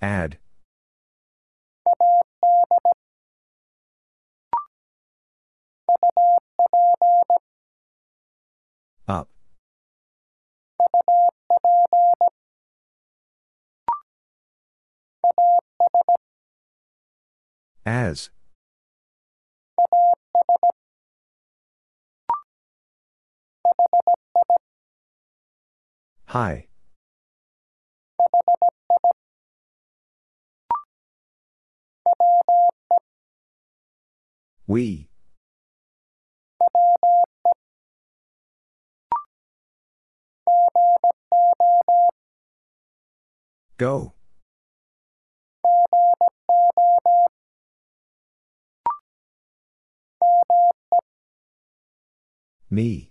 Ad. Up. As. Hi. We. Go. Me.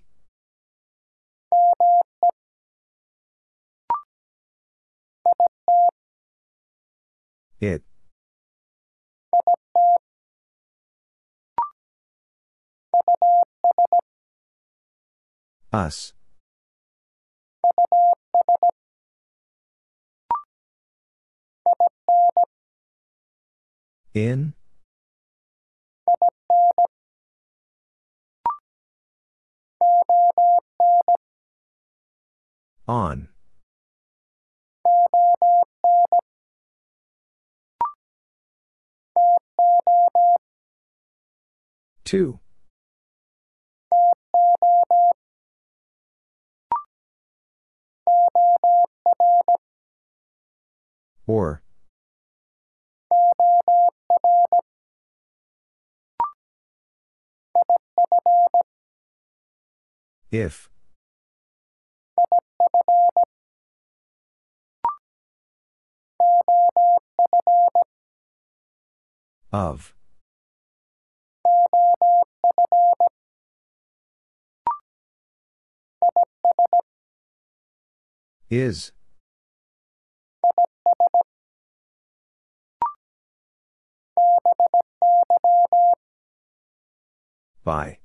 It. Us. In? On. To. Or. If. Of. Is. By.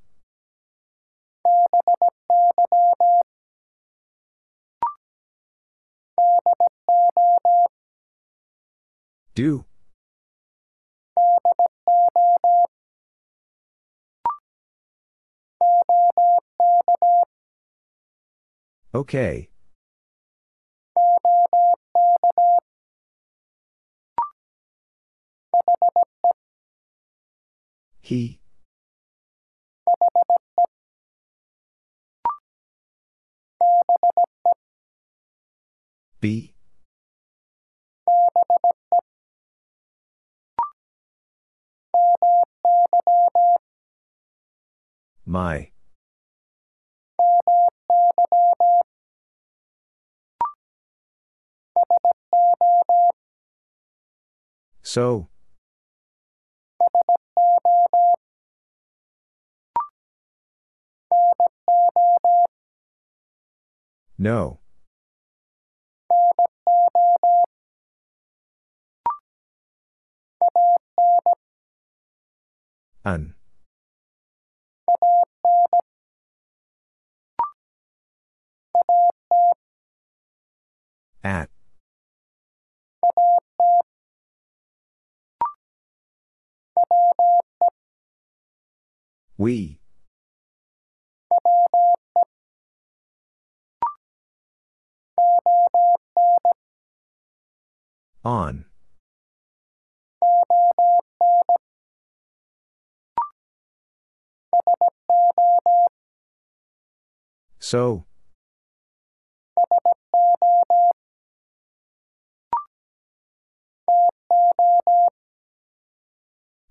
Do. Okay. He. Be. My. So. No. An. At. We. On. So.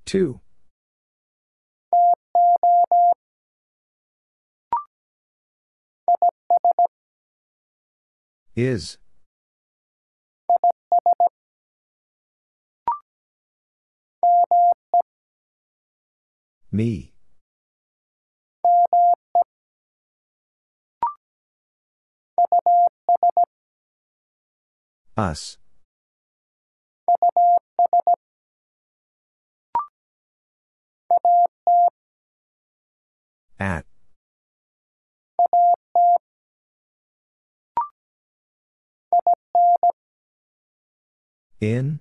To. Is. Me. Us. At. In?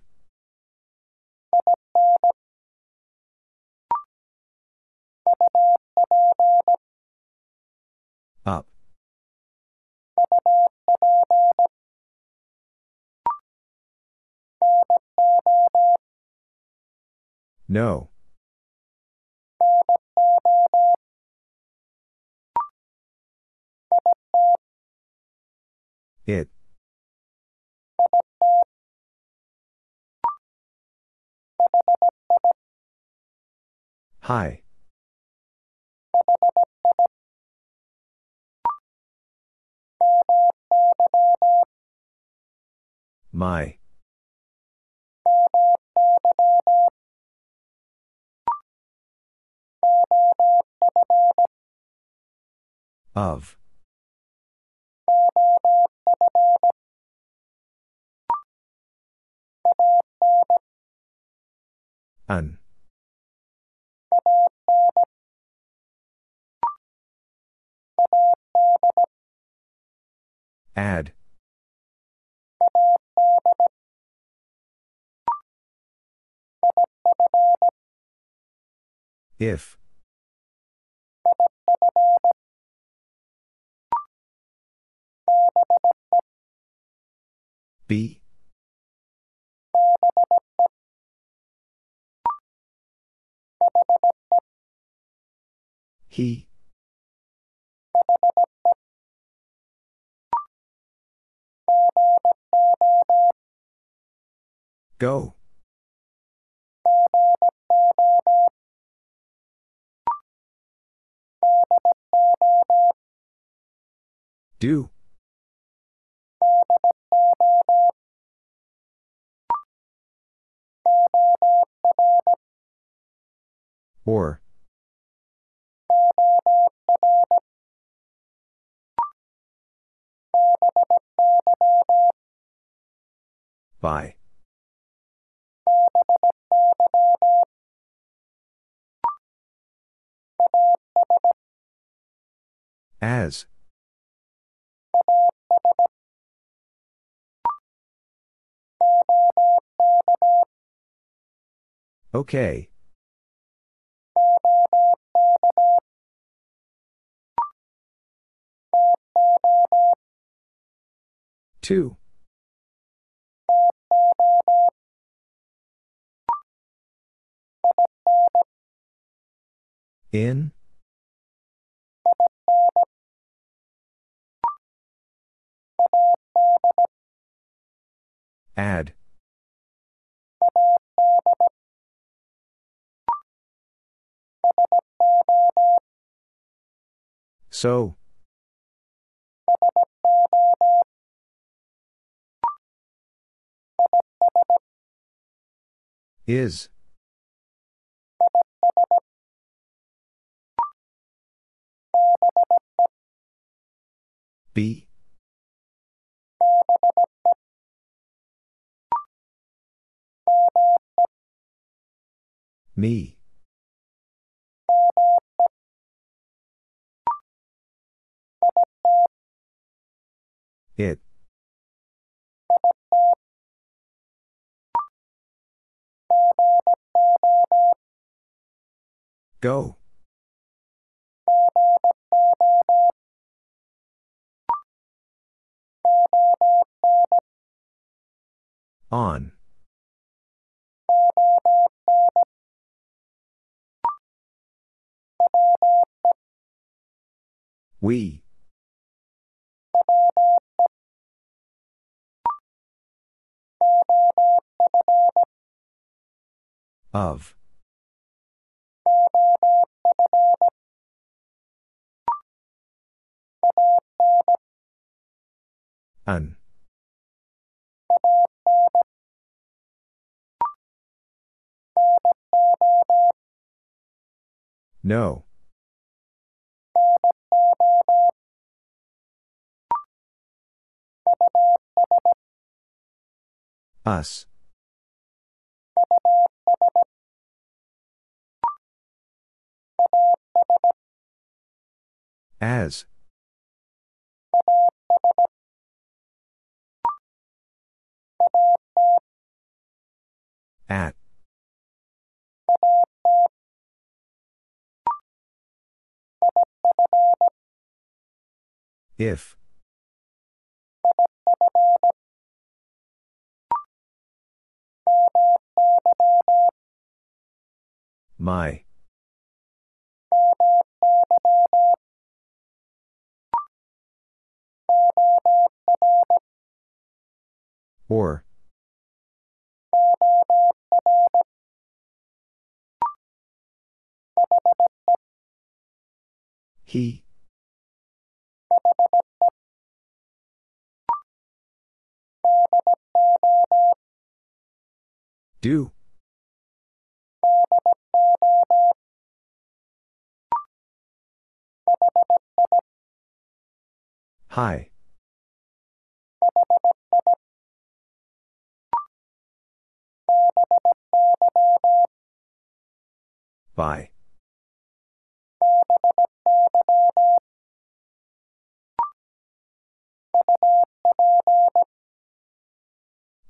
Up. No. It. Hi. My. Of. An. Ad. If. Be. He. Go. Do. Or. By. As. Okay. To. In? Ad. So. Is. Be. Me. It. Go. On. We. Of. An. No. Us. As. At. If. My. Or. He. Do. Hi. By.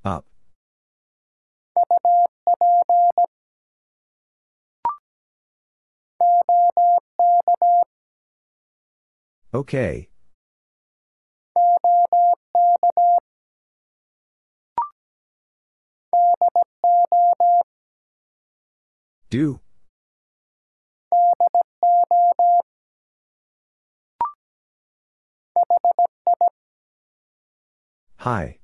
Up. Okay. Do. Hi.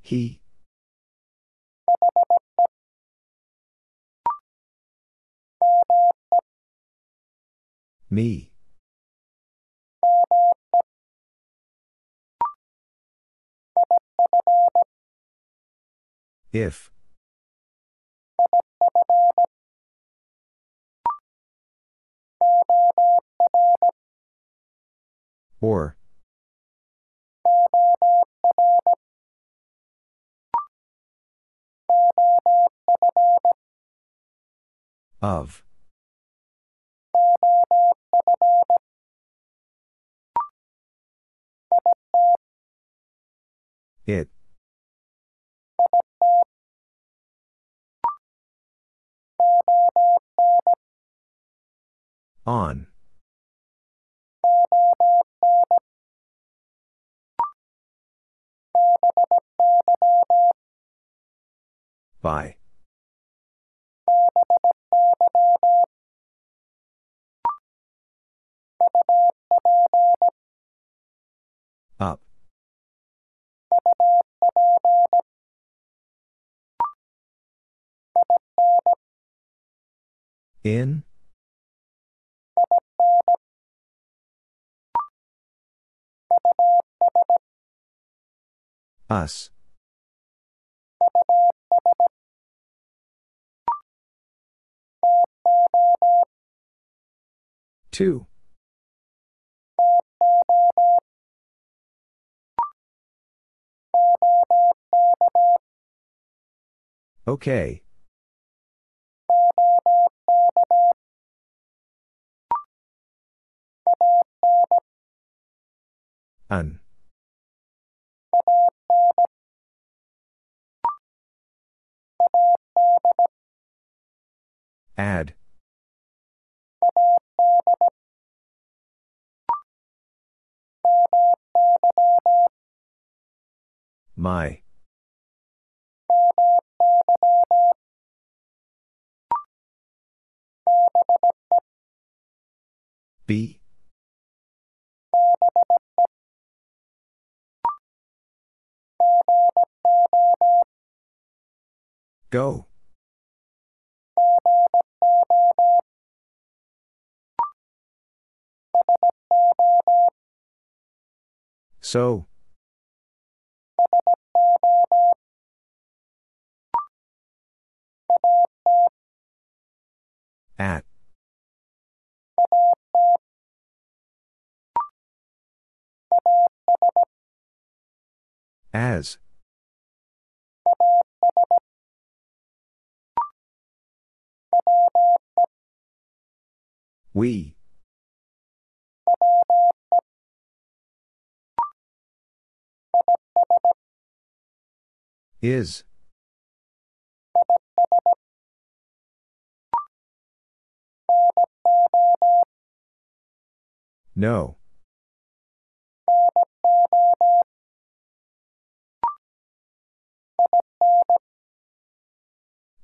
He. Me. If. Or. Of. It. On. By. Up. In? Us. To. Okay. An. Ad. My. Be. Go. So. At. As. We. Is. No.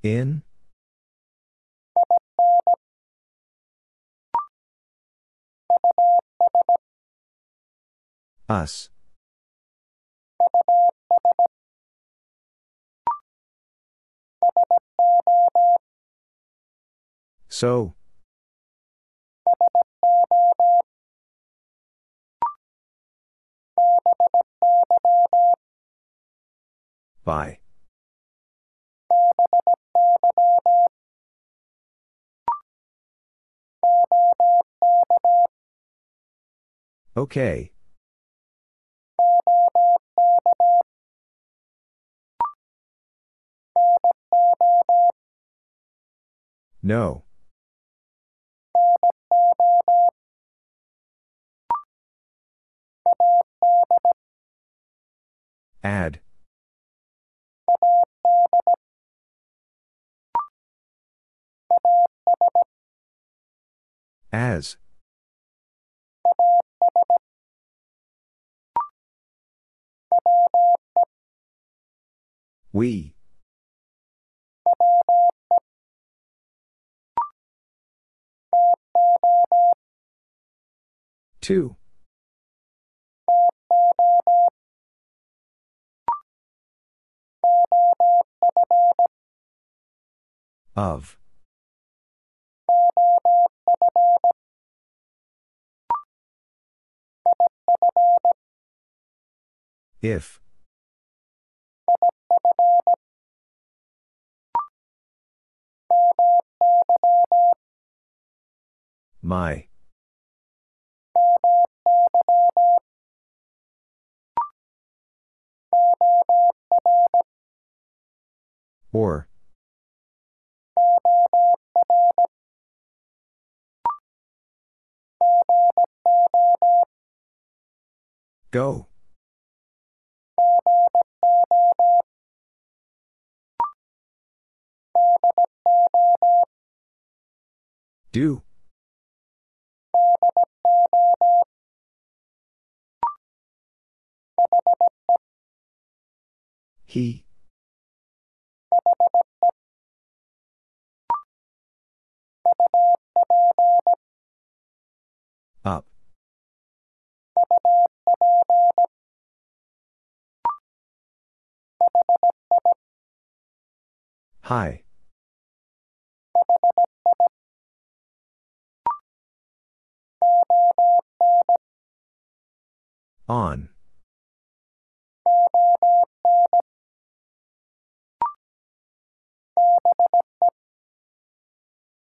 In? Us. So. By. Okay. No. Ad. As. We. To. Of. If. My. Or. Go. Do. He. Up. Hi. On.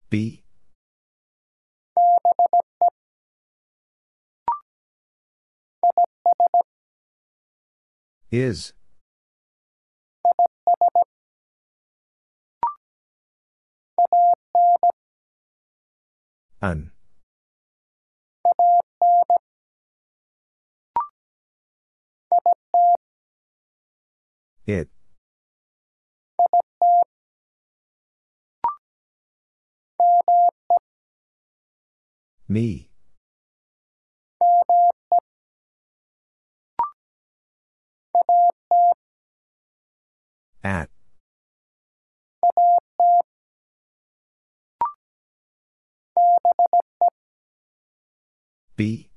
Be. Is. An. It. Me. At. Be.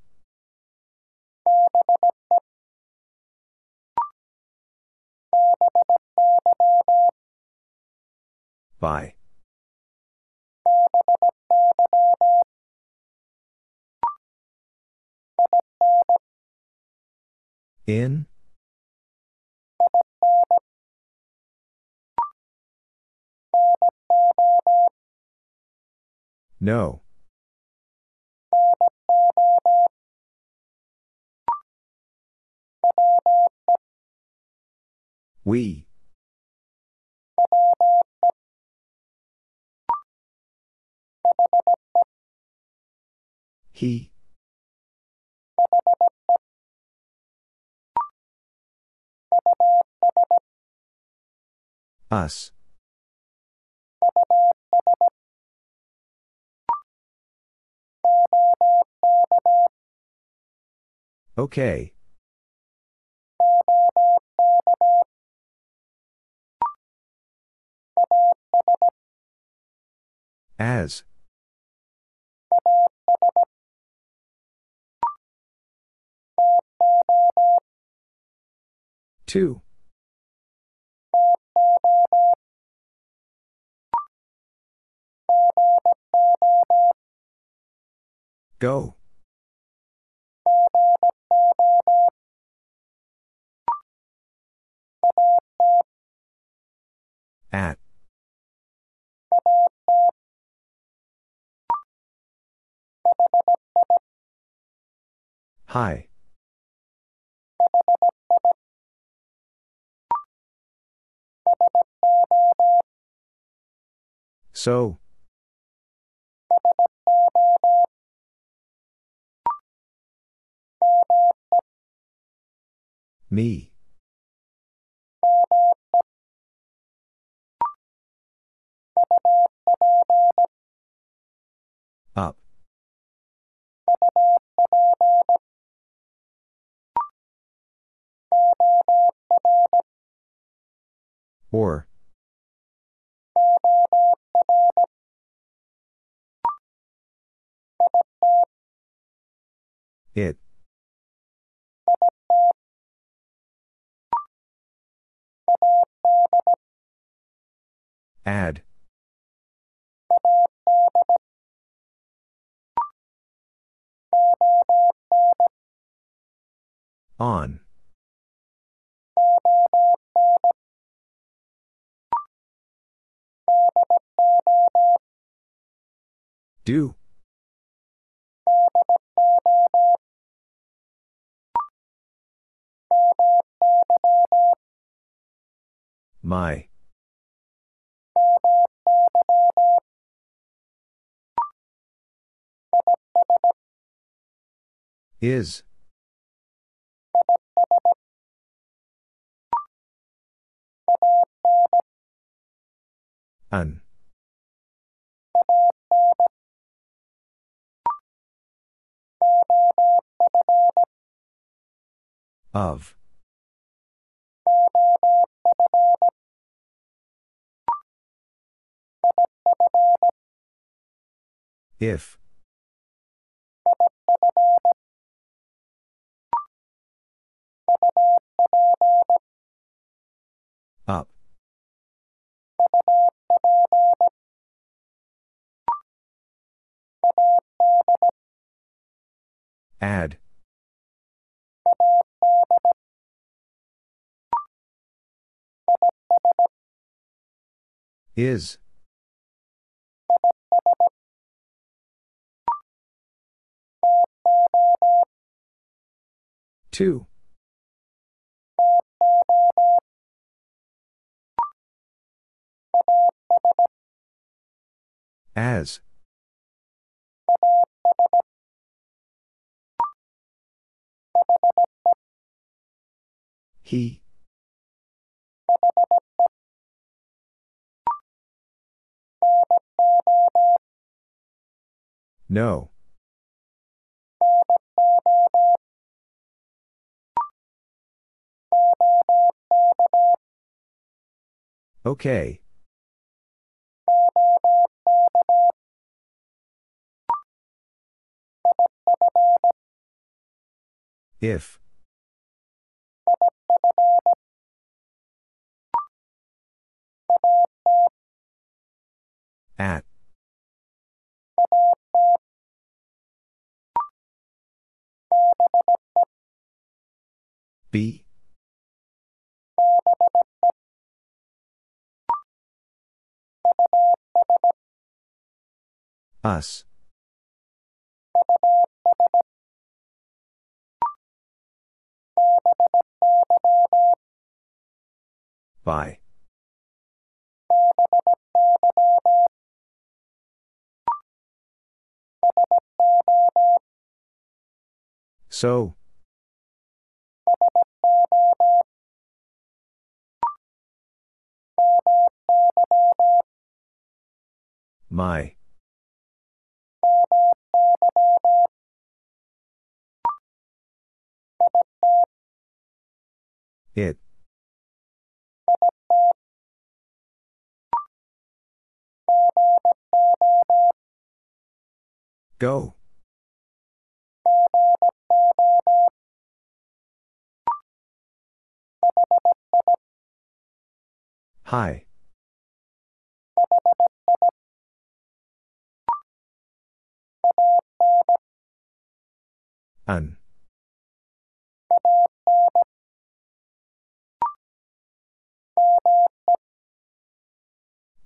By. In? No. We. He. Us. Okay. As. To. Go. At. Hi. So. Me. Up. Or. It. Ad. On. Do. My. Is. An. Of. If. Up. Ad. Is. To. As. He. No. Okay. If. At. Be. Us. By. So. My. It. Go. Hi. Un.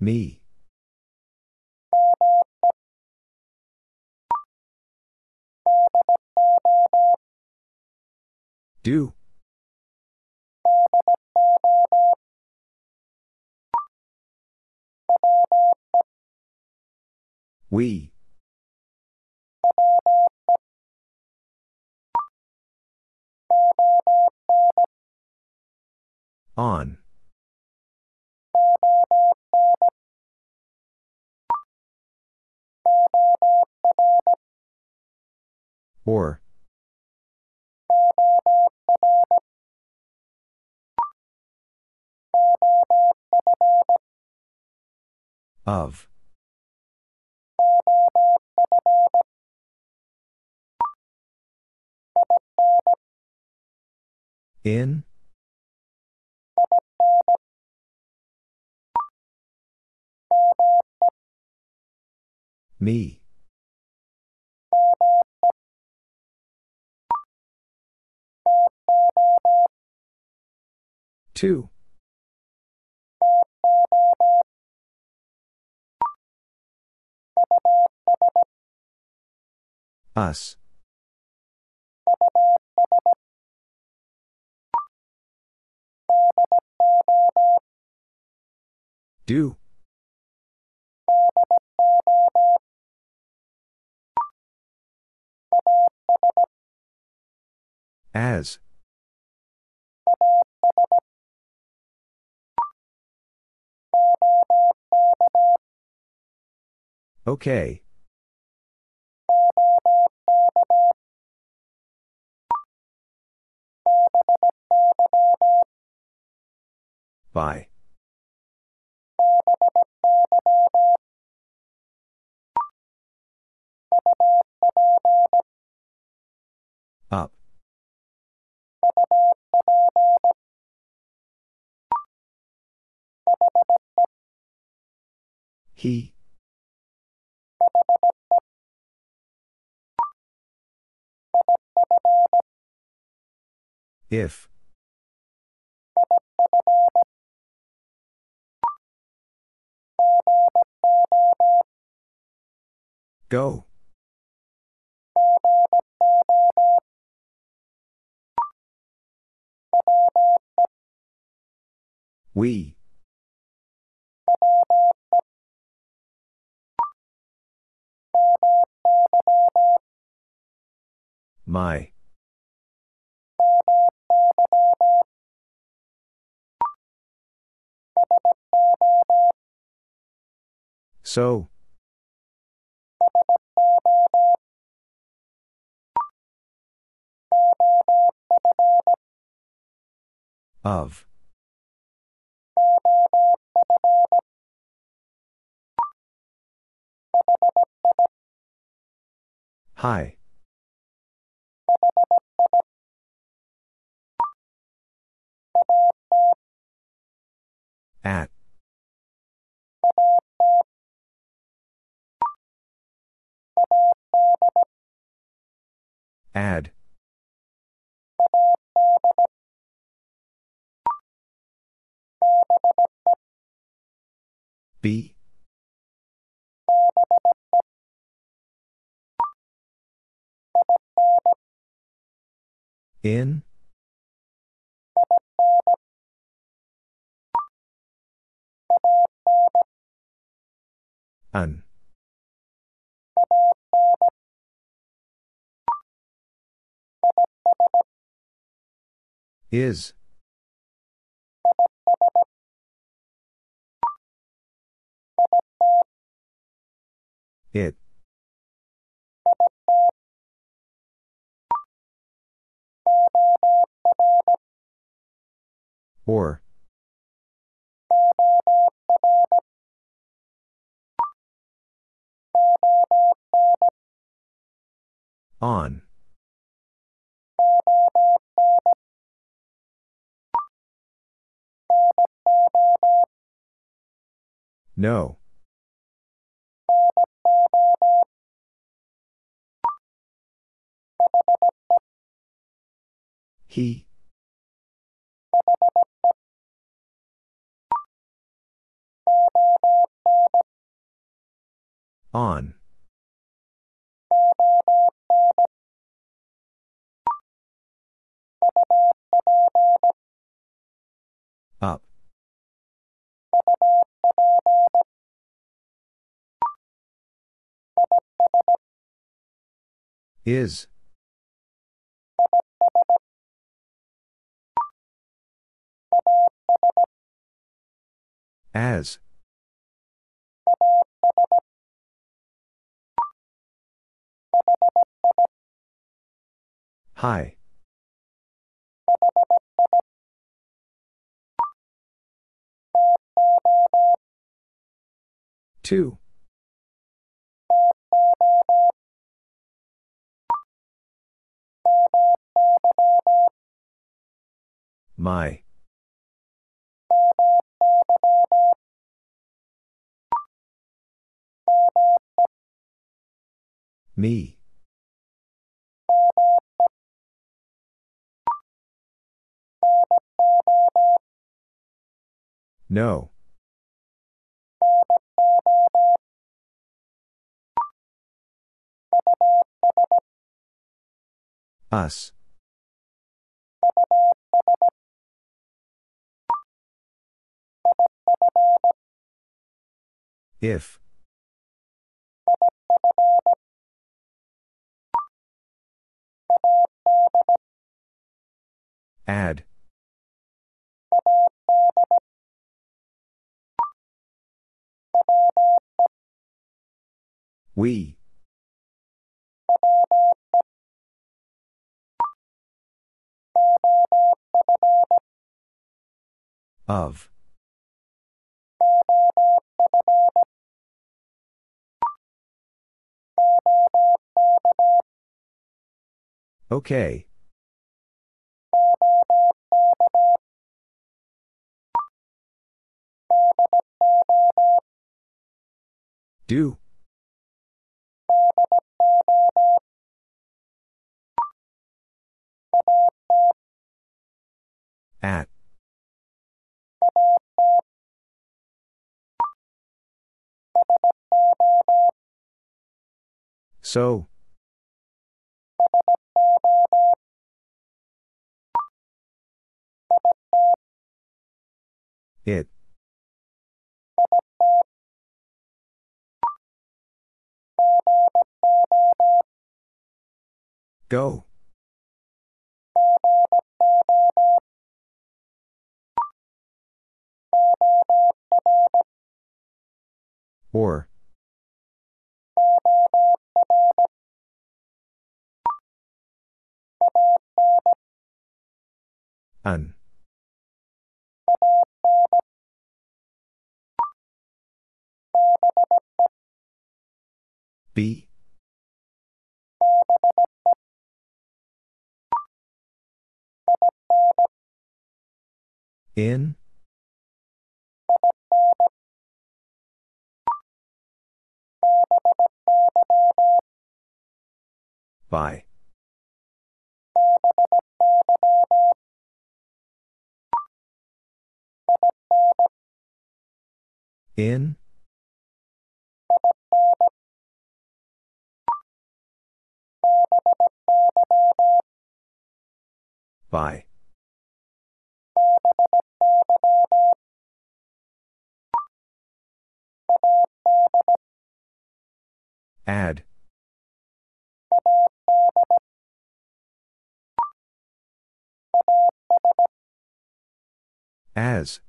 Me. Do. We. On. Or. Of. In? Me. To. Us. Do. As. Okay. By. Up. He. If. Go. We. My. So. Of. Hi. At. Ad. Be. In? Un. Is. It. Or. On. No. He. On. Up. Is. As. Hi. To. My. Me. No. Us. If. Ad. We. Of. Okay. Do. At. So. It. Go. Or. An. Be. In. By. In. By. Ad. As.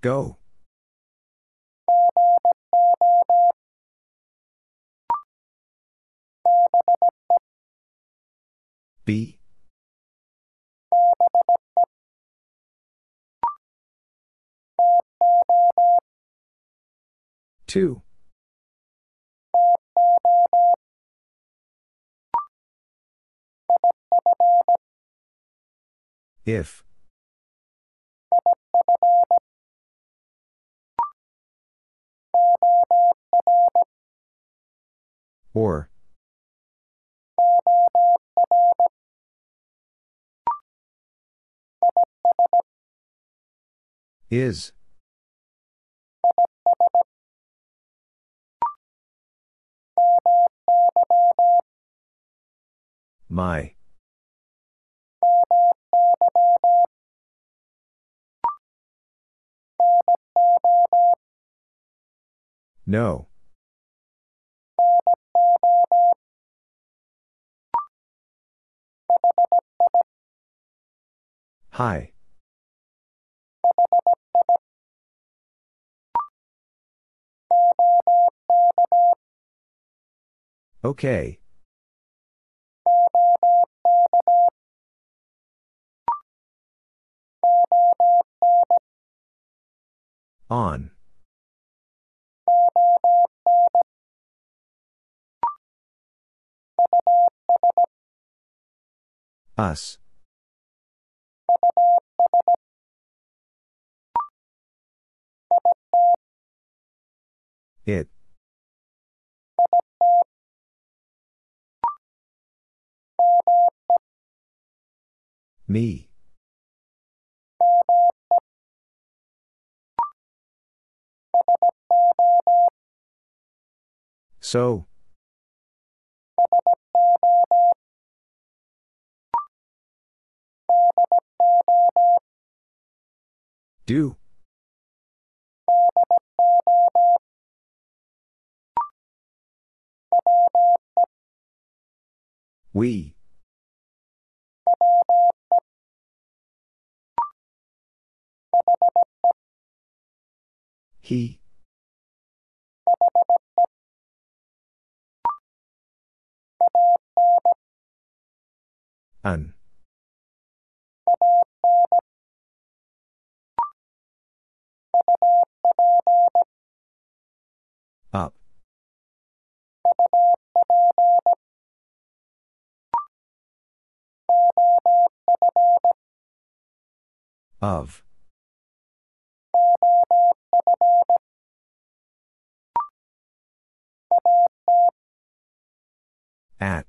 Go. Be. To. If. Or. Is. My. No. Hi. Okay. On. Us. It. Me. So. Do. We. He. An. Up. Of. At.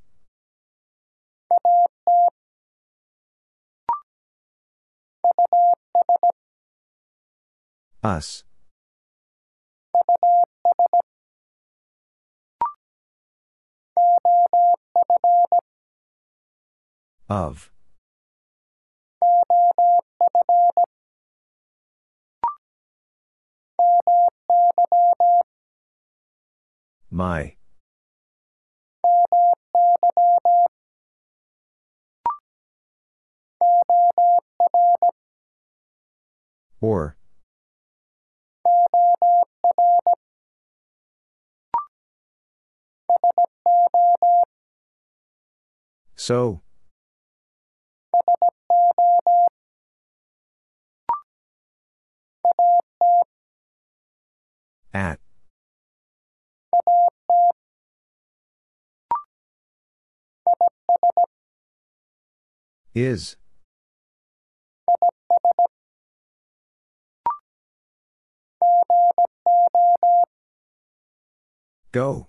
Us. Of. My. Or. So. At. Is. Go.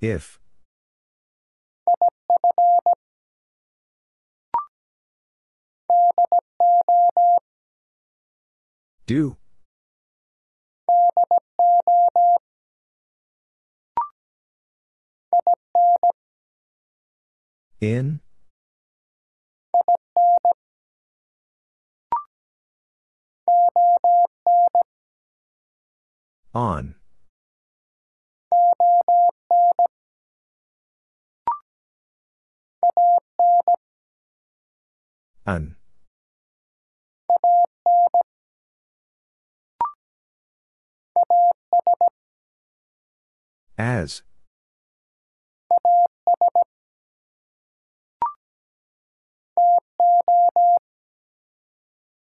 If. Do. In? On. An. As.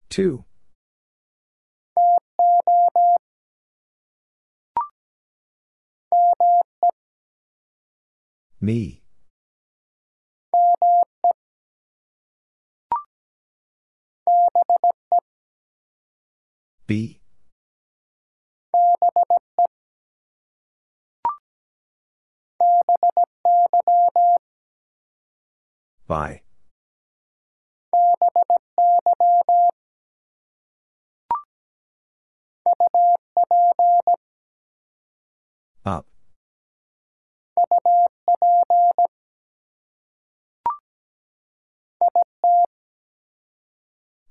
To. Me. Be. By. Up.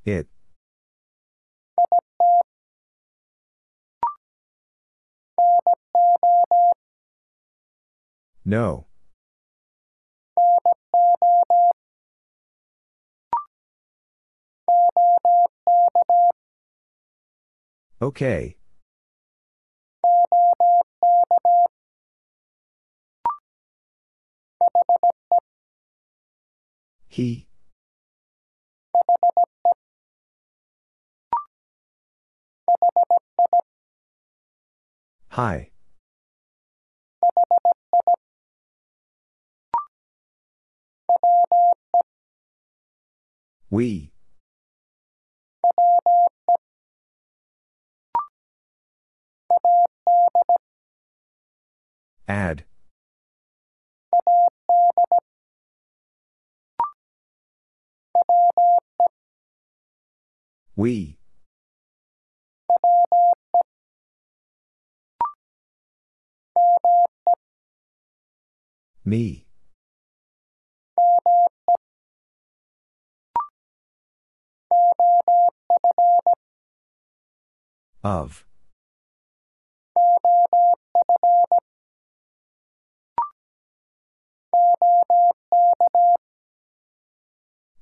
It. No. Okay. He. Hi. We. Ad. We. Me. Of.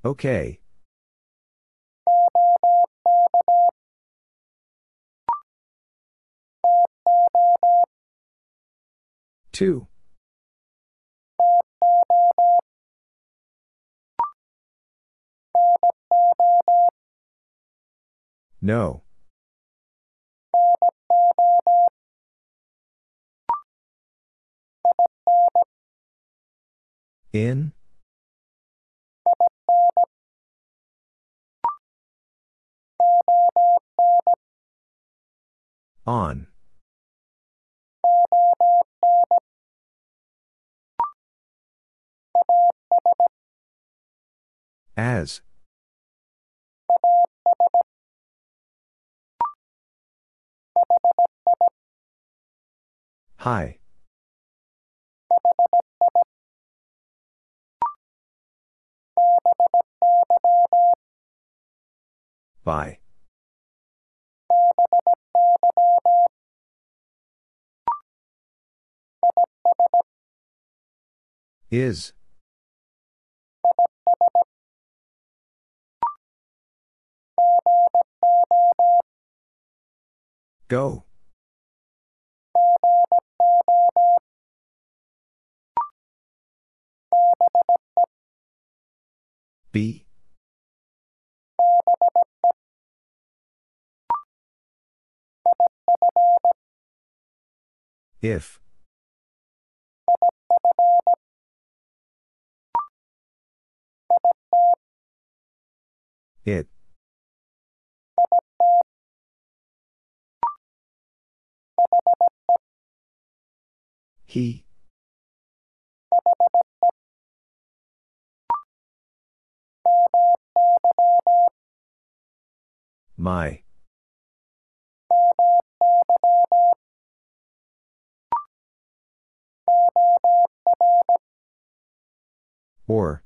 Okay. To. No. In? On. As. Hi. By. Is. Go. Be. If. It. He. My. Or.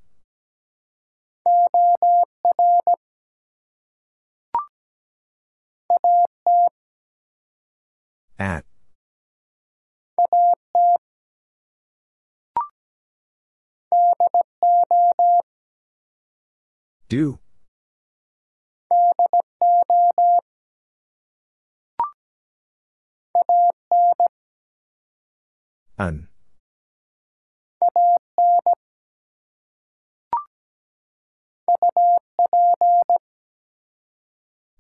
At. Do. An.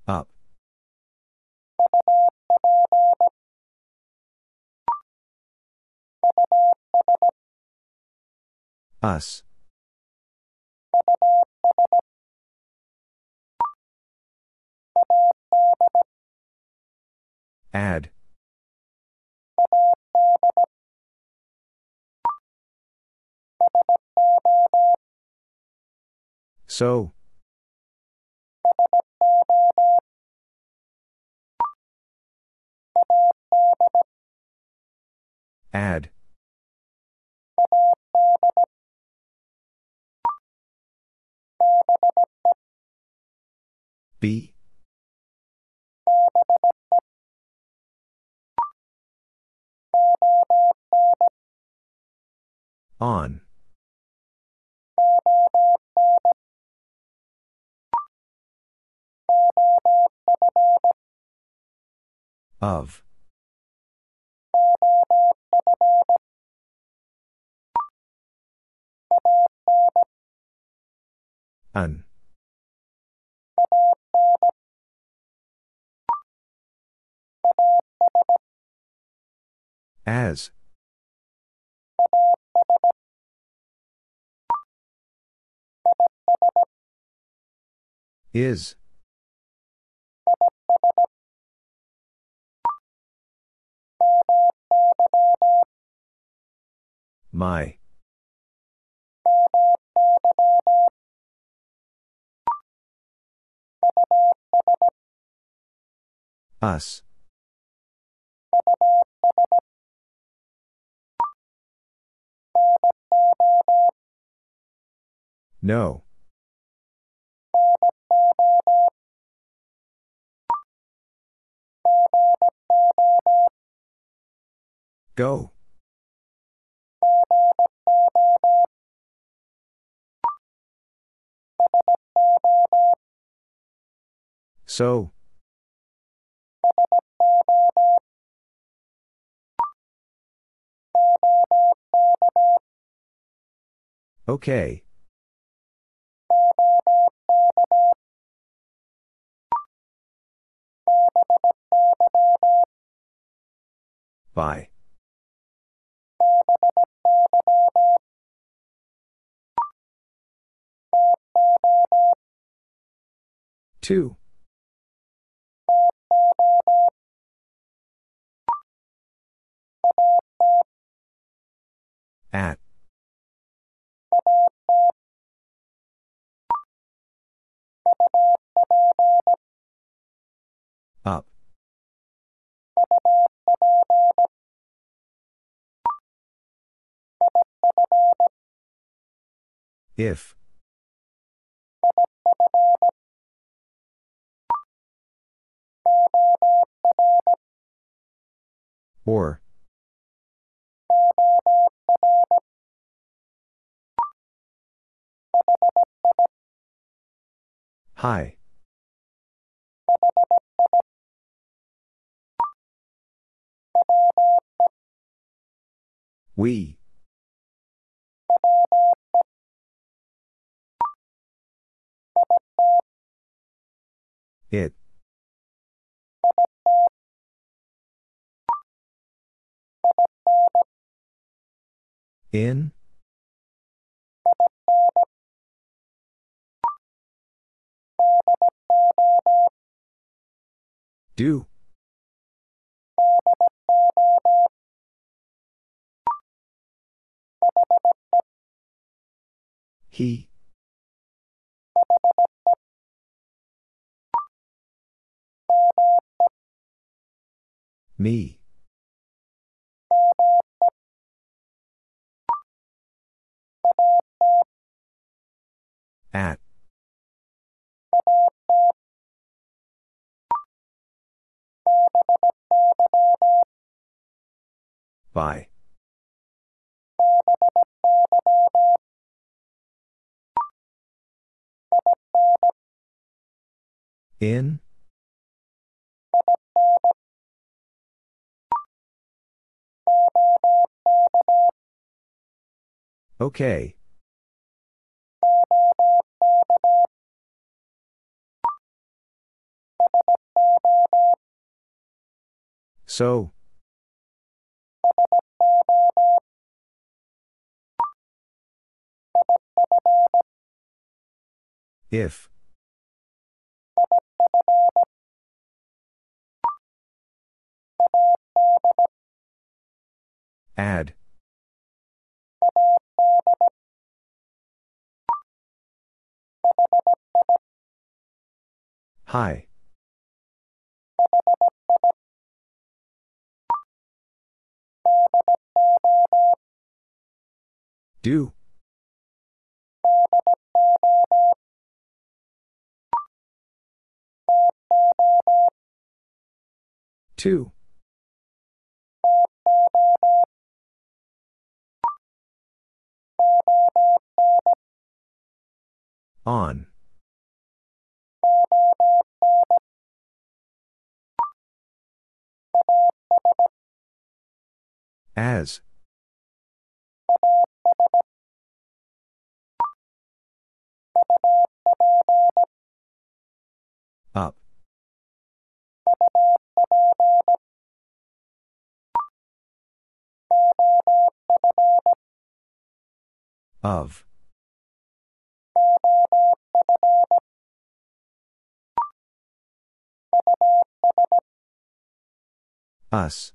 Up. Us. Ad. So. Ad. Be. On. Of. An. As. Is. My. Us. No. Go. So. Okay. By. To. At. Up. If. Or. Hi. We. It. In? Do. He. Me. At. By. In? Okay. So. If. Ad. Hi. Do. To. On. As. Of. Us.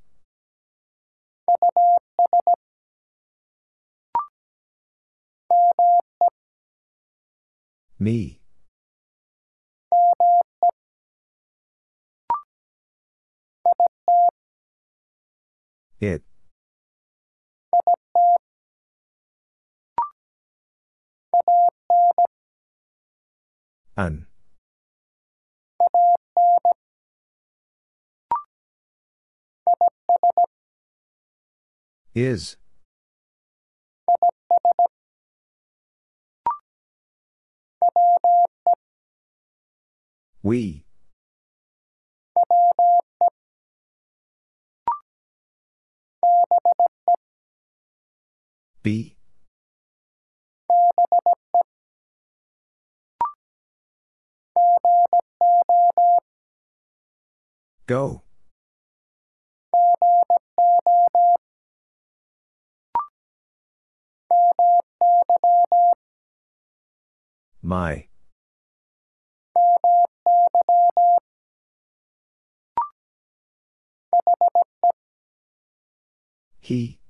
Me. It. An. Is. We. Be. Go. My. He.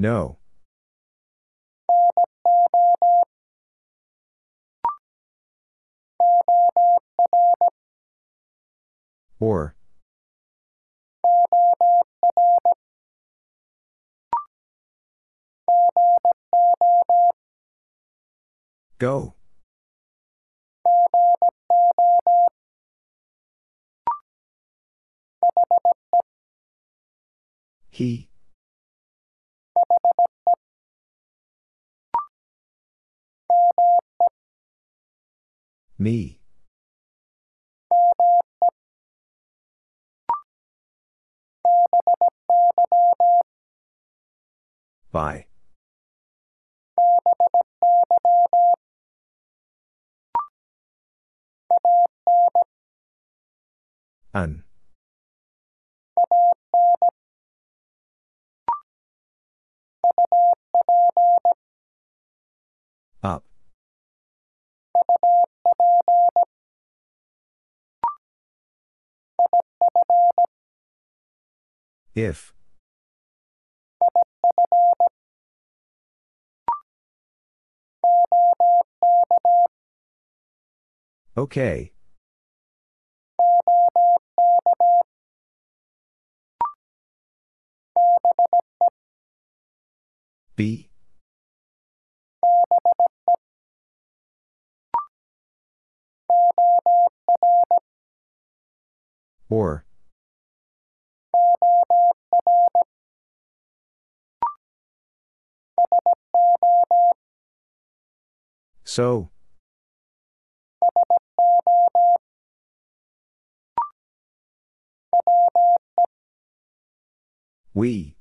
No. Or. Go. He. Me. By. An. If. Okay. Be. Or. So. We.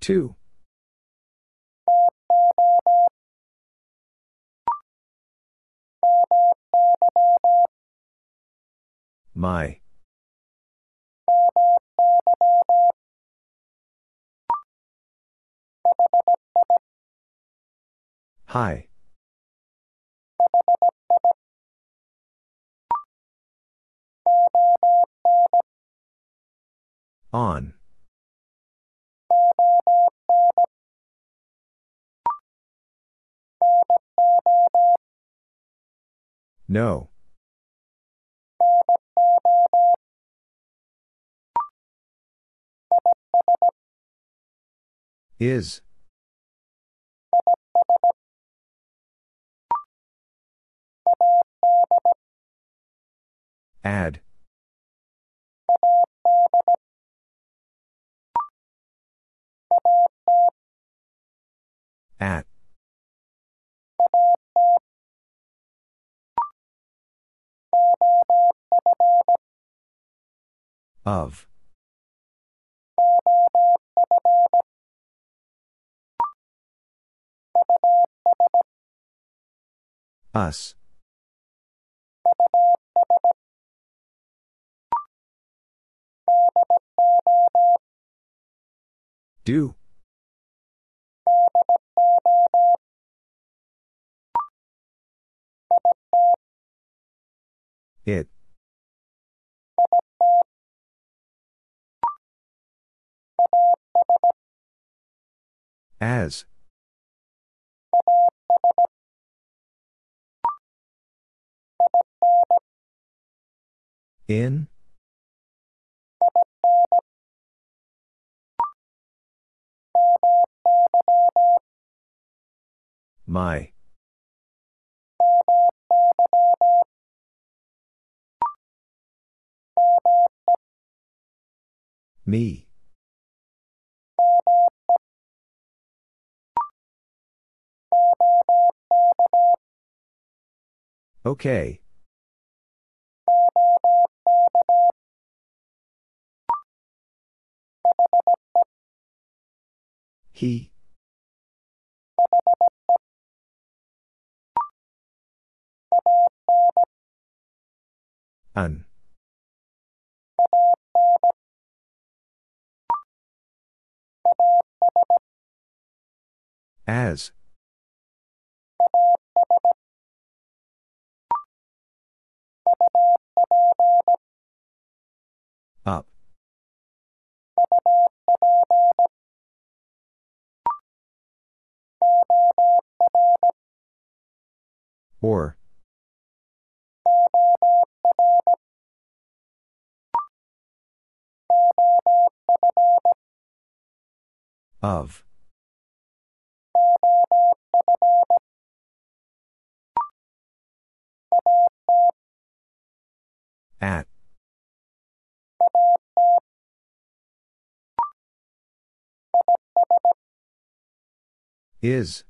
To. My. Hi. On. No. Is. Ad. At. Of. Us. Do. It. As. In? My. Me. Okay. He. An. As. Up. Or. Of. At. Is.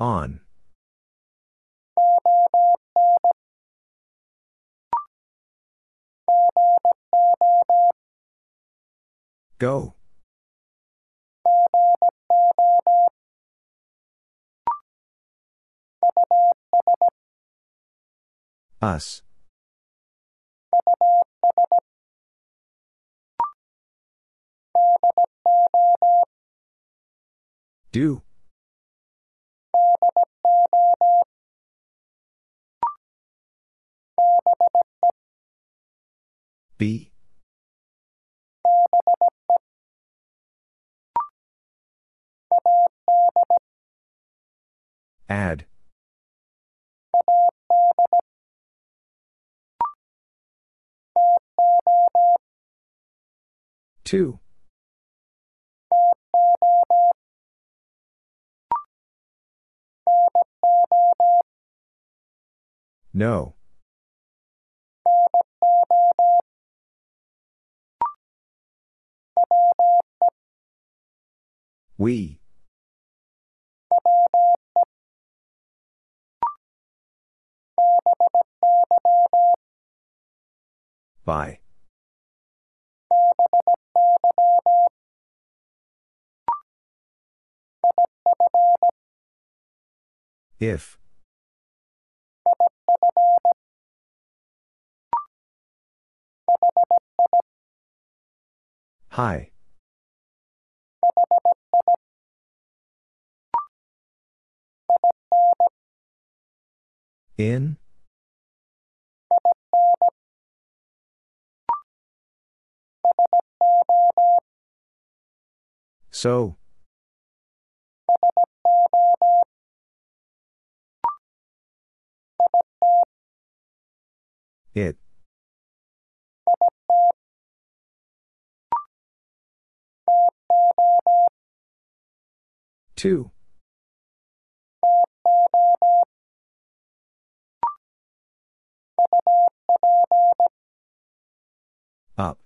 On. Go. Us. Do. Be. Ad. To. No. We. By. If. Hi. In? So. It. To. Up.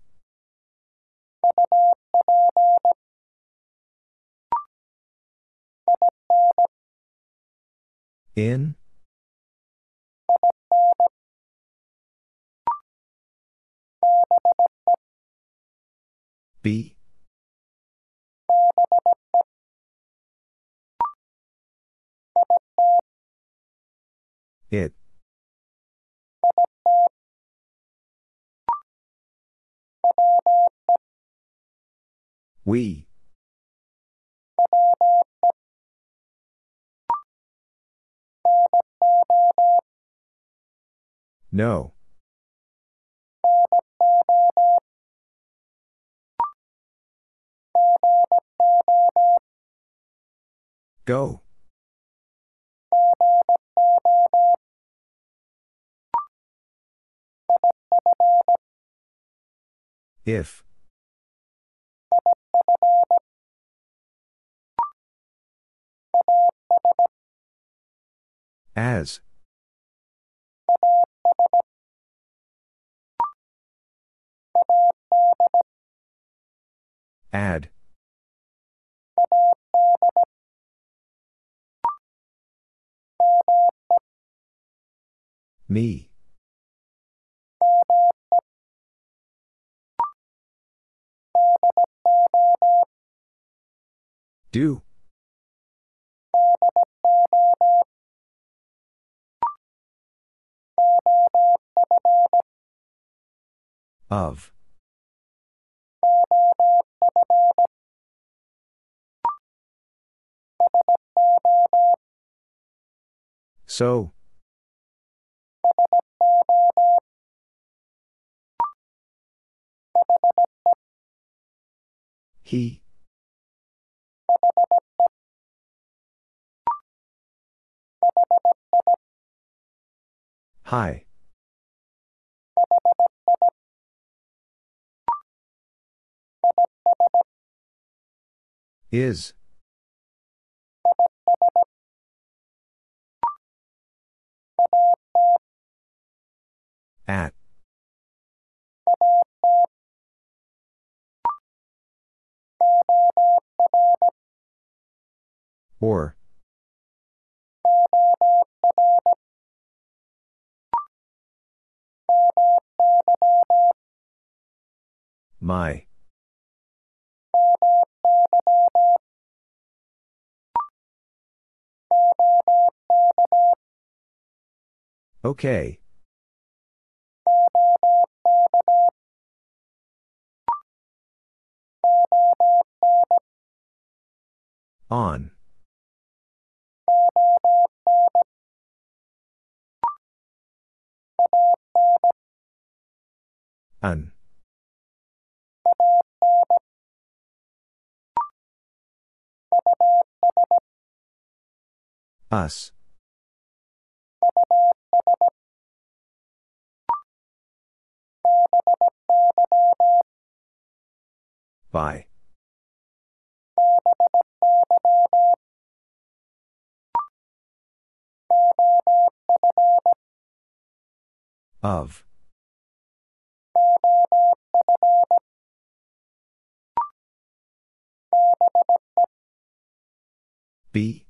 In? Be? It. We. No. Go. If. As. Ad. Me. Do. Of. So. He. Hi. Is. At. Or. My. Okay. On. An. Us. By. Of. Be.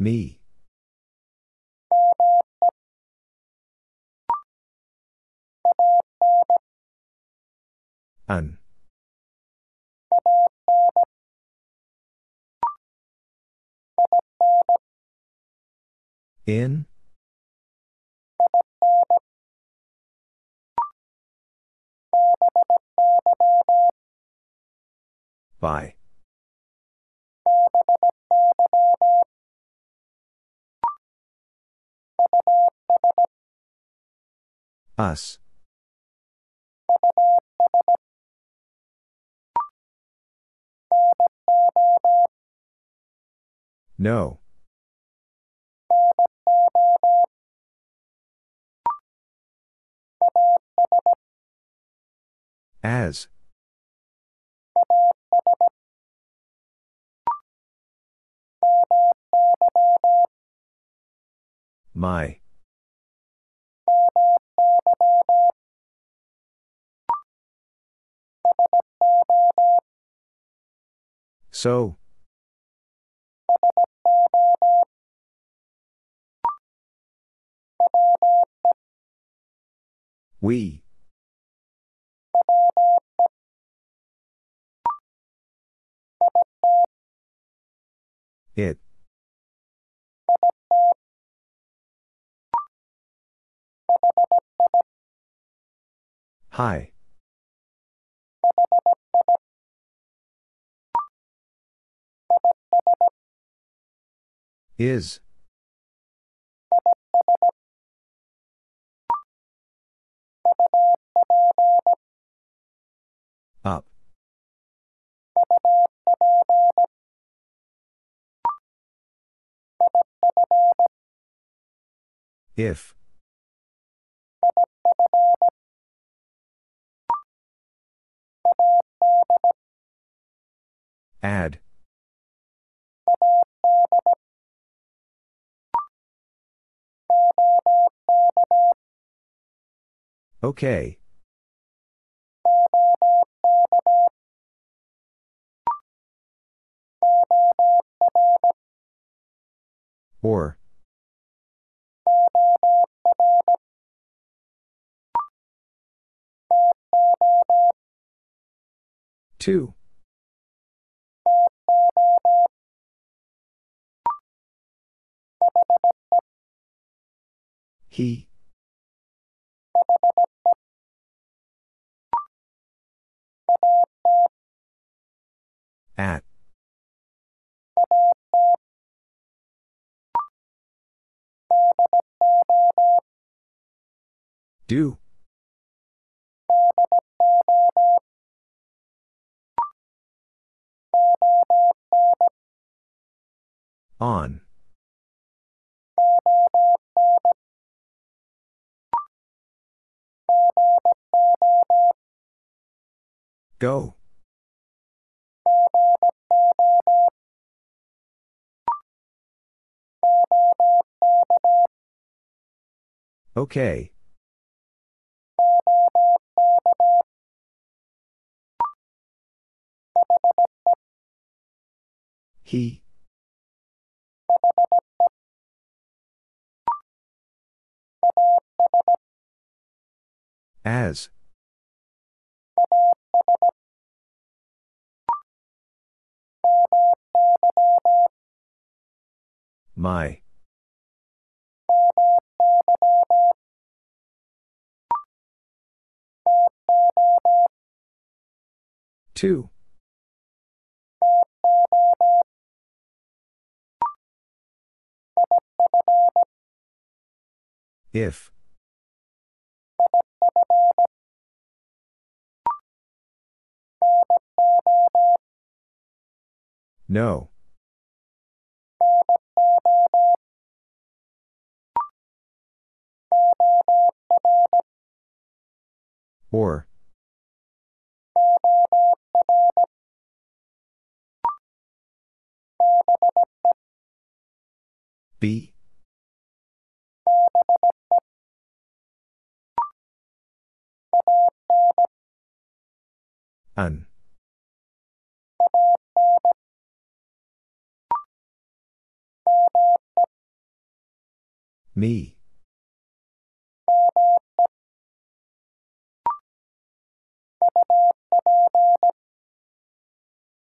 Me. An. In? By. Us. No. As. My. So. We. It. Hi. Is. Up. If. Ad. Okay. Or. To. He. At. Do. On. Go. Okay. He. As. My. To. If. No. Or. Be. An. Me.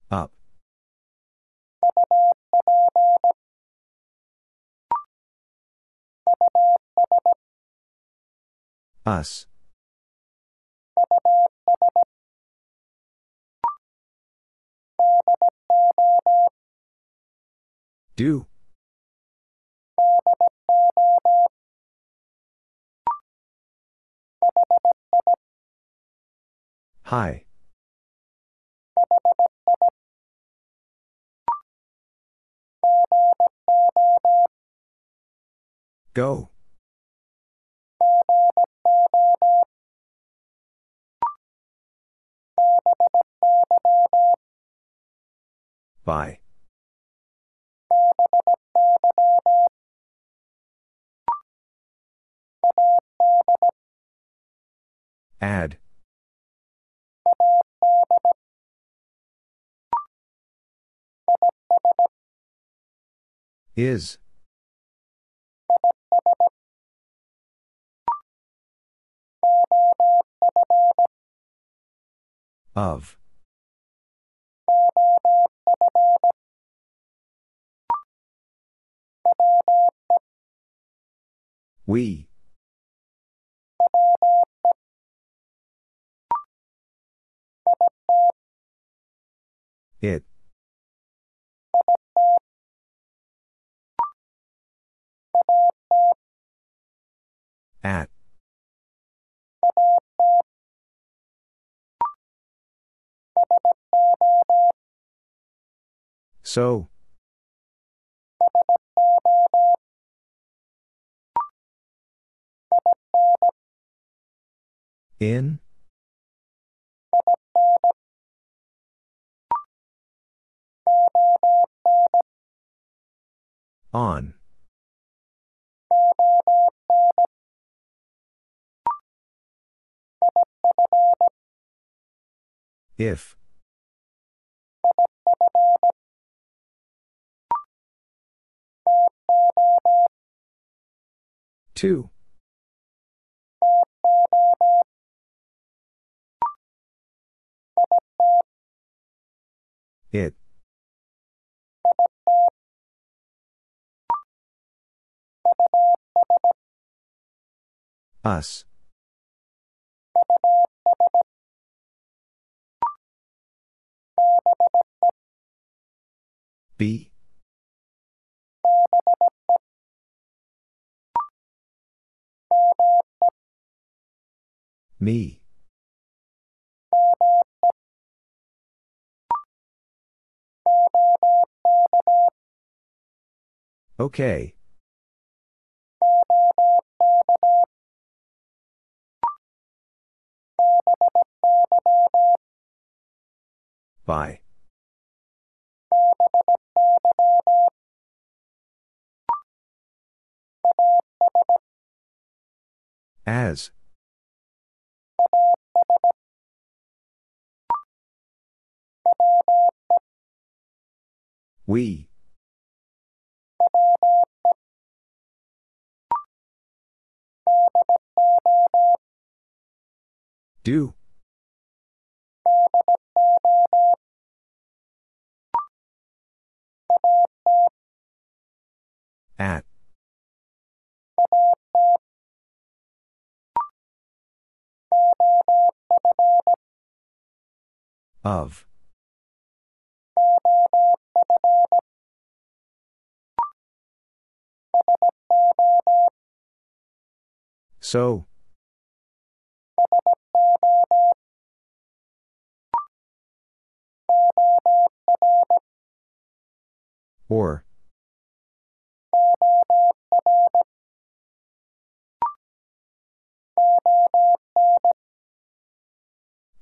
Up. Us. Do. Hi. Go. By. Ad. Is. Of. We. It. At. So. In? On. If. To. It. Us. Be. Me. Okay. By. As. We. Do. At. Of. So. Or.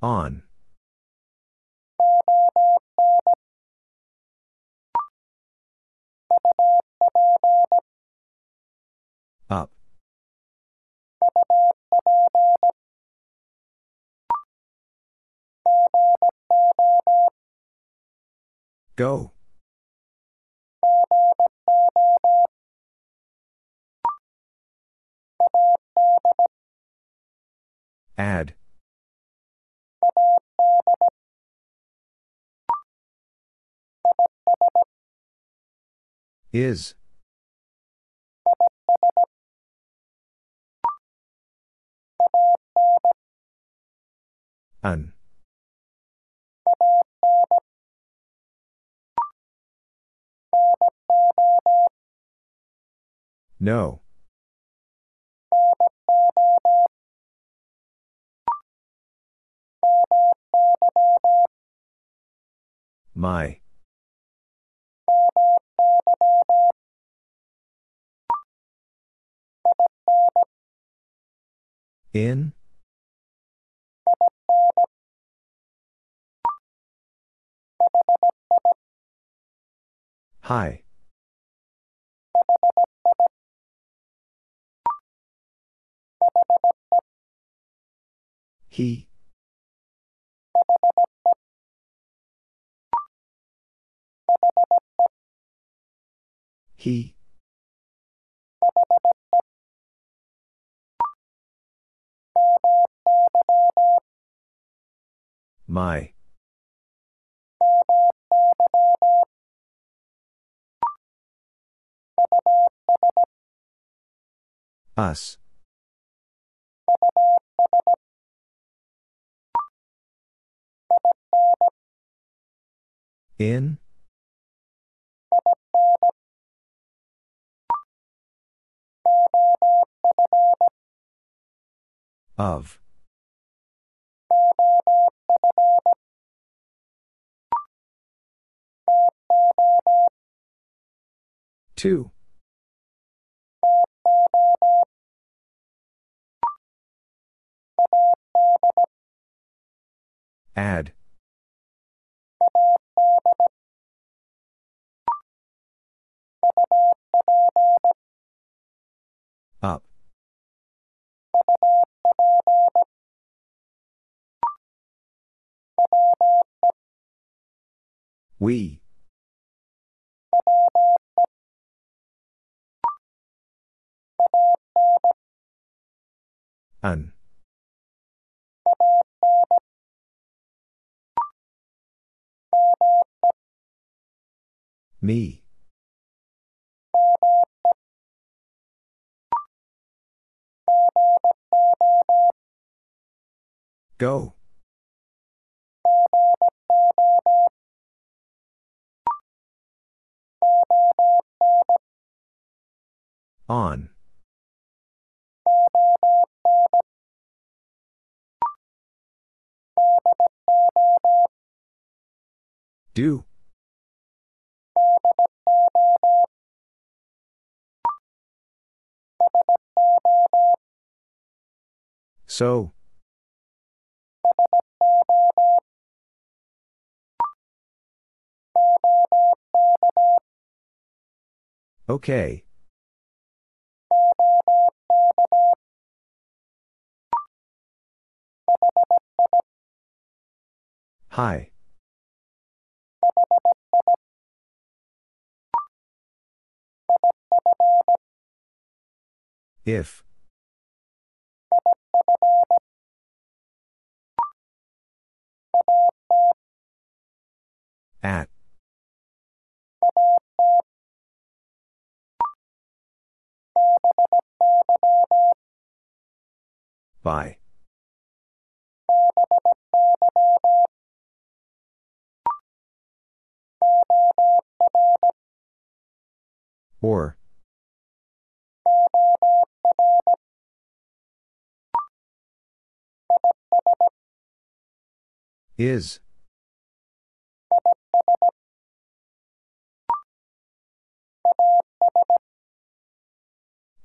On. Up. Go. Ad. Is. An. No. My. In? Hi. He. He. My. Us. In? Of. To. Ad. Up. We. An. Me. Go. On. Do. So. Okay. Hi. If. At. By. Or. Is.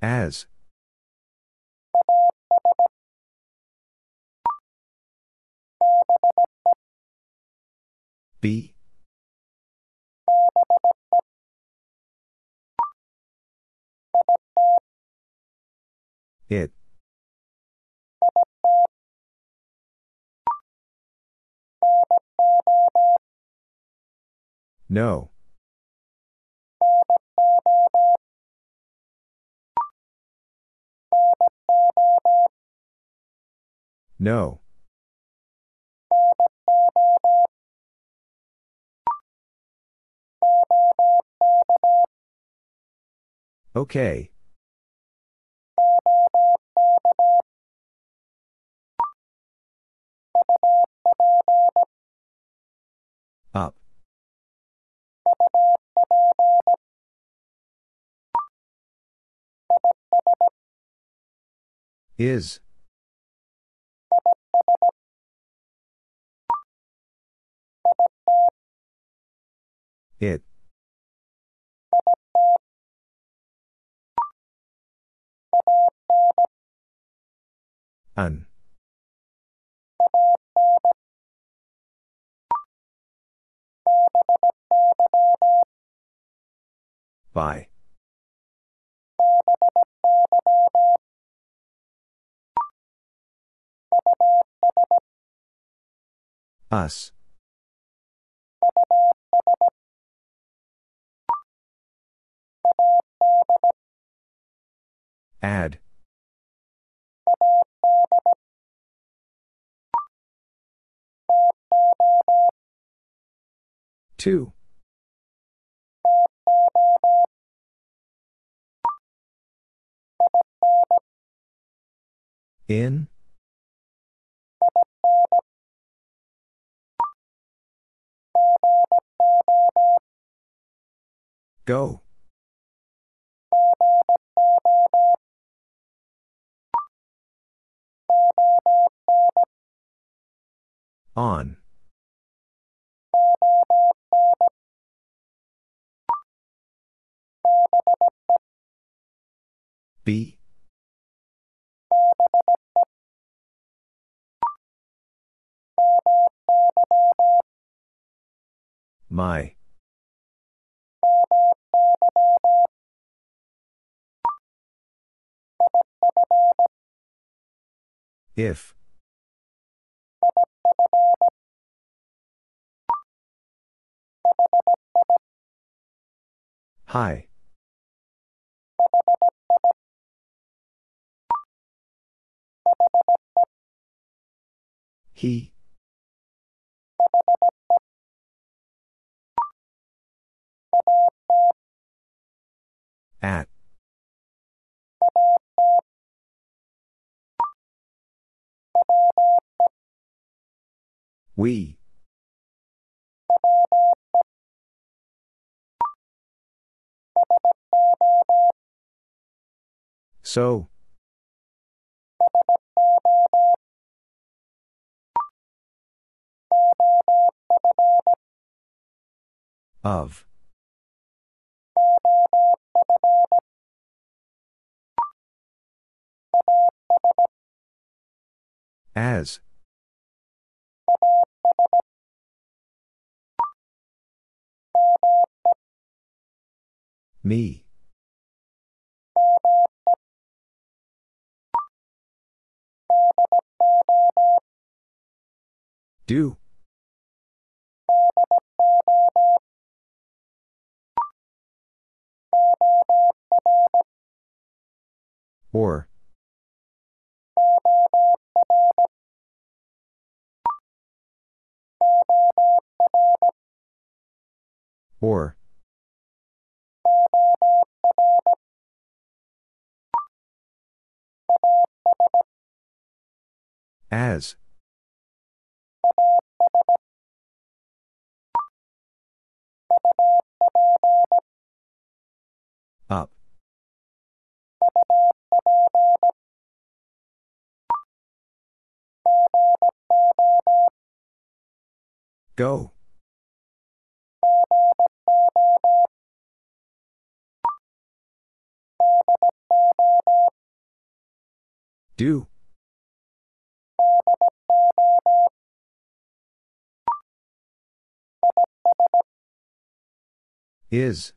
As. Be. It. No. No. Okay. Up. Is. It. An. By. Us. Ad. To. In? Go. On. Be. My. If. Hi. He. At. We. So. Of. As. Me. Do. Or. Or. As. Up. Go. Do. Is.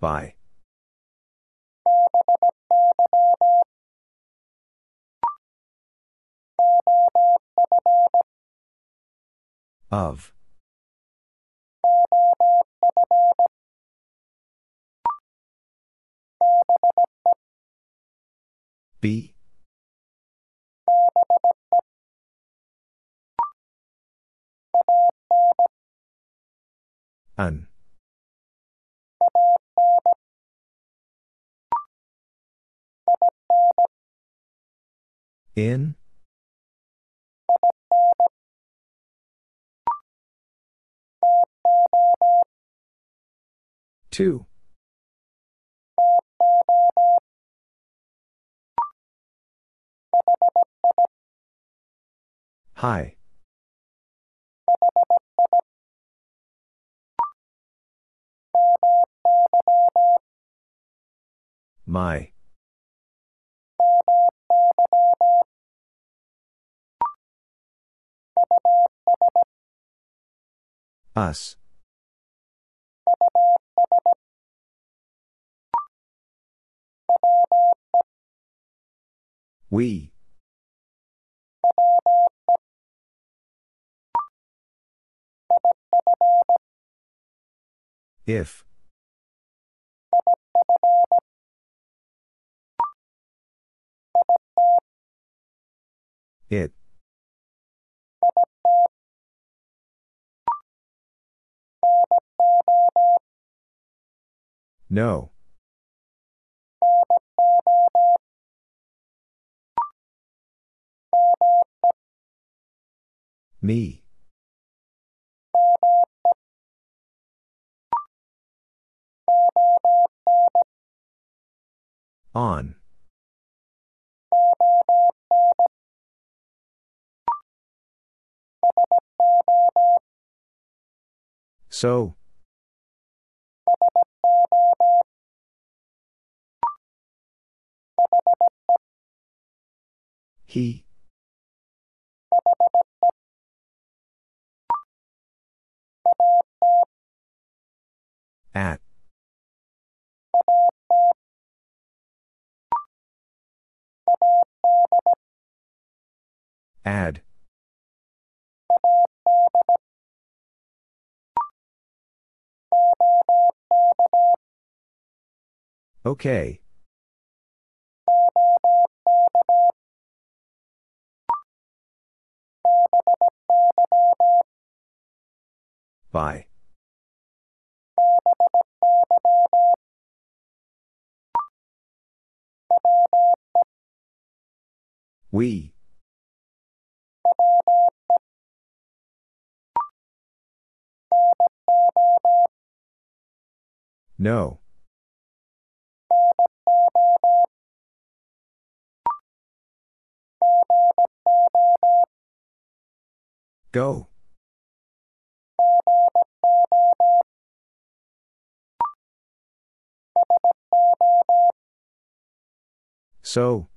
By. Of. Be. An. In. To. Hi. My. Us. We. If. It. No. Me. On. So. He. At. Ad. Okay. By. We. No. Go. So.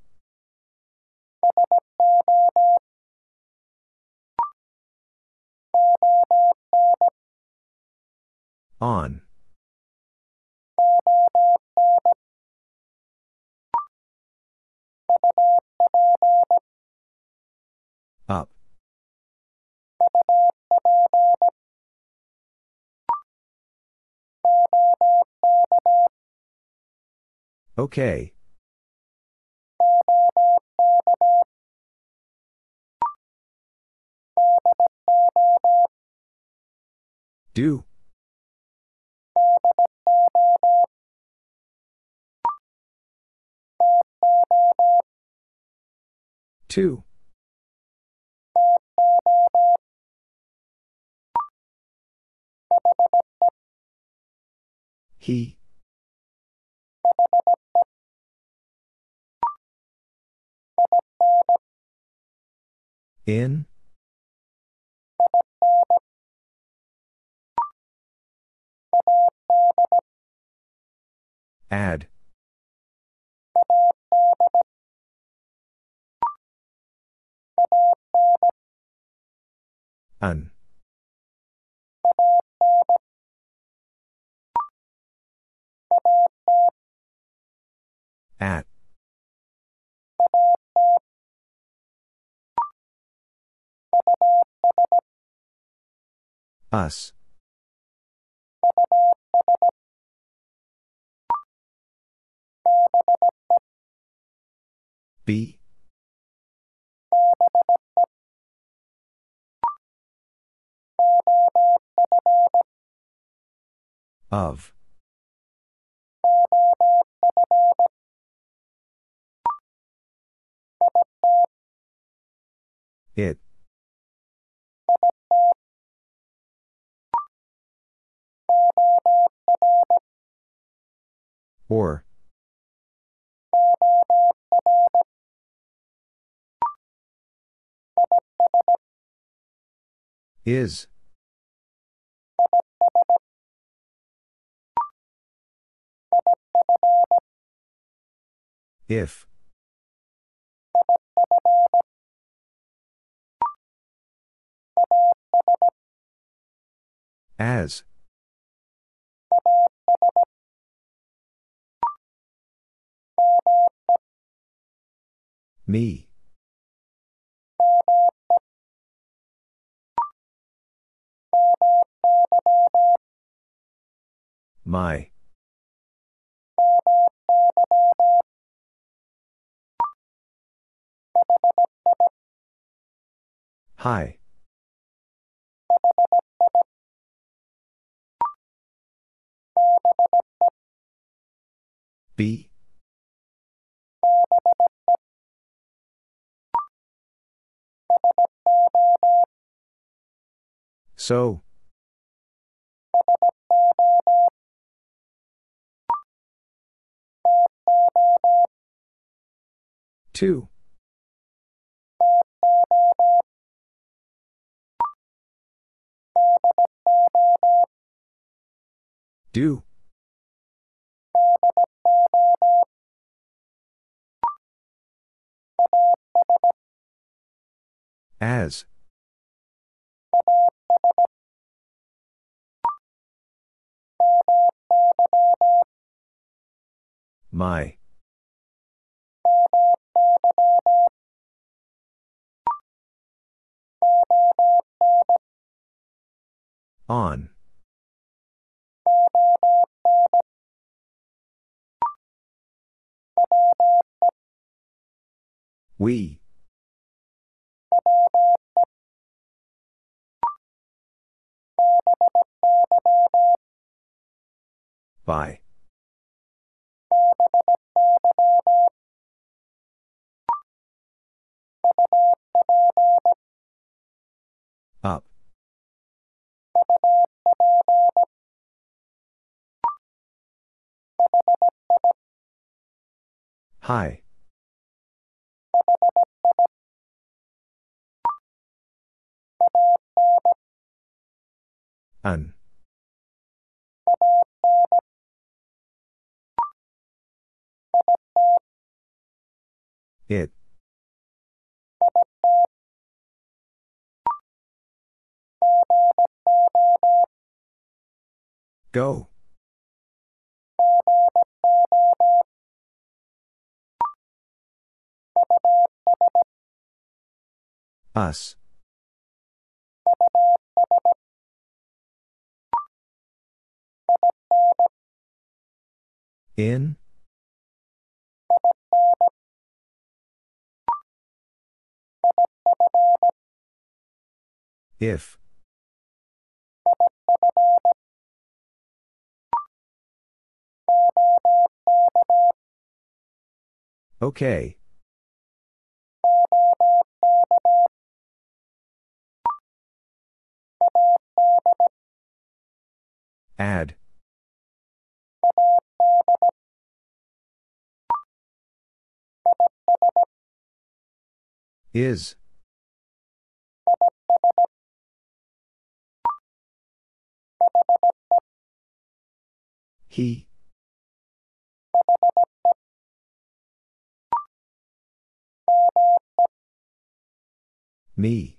On. Up. Okay. Do. To. He. In. Ad. An. At. Us. Be. Of. It. Or. Is. If. As. Me. My. Hi. Be. So. To. Do. As. My. On. We. By. Up. Hi. An. It. Go. Us. In? If. Okay. Ad. Is. He. Me.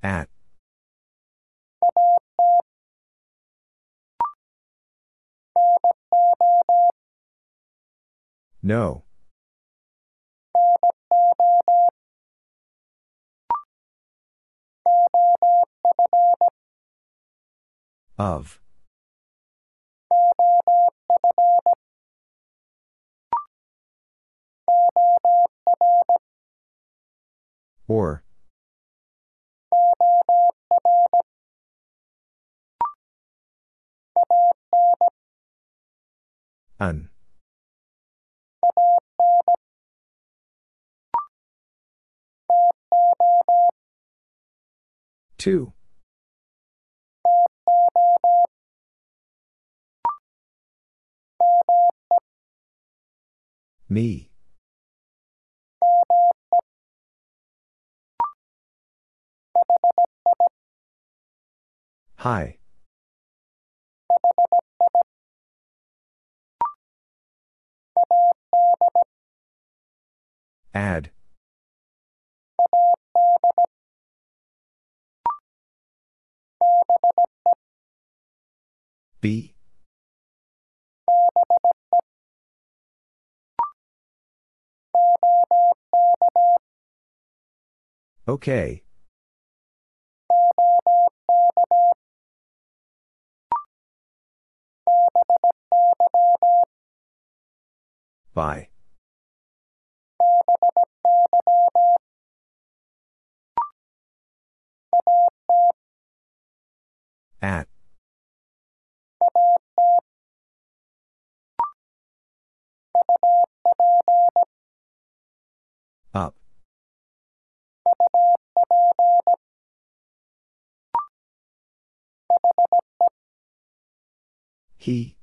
At. No. Of. Or. An. To. Me. Hi. Ad. Be. Okay. By. At. He.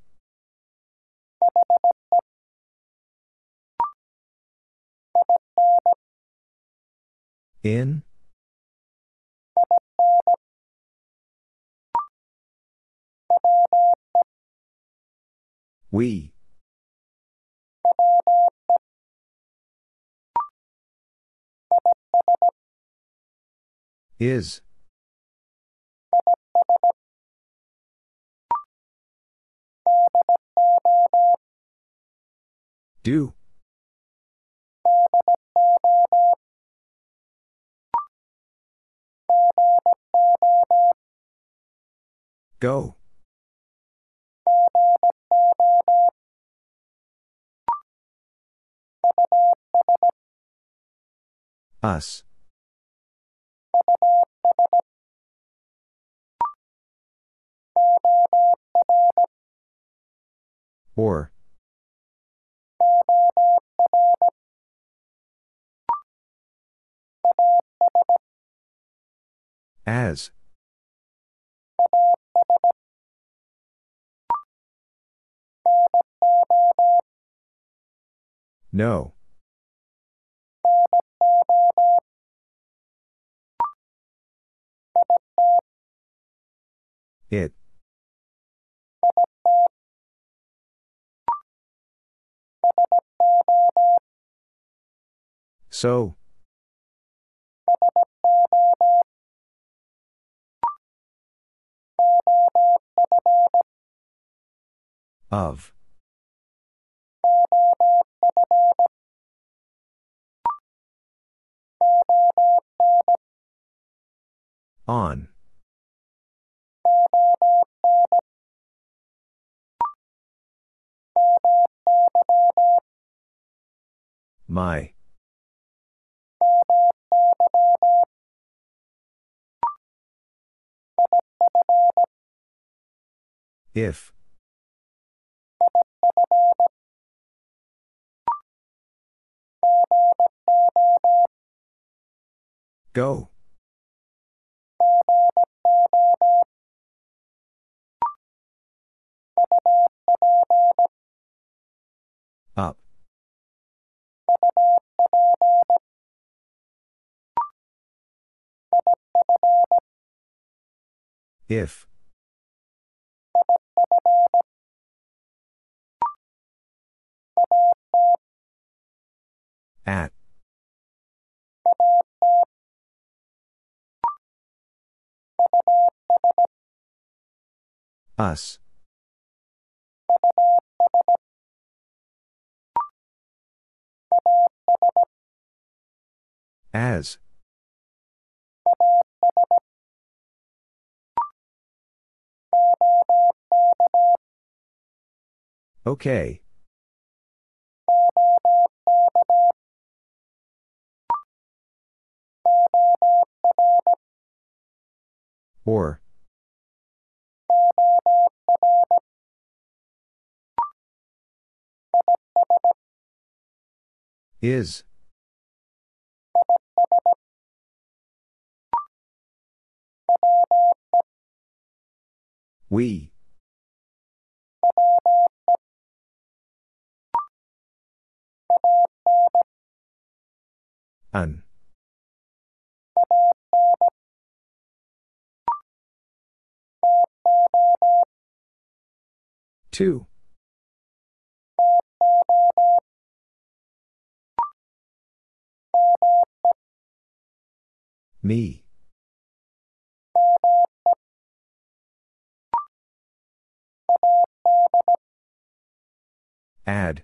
In? We. Is. Do. Go. Us. Or. As. No. It. So. Of. On. My. If. Go. Up. If. At. Us. As. Okay. Or. Is. We. An. To. Me. Ad.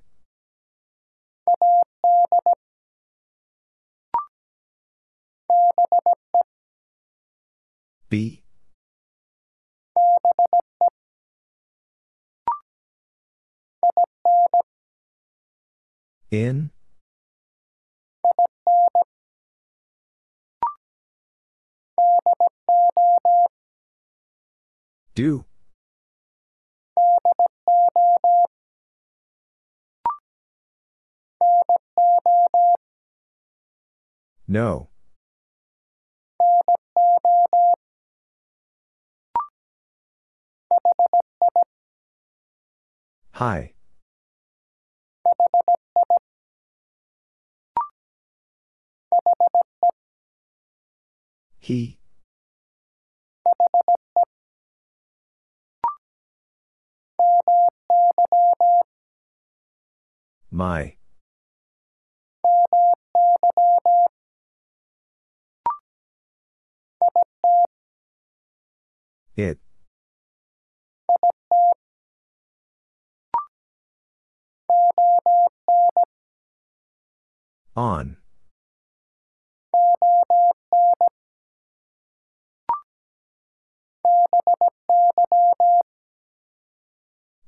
Be. In. Do. No. Hi. He. My. It. On.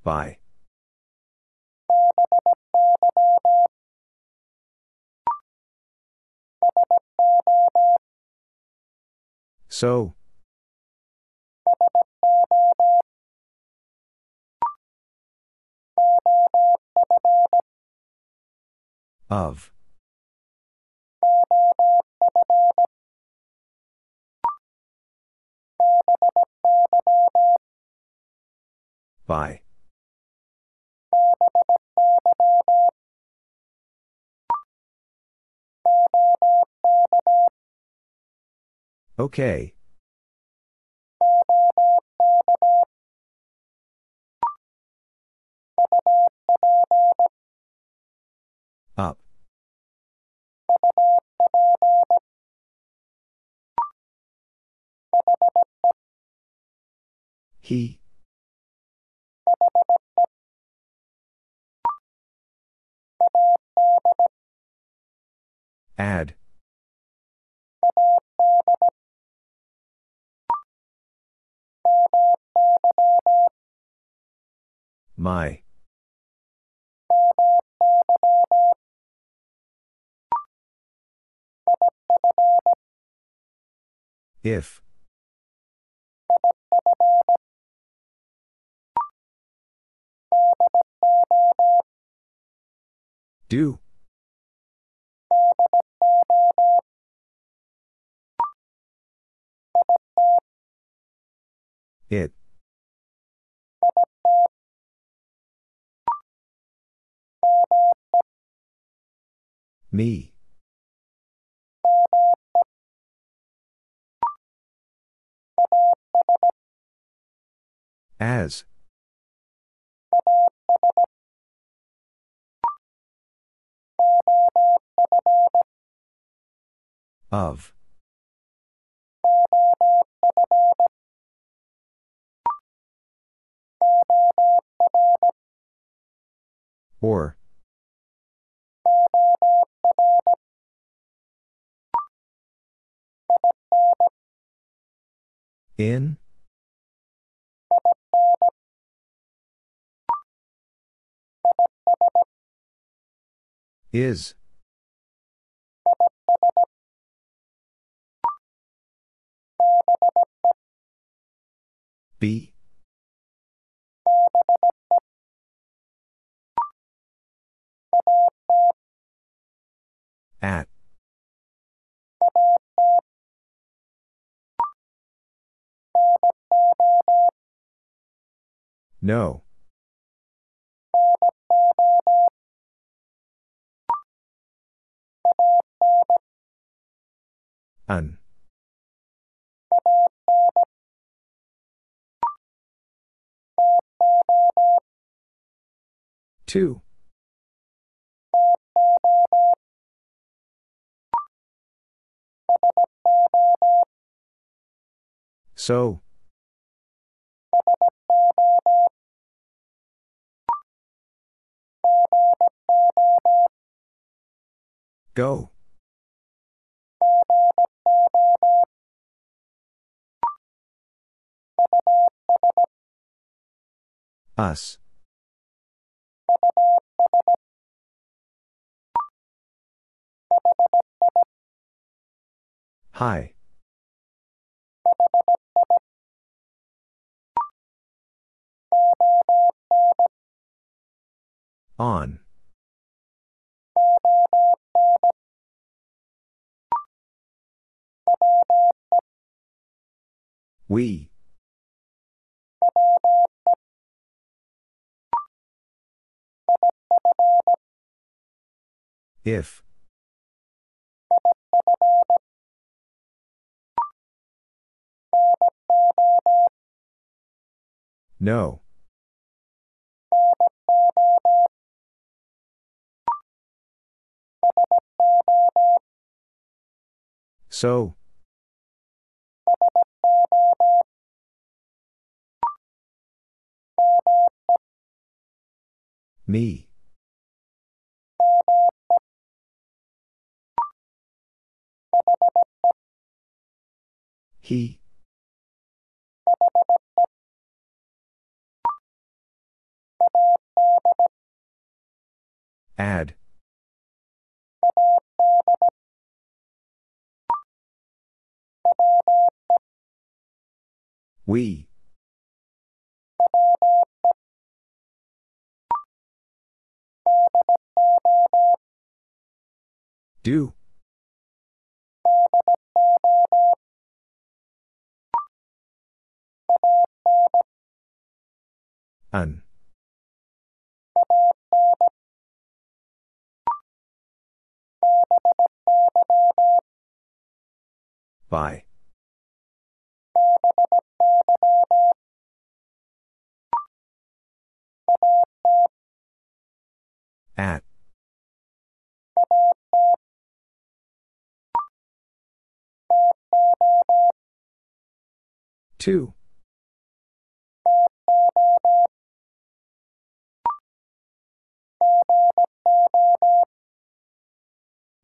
By. So. Of. By. Okay. Up. He. Ad. My. If. Do. It. Me. As. Of. Or. In? Is. Be. At. No. An. To. So. Go. Us. Hi. On. We. If. No. So. Me. He. Ad. We. Do. An. By. At. To.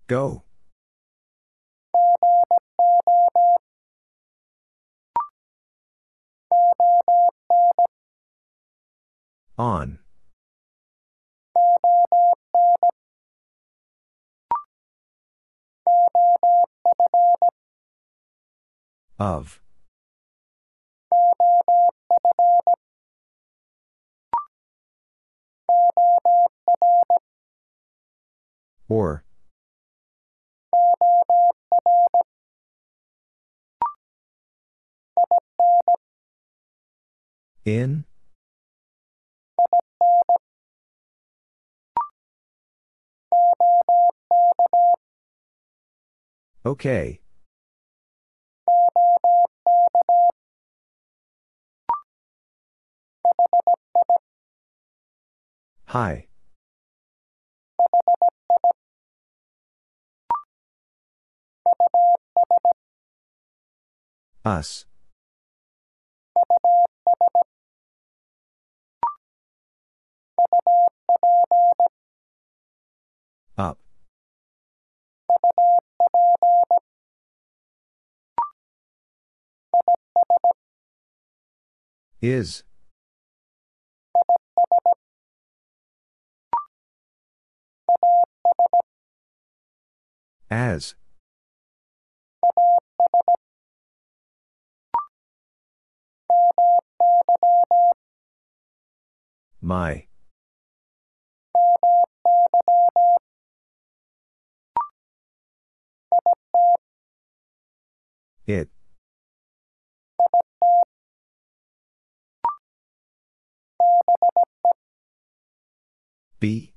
Go. On. Of. Or. In? Okay. Hi. Us. Up. Is. As. My. It. Be.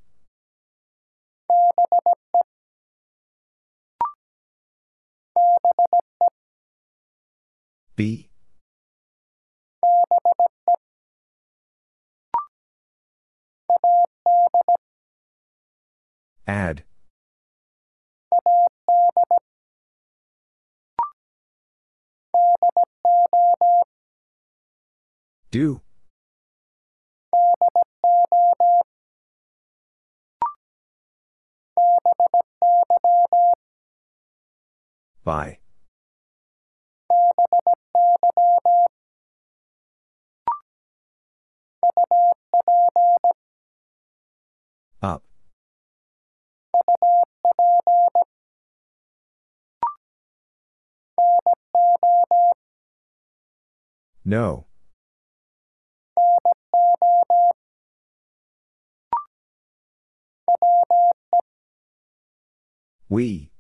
Be. Ad. Do. By. Up. No. We.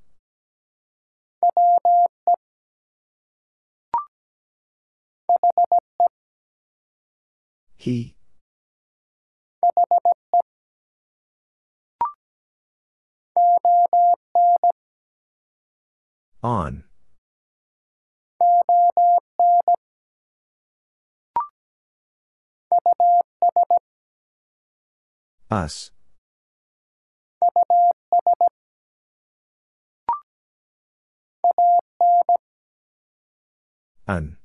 He. On. Us. An.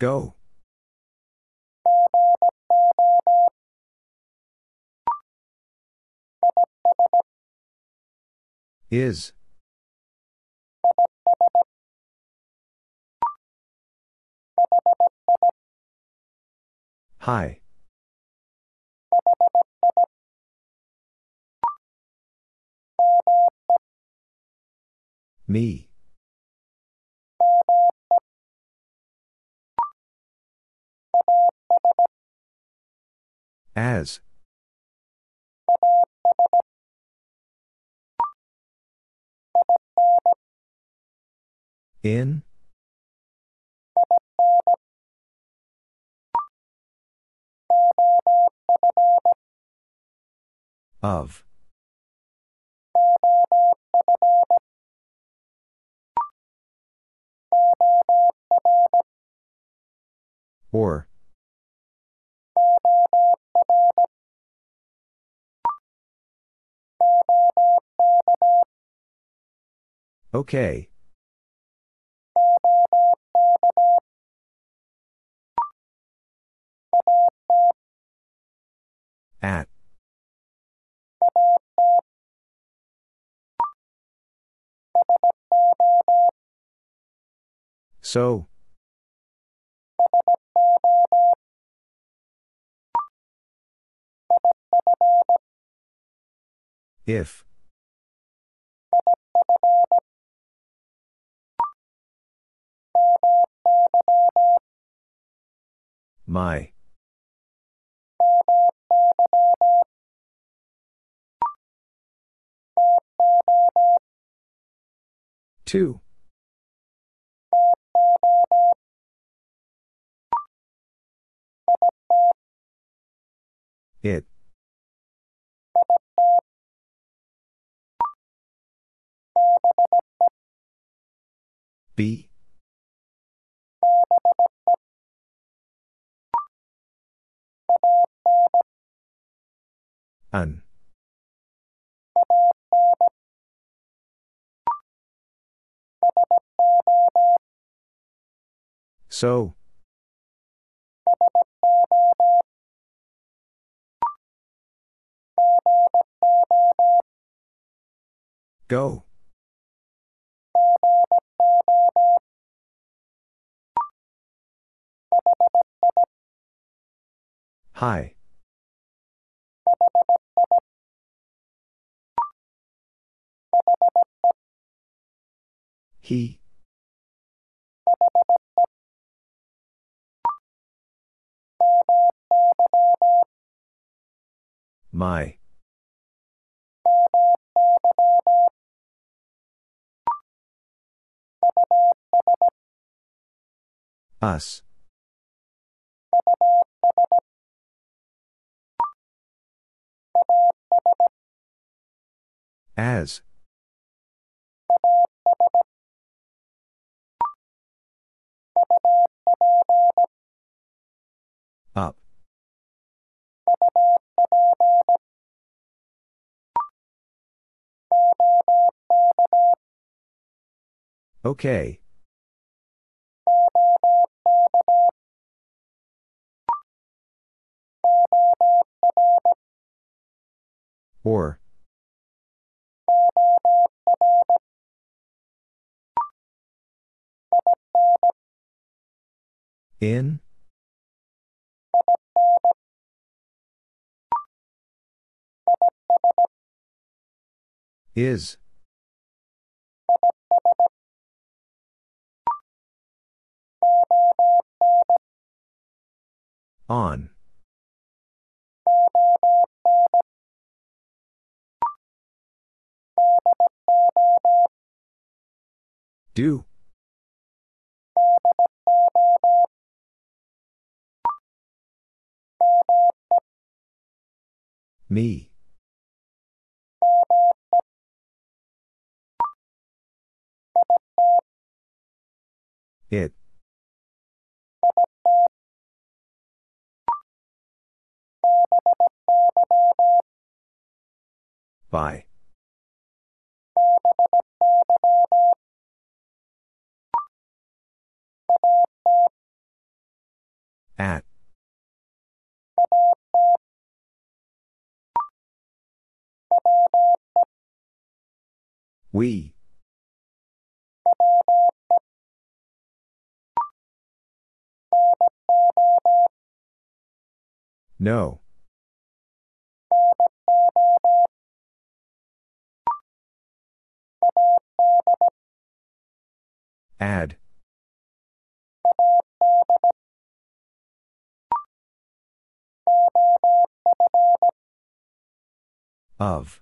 Go. Is. Hi. Me. As. In. Of. Or. Okay. At. So. If. My. To. It. Be. An. So. Go. Hi. He. My. Us. As. Up. Okay. Or. In? Is. On. Do. Me. It. By. At. We. No. Ad. Of.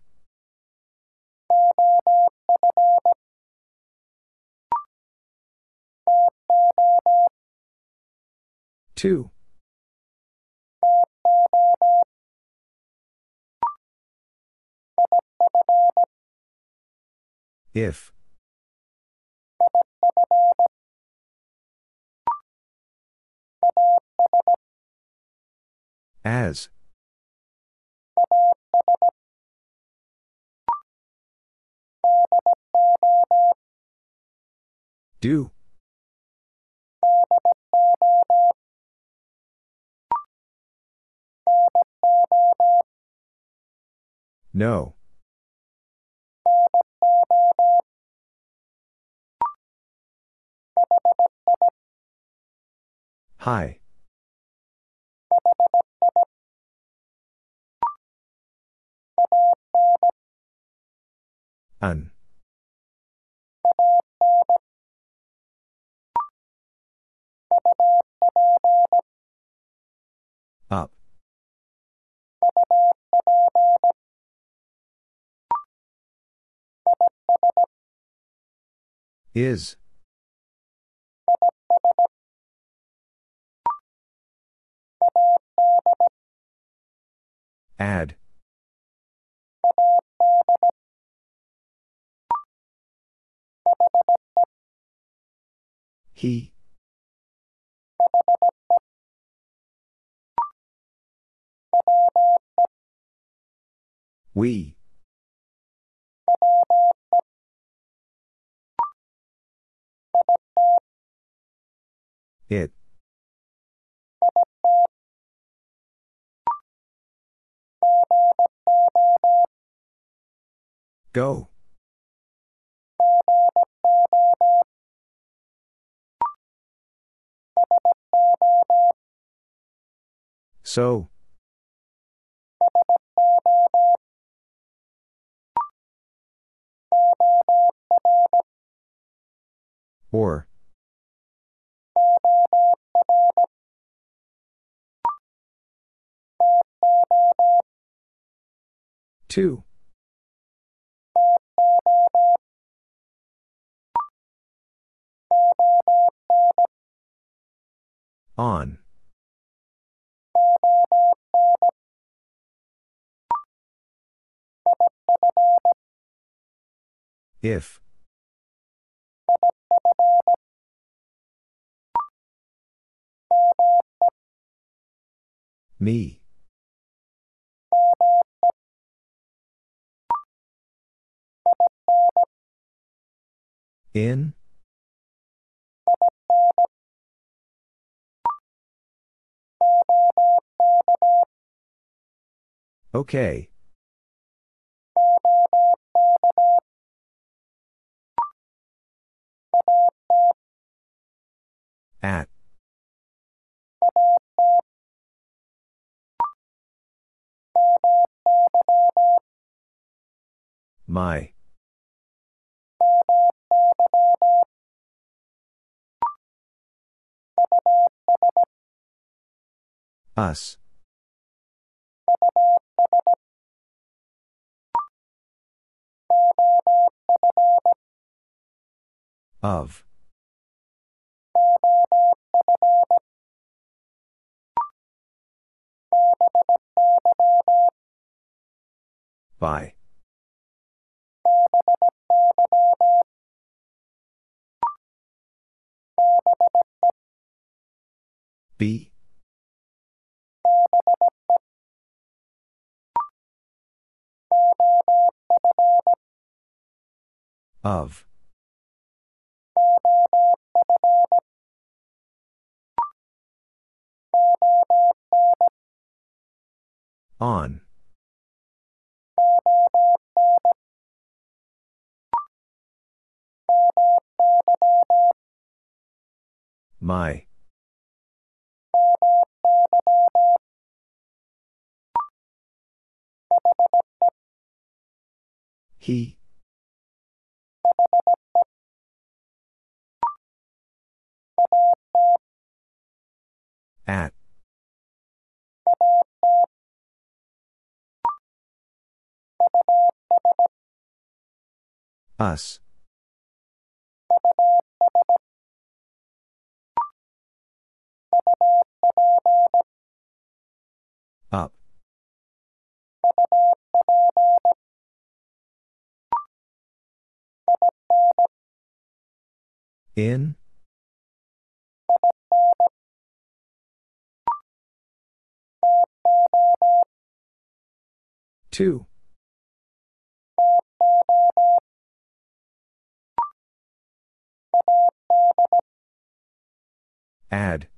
To. If. As. Do. No. Hi. An. Up. Is. Ad. He. We. It. Go. So. Or. To. On. If. Me. In? Okay. At. My. Us. Of. By. Be. Of. On. My. He. At. Us. Up. In? To. Ad.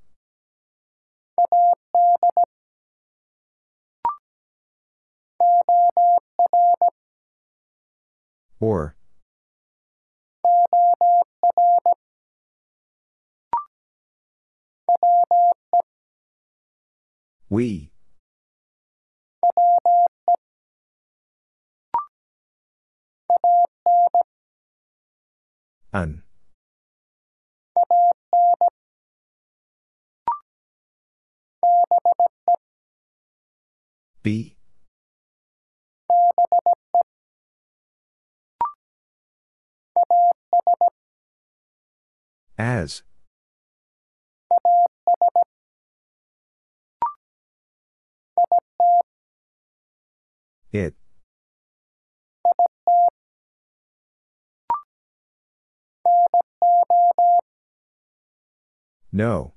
Or. We. An. Be. As. It. No.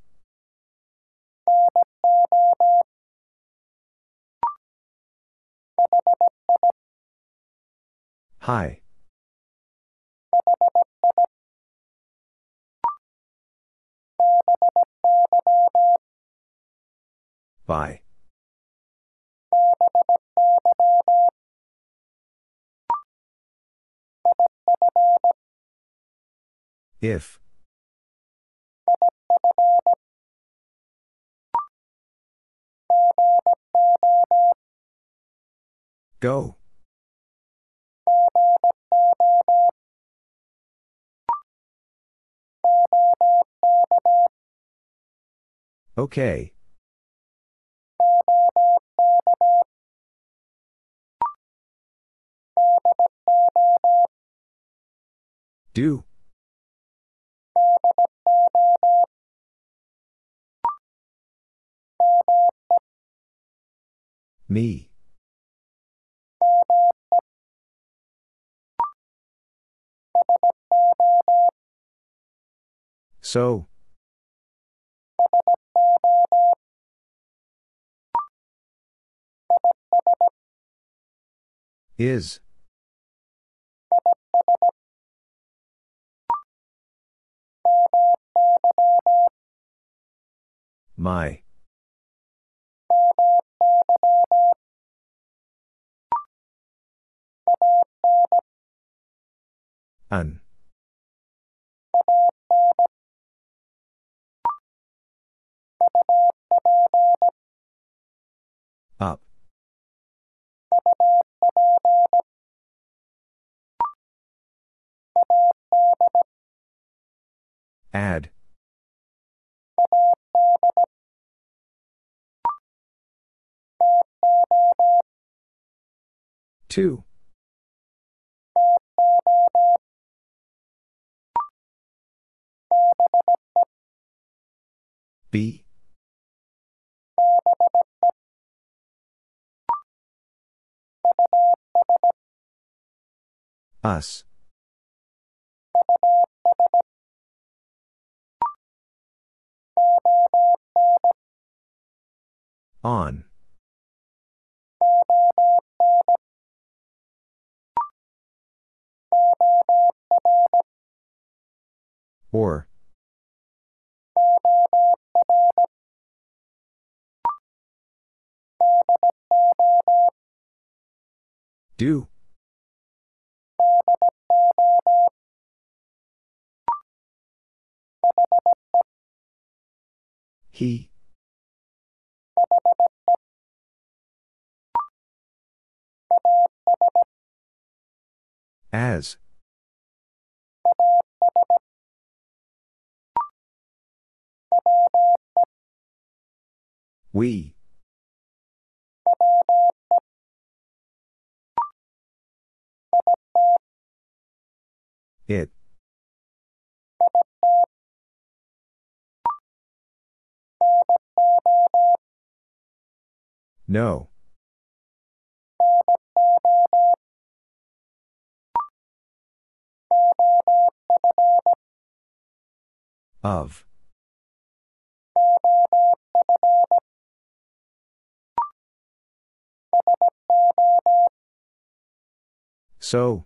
Hi. By. If. Go. Okay. Do. Me. So. Is. My. An. Up. Ad. To. Be. Us. On. Or. Do. He. As. We. It. No. Of. So.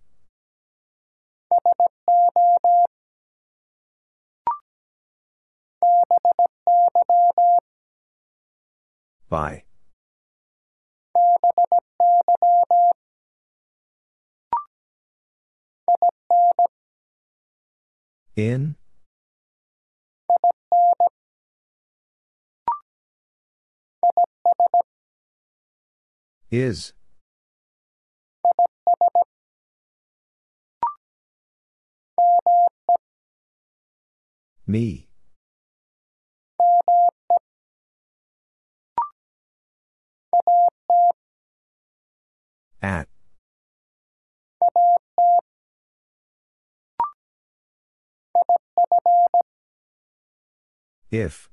By. In? Is. Me. At. If.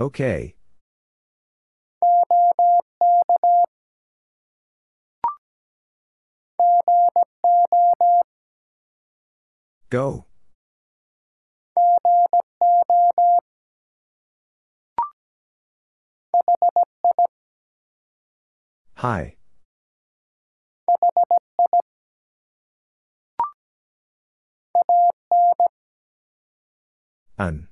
Okay. Go. Hi. An.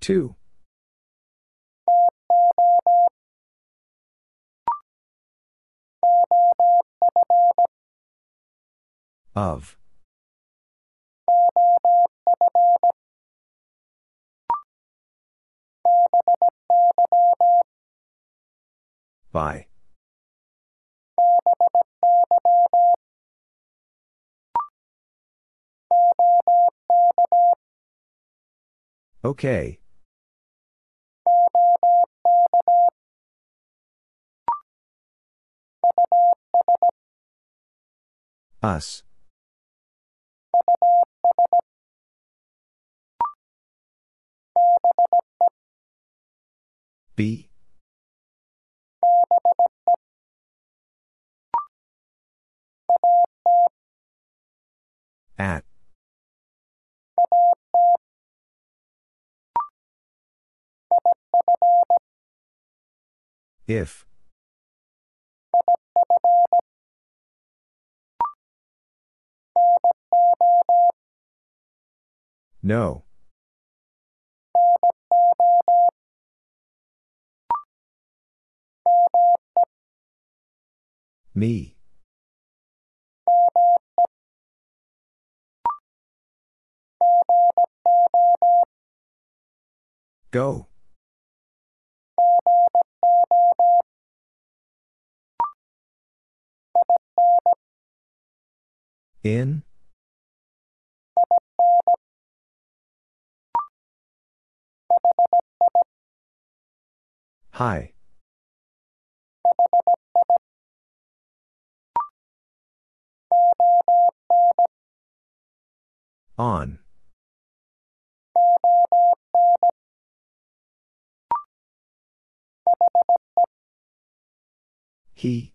To. Of. By. Okay. Us. Be. At. If. No. Me. Go. In? Hi. On. He.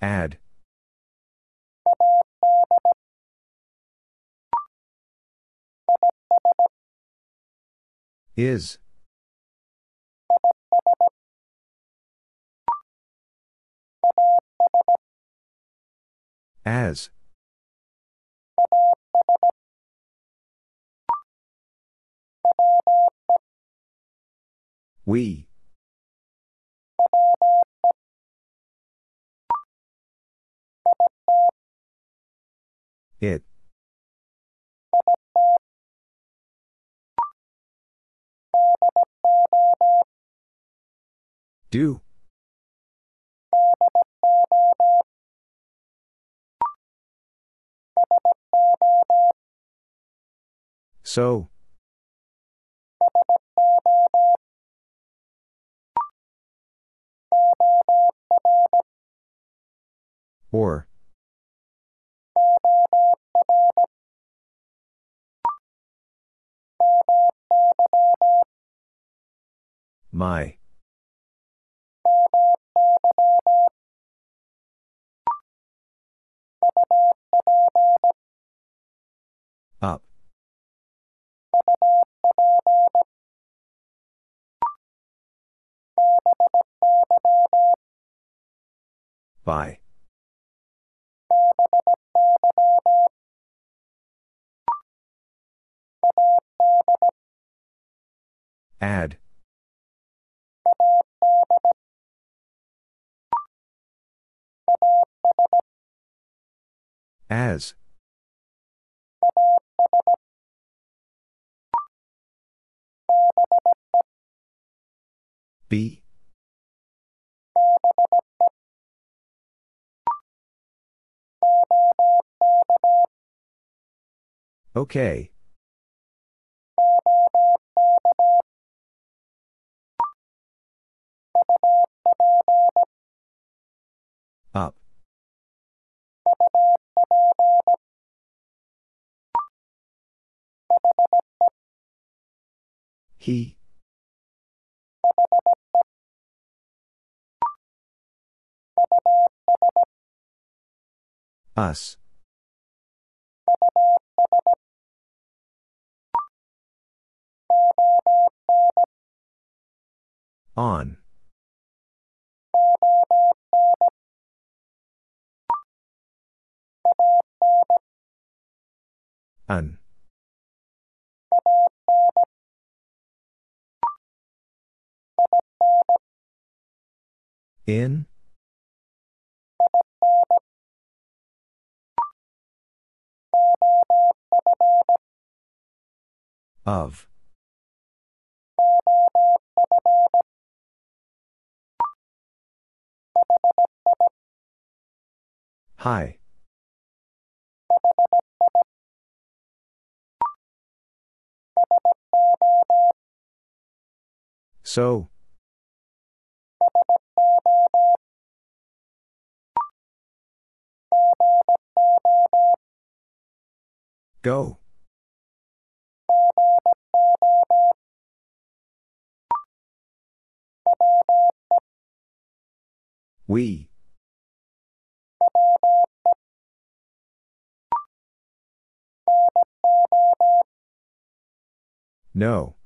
Ad. Is. As. We. It. Do. So. Or. My. Up. By. Ad. As. Be. Okay. He. Us. On. An. In? Of. Hi. So. Go. We. No.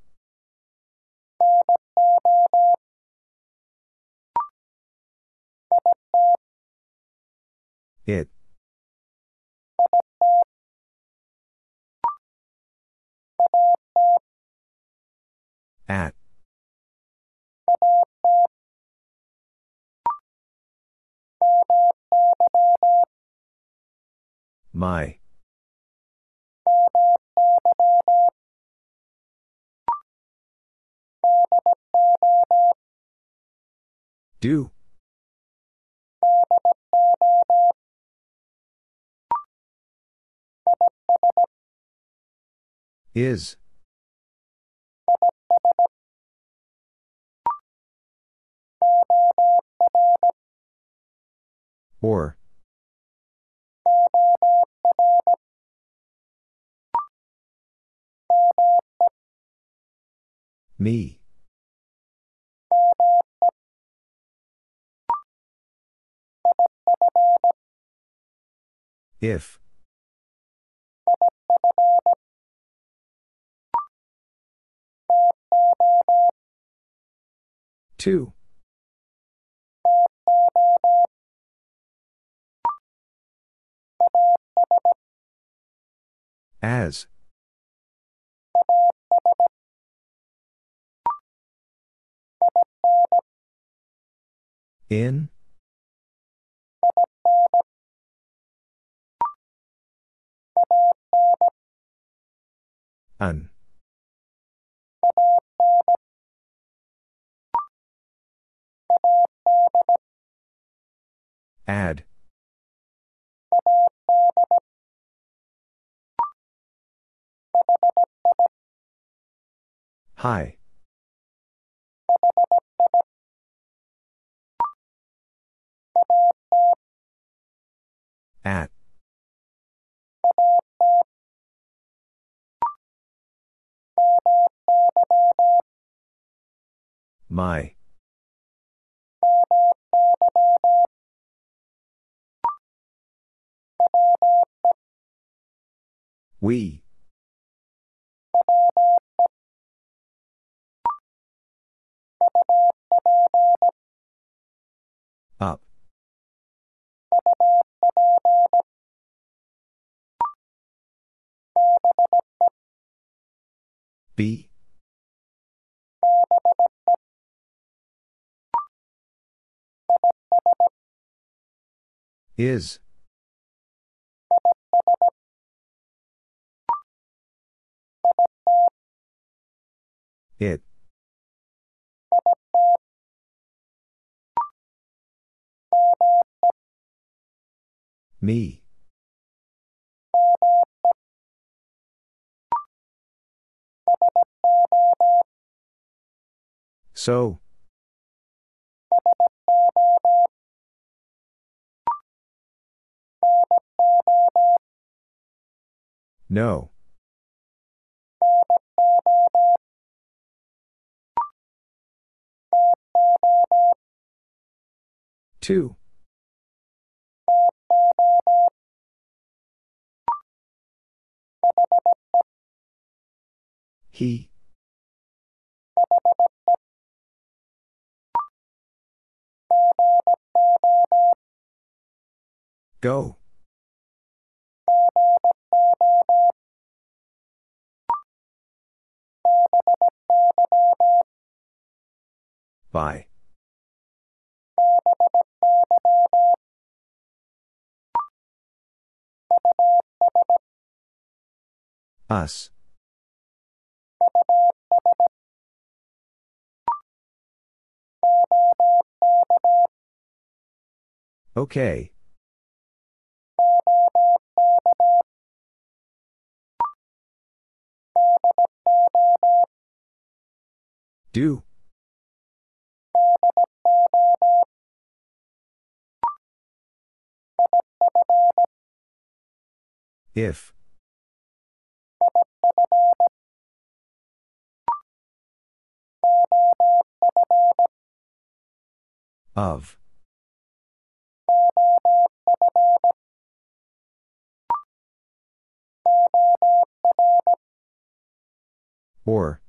It. At. My. Do. Is. Or. Me. If. To. As. In. An. Ad. Hi. At. My. We. Up. Be. Is. It. Me. So. No. To. He. Go. By. Us. Okay. Do. If. Of. Or.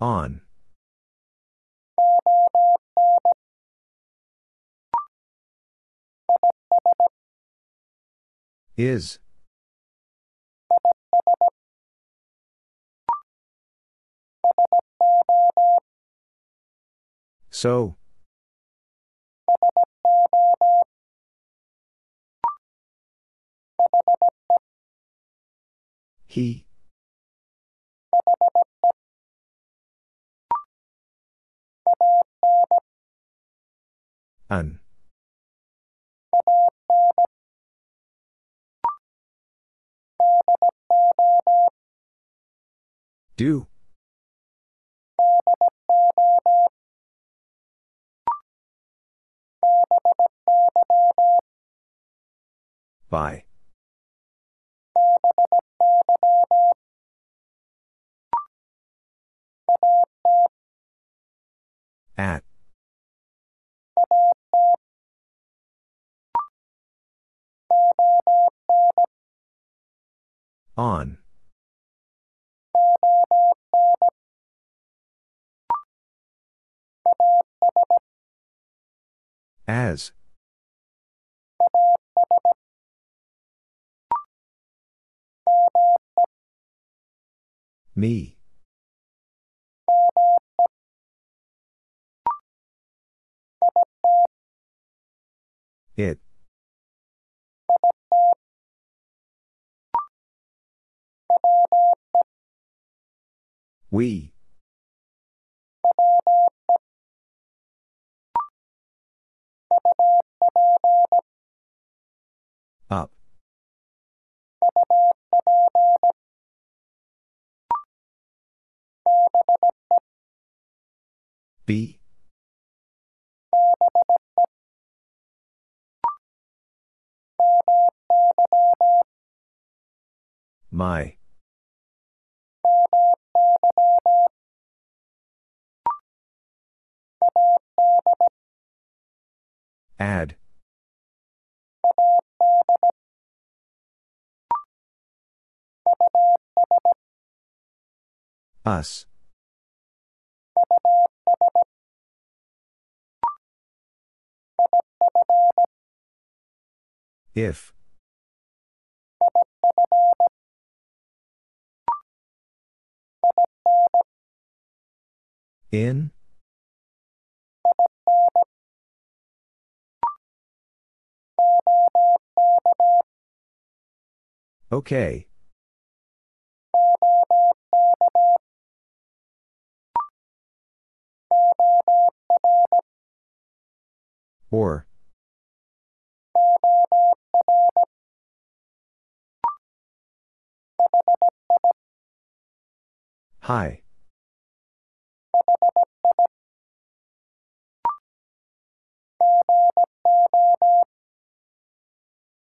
On. Is. So. He. An. Do. By. At. On. As. Me. It. We. Up. Be. My. Ad. Us. If. In? Okay. Or. Hi.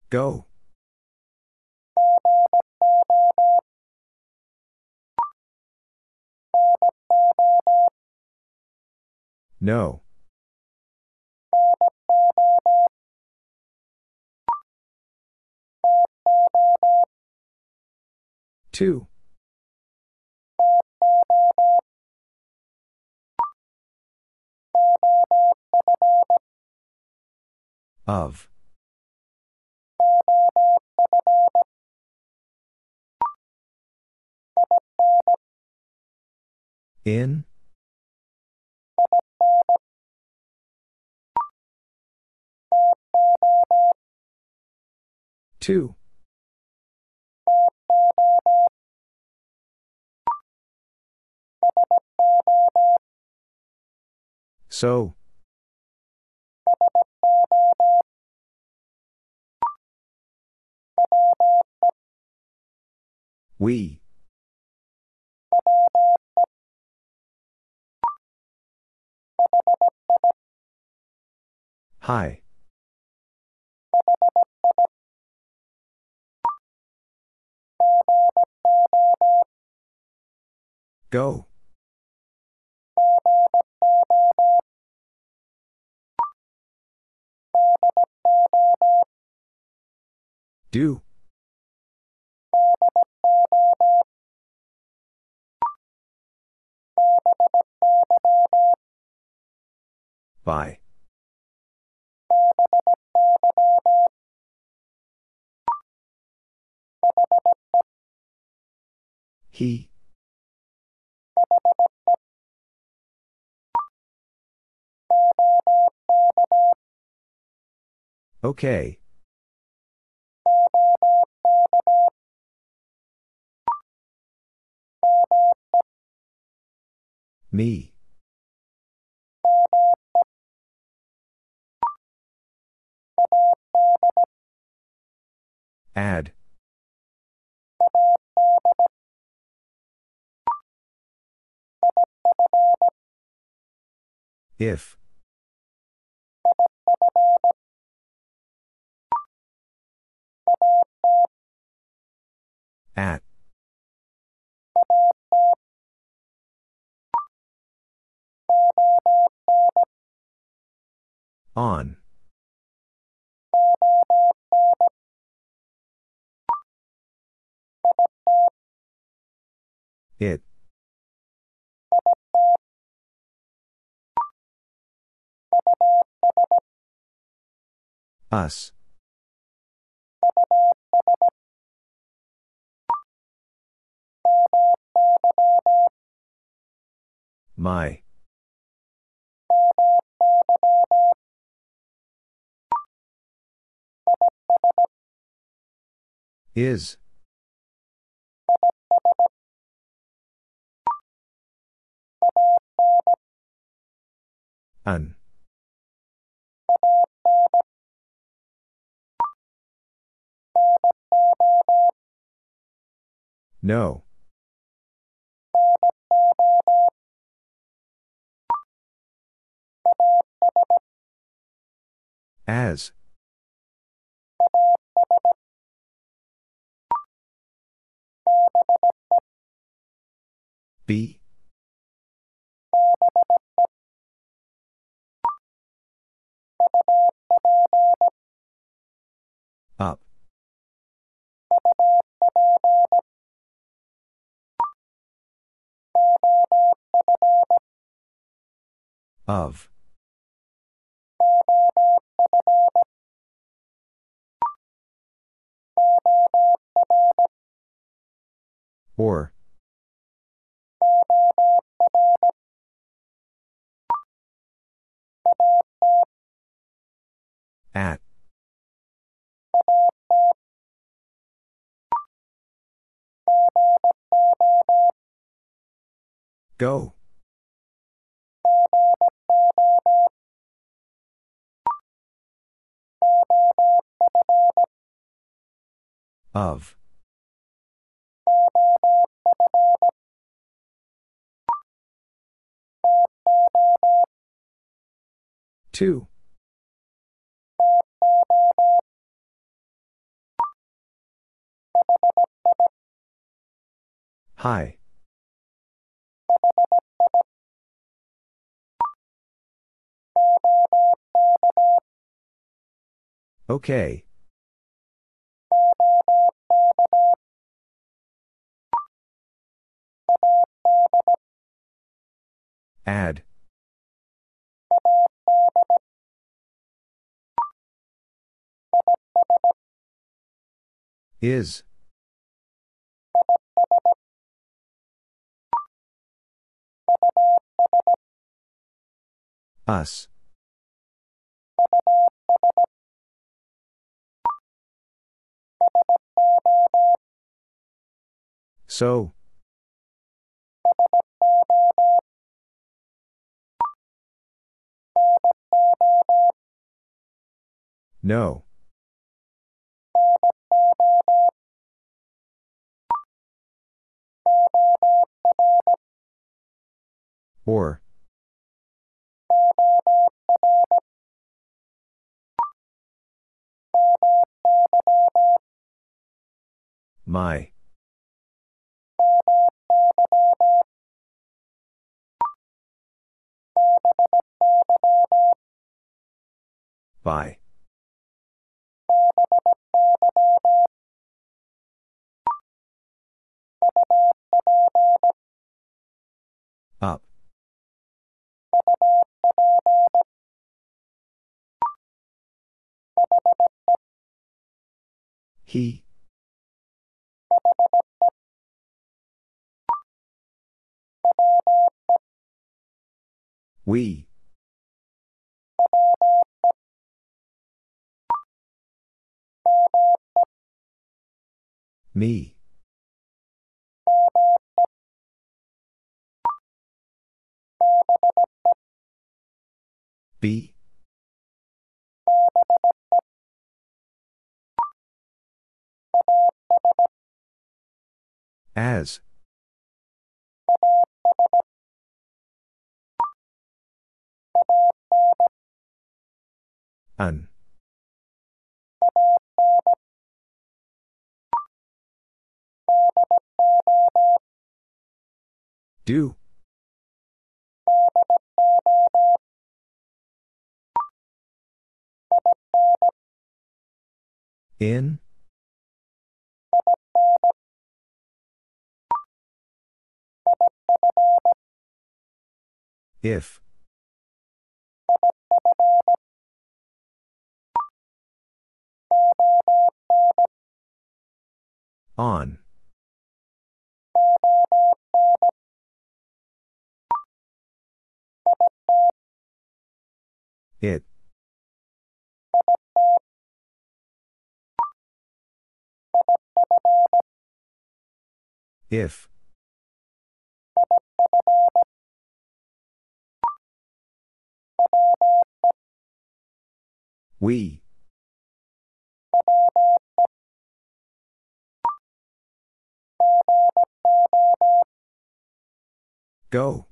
Go. No. To. Of. In? To. So. We. Hi. Go. Do. By. He. Okay. Me. Ad. If. At. On. It. Us. My. Is. An. No. As. Be. Up. Of. Or. At. Go. Of. To. Hi. Okay. Ad. Is. Us. So. No. Or. My. By. Up. He. We. Me. Be. As. An. Do. In. If. On. It. If. We. Go.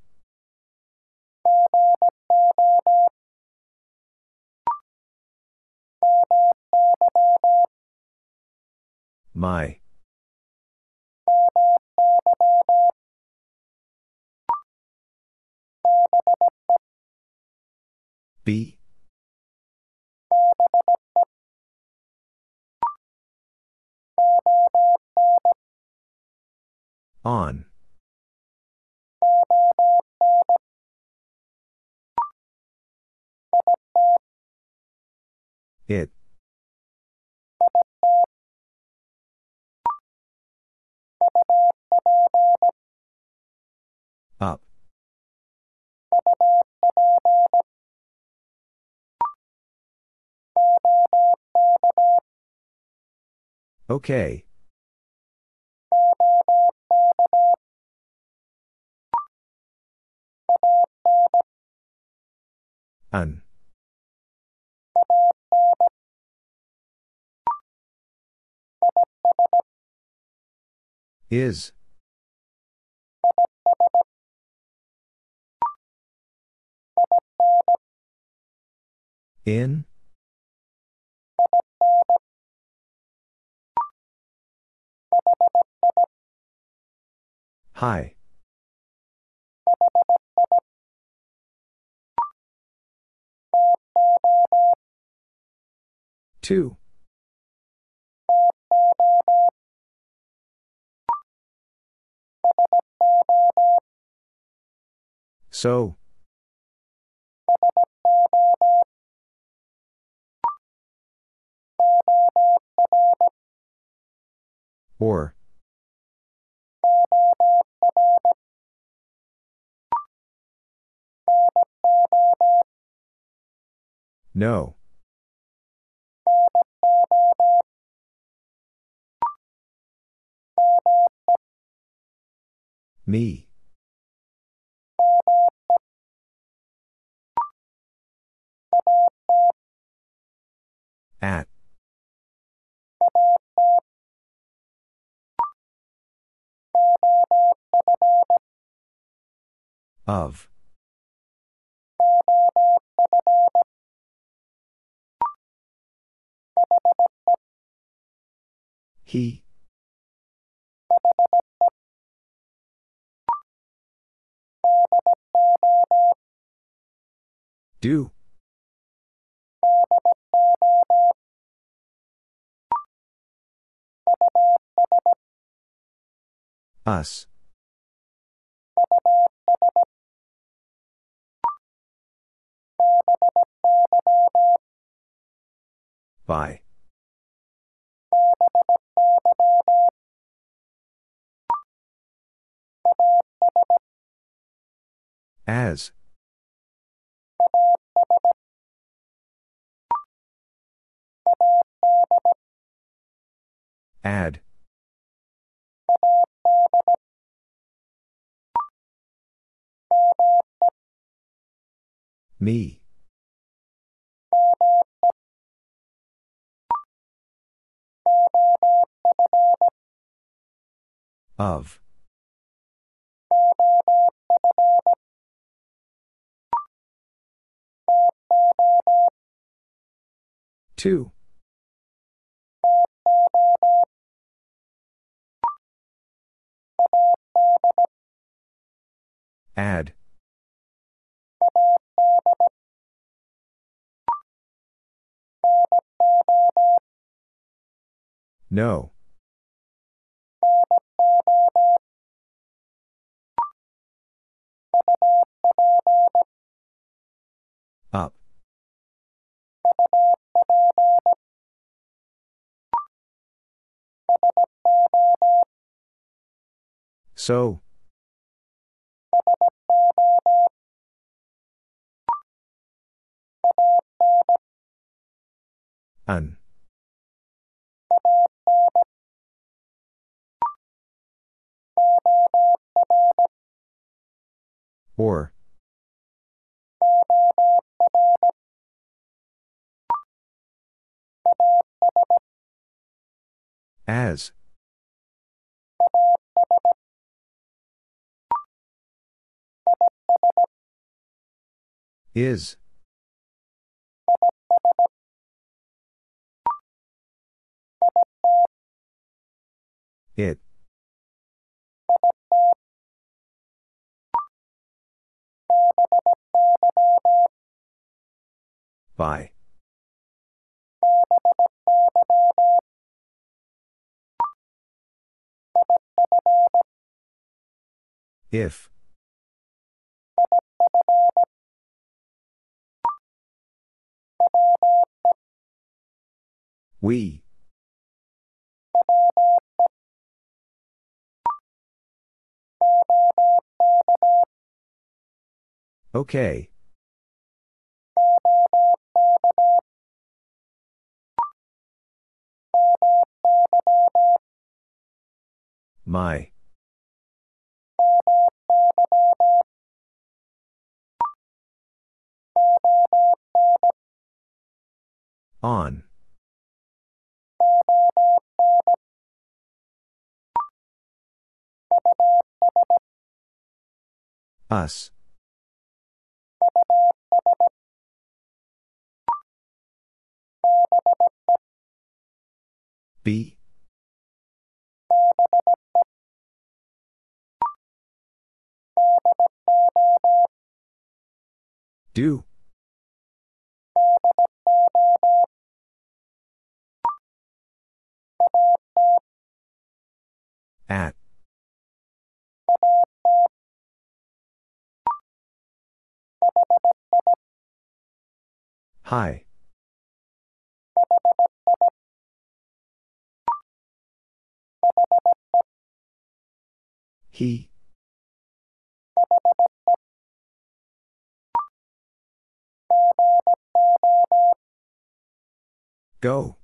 My. Be. On. It. Up. Okay. An. Is. In. Hi. To. So. Or. No. Me. At. Of. He. Do. Us. By. As. Ad. Me. Of. To. Ad. No. So. An. Or. As. Is. It. By. If. We. Okay. My. On. Us. Be. Do. At. Hi. He. Go.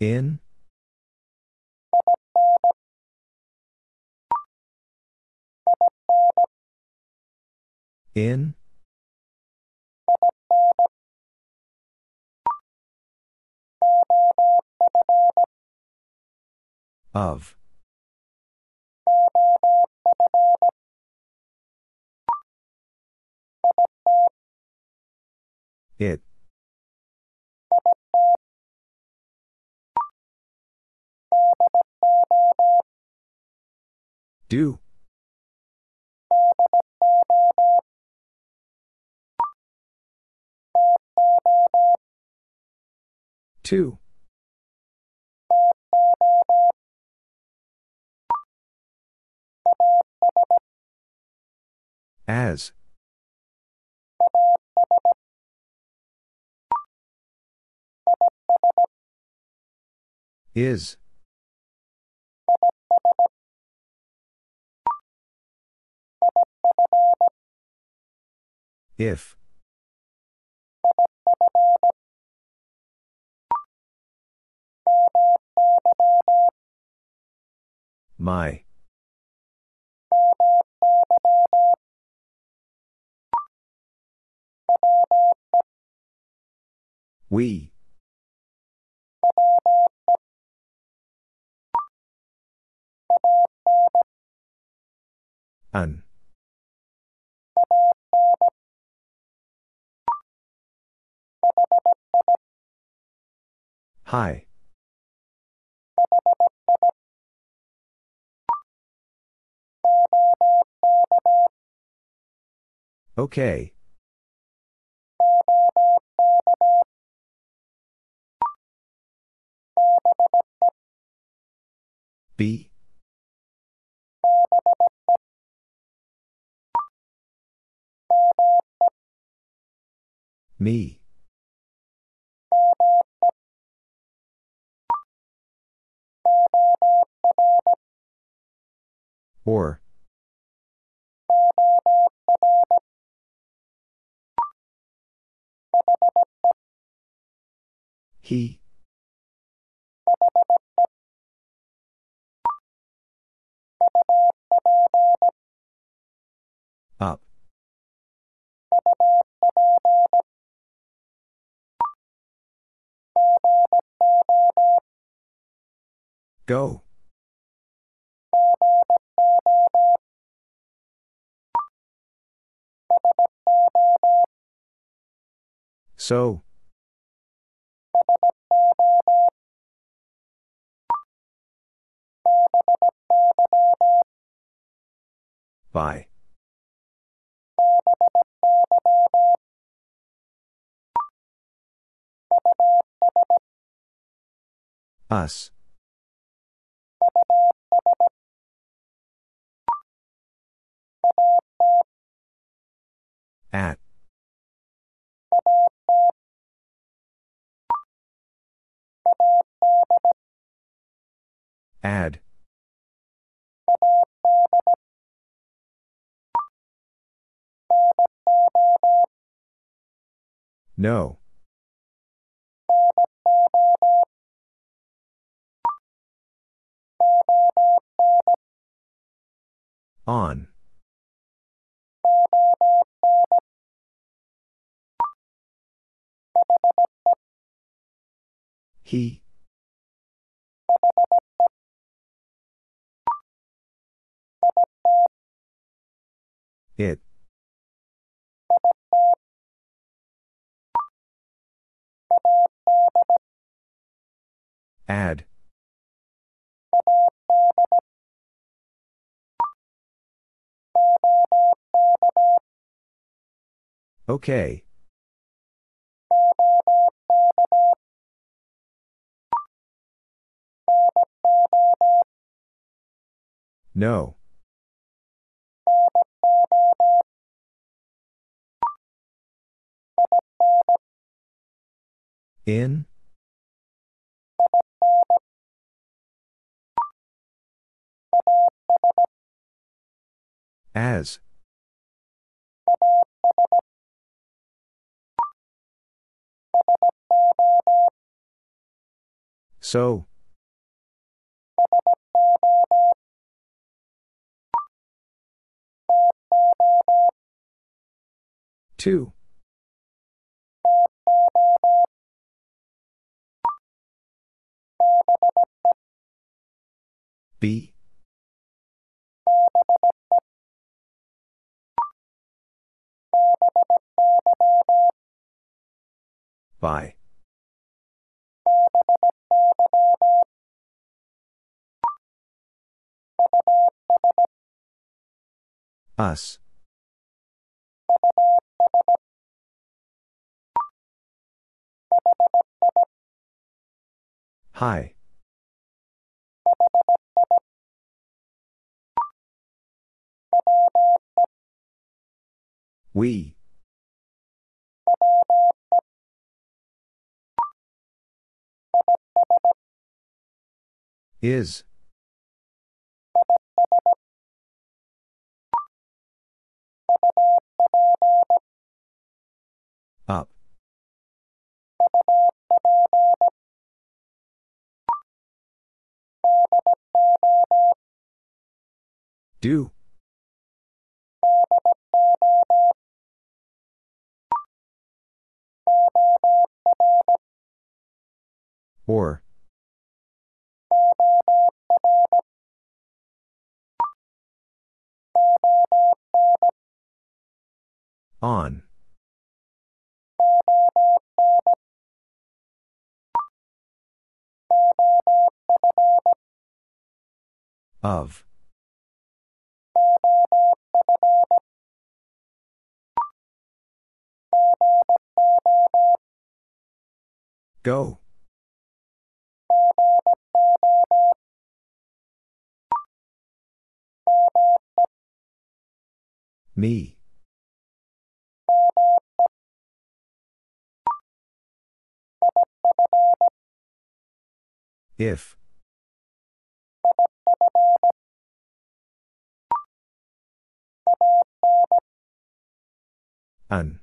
In? In? Of. It. Do. To. As. Is. If. My. We. An. Hi. Okay. Be. Me. Or. He. Up. Go. So. By. Us. At. Ad. No. On. He. It. Ad. Okay. No. In? As. So. To. Be. By. Us. Hi. We. Is. Up. Do. Or. On. Of. Go. Me. If. An.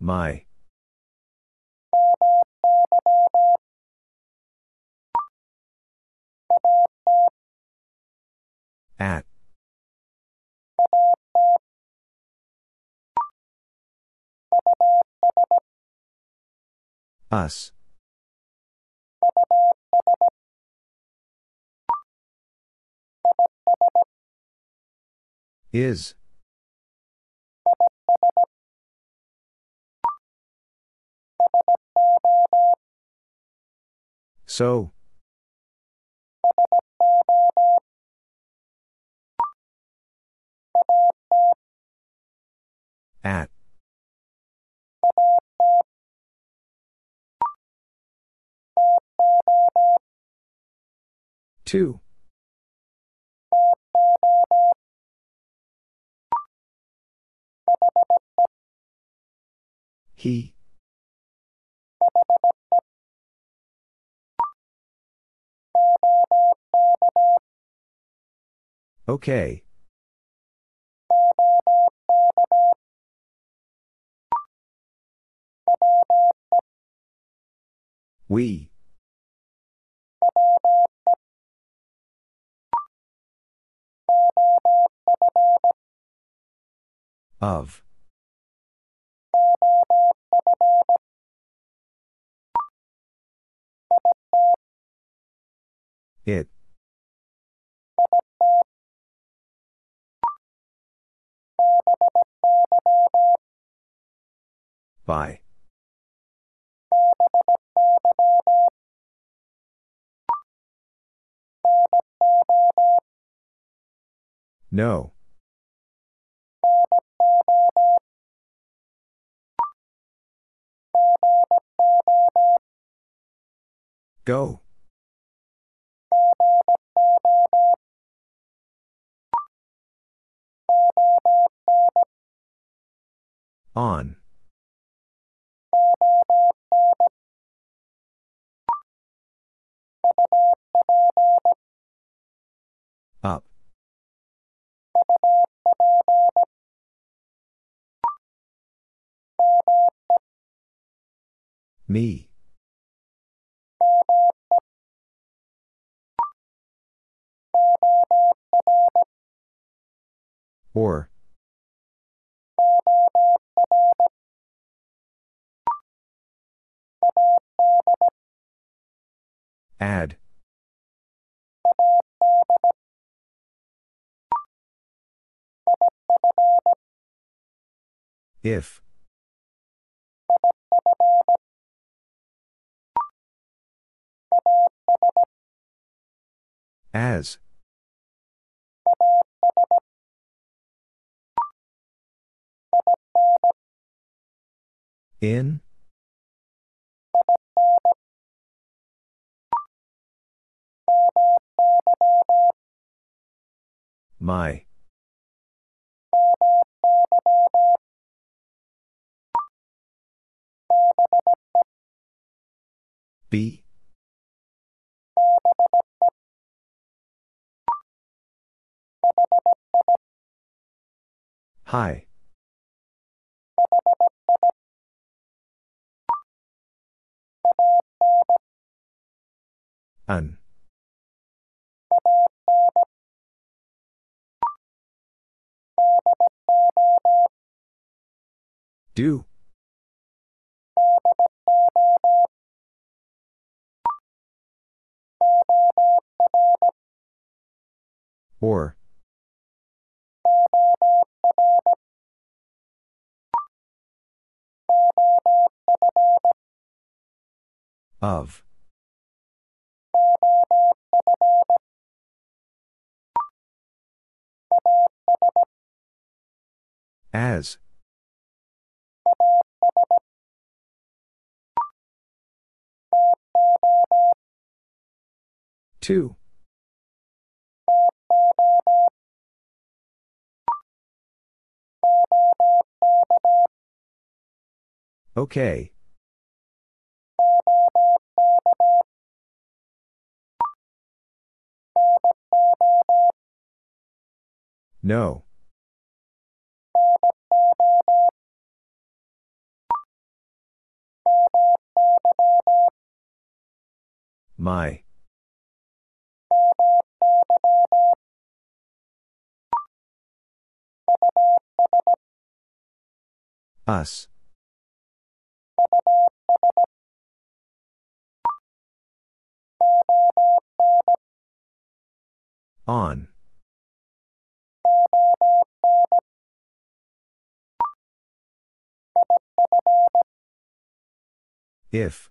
My. At. Us. Is. So. At. To. He. Okay. We. Of. It. By. No. Go. On. Up. Me. Or. Ad. If. As. In. My. Be. Hi. Un. Do. Or. Of. As. To. Okay. No. My. Us. On. If.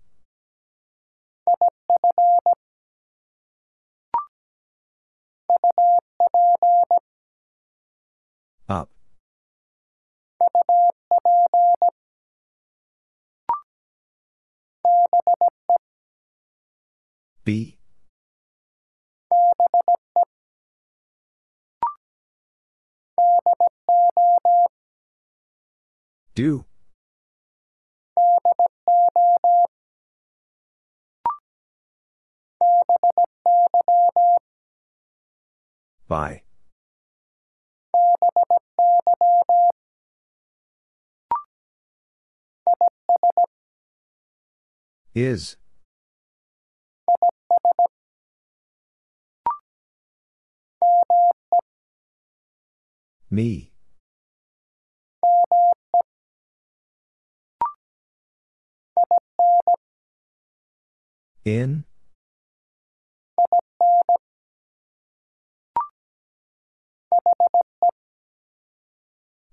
Up. Be. Do. By. Is. Me. In.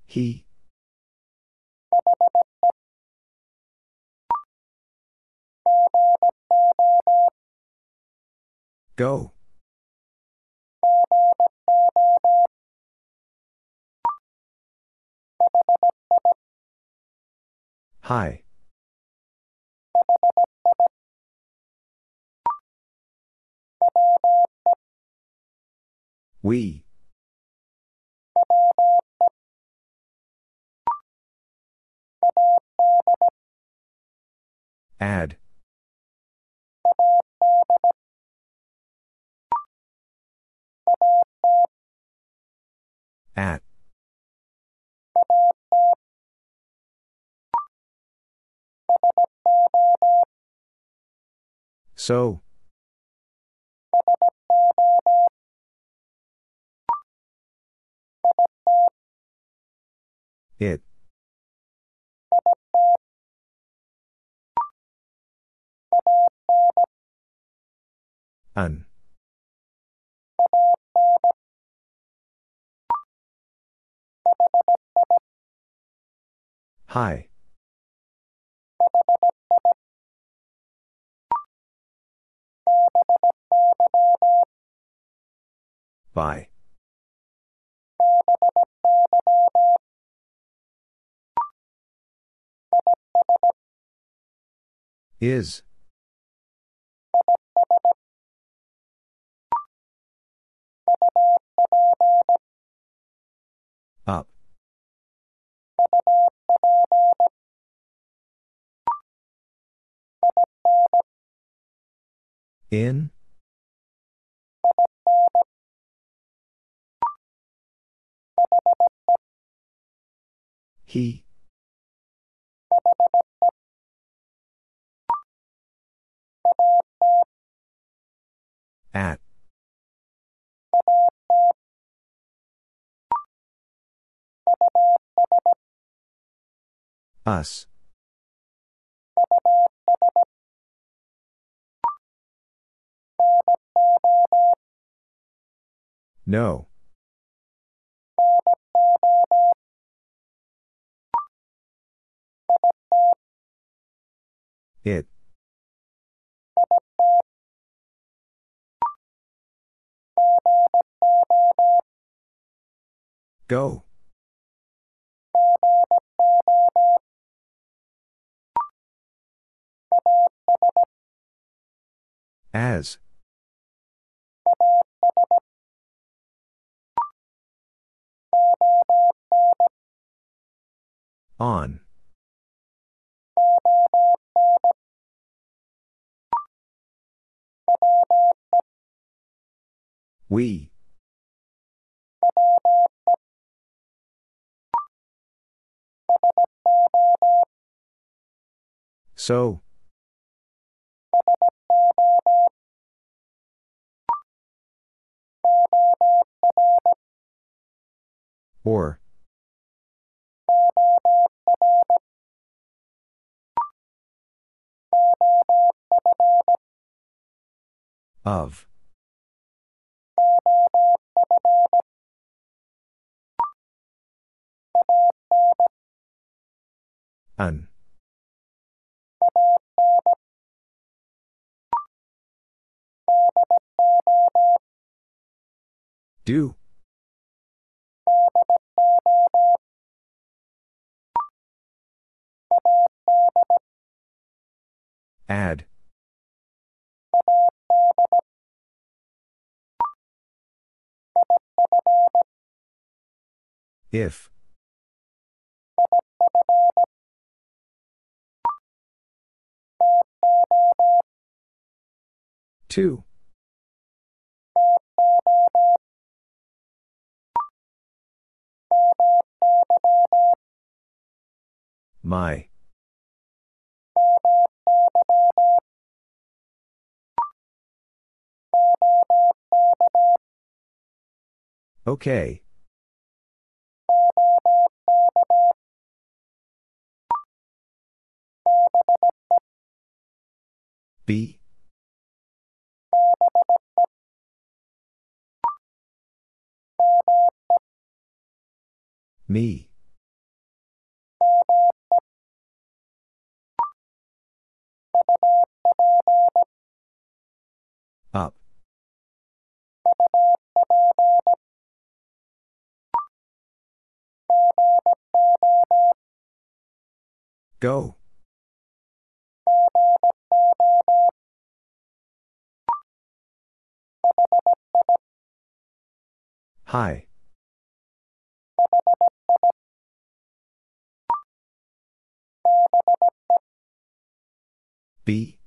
He. Go. Hi. We. Ad. At. So. It. An. Hi. By. Is. Up. In? He. At. Us. No. It. Go. As. On. We. So. Or. Of. An. Do. Ad. If. To. My. Okay. Be. Me. Up. Go. Hi. Be.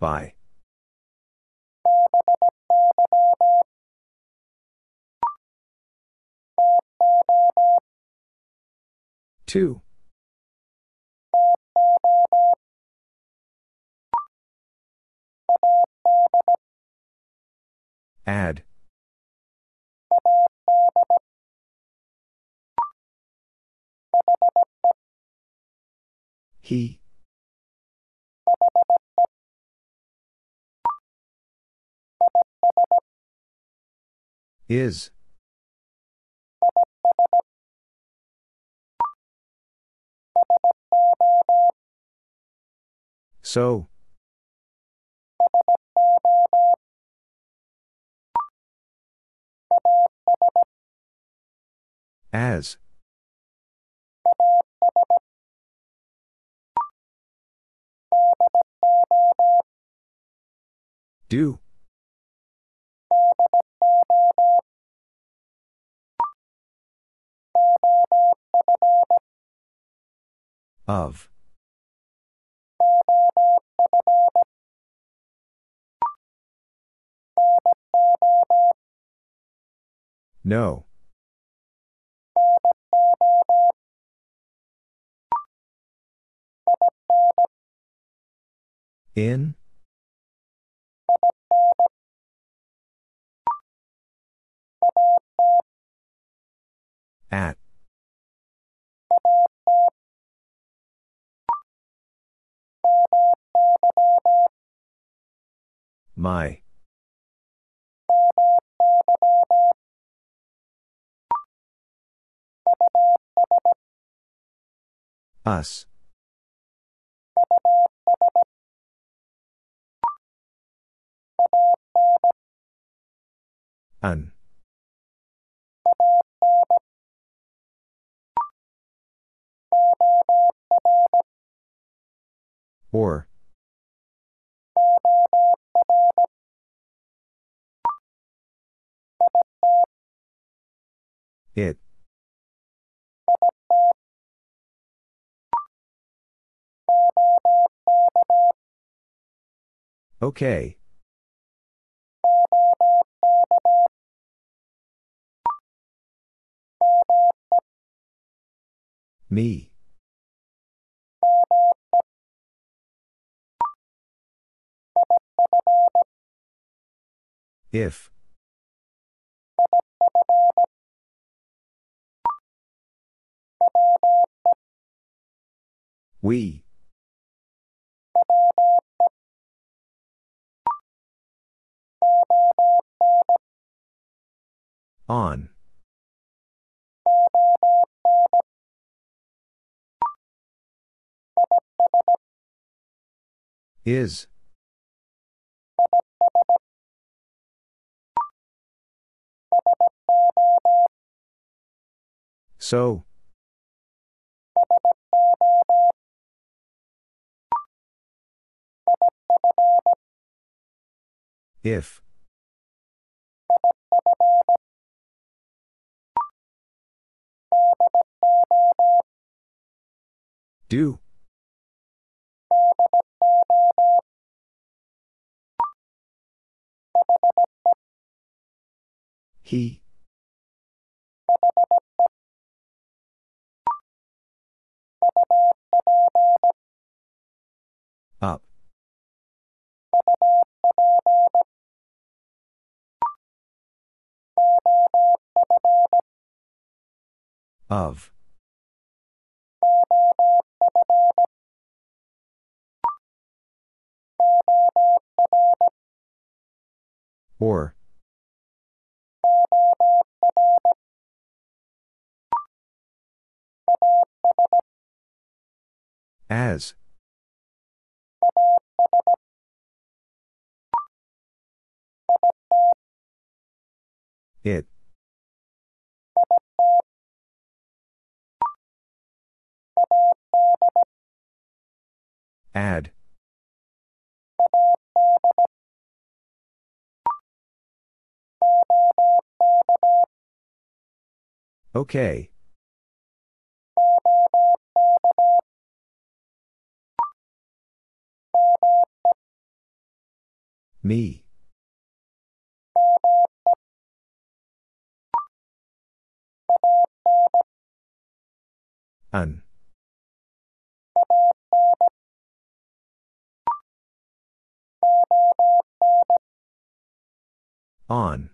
By. To. Ad. He. Is. So. As. Do. Of. No. In? At. My. Us. An. Or. It. Okay. Me. If. We. On. Is. So. If. Do. He. Up. Of. Or. As. It. Ad. Okay. Me. An. On.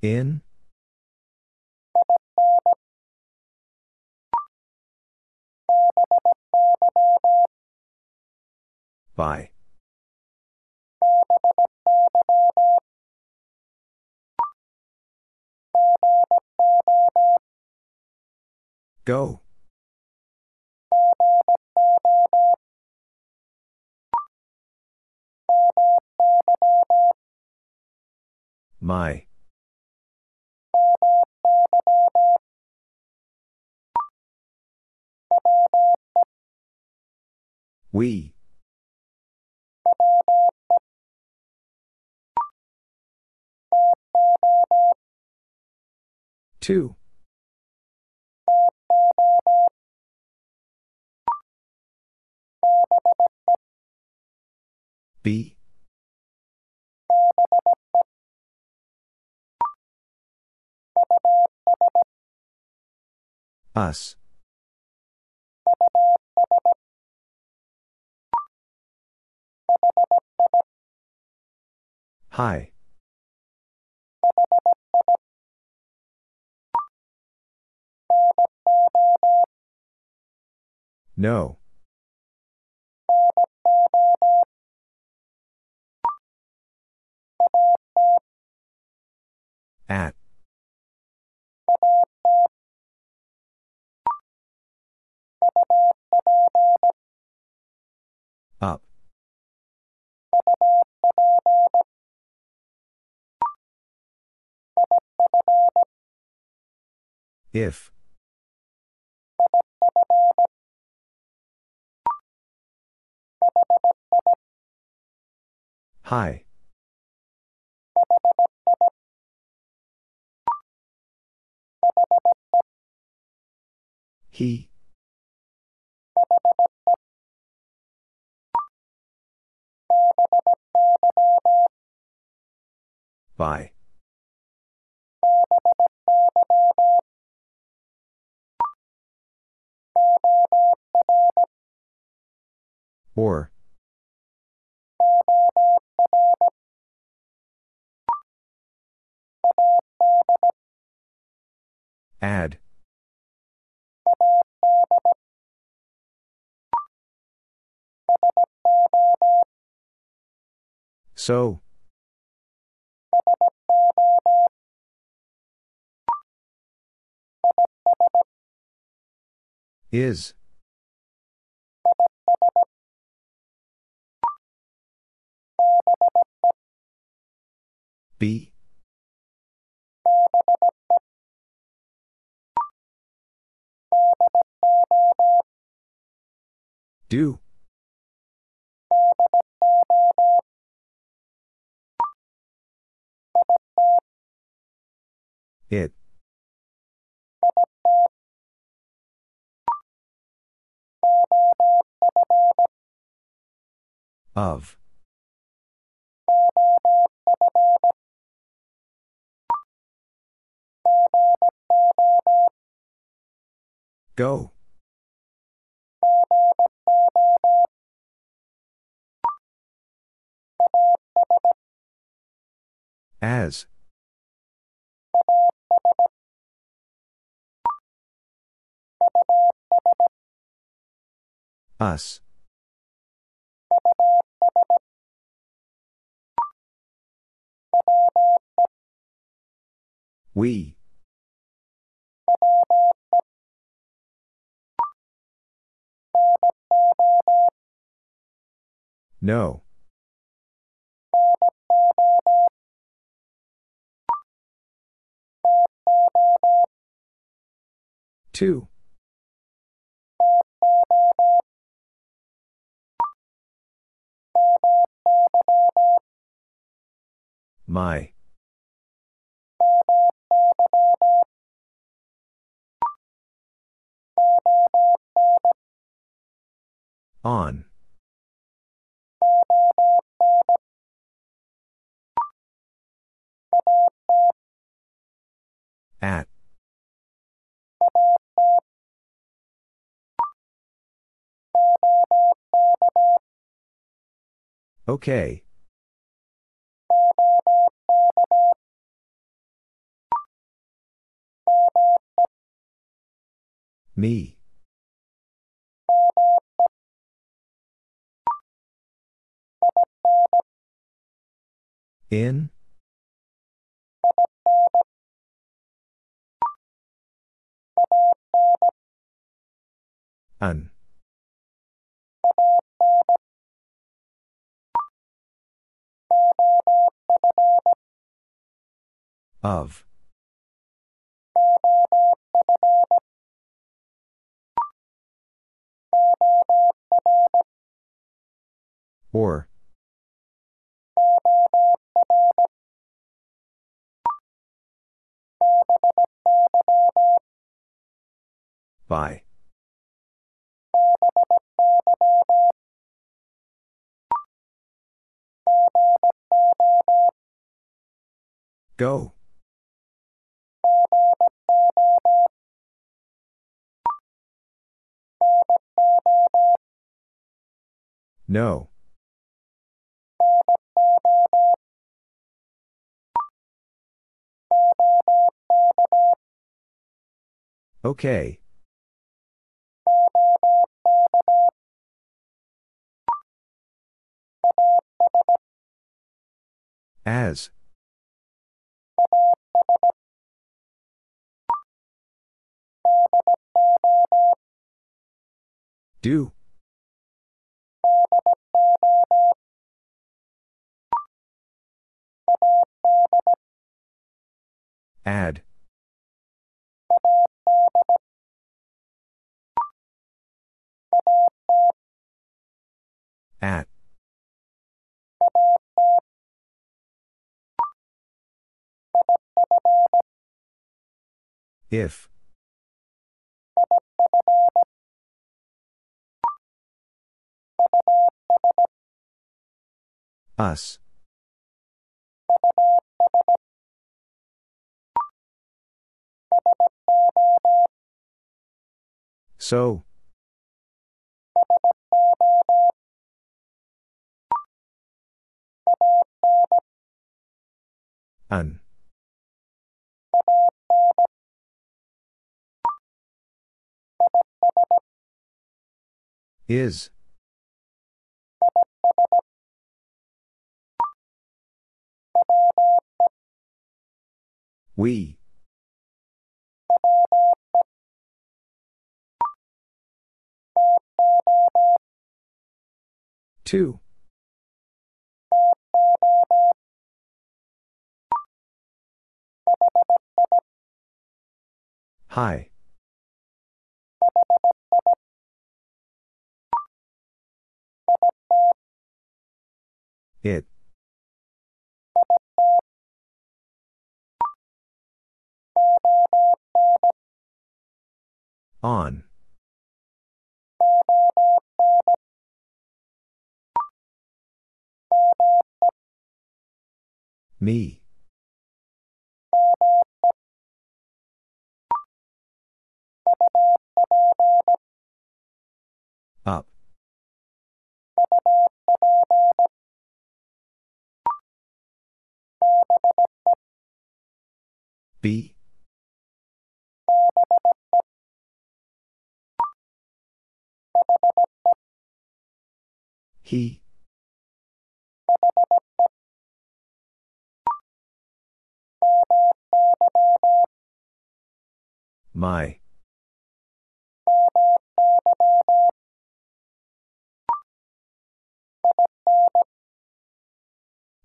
In? By. Go. My. We. To. Be. Us. Hi. No. At. Up. If. Hi. He. By. Or. Ad. So. Is. Be. Do. It. Of. Go. As. Us. We. No. To. My. On. At. Okay. Me. In? An. Of. Or. By. Go. No. Okay. As. Do. Ad. At. If. Us. So. An. Is. We. To. Hi. It. On. Me. Up. Be. He. My.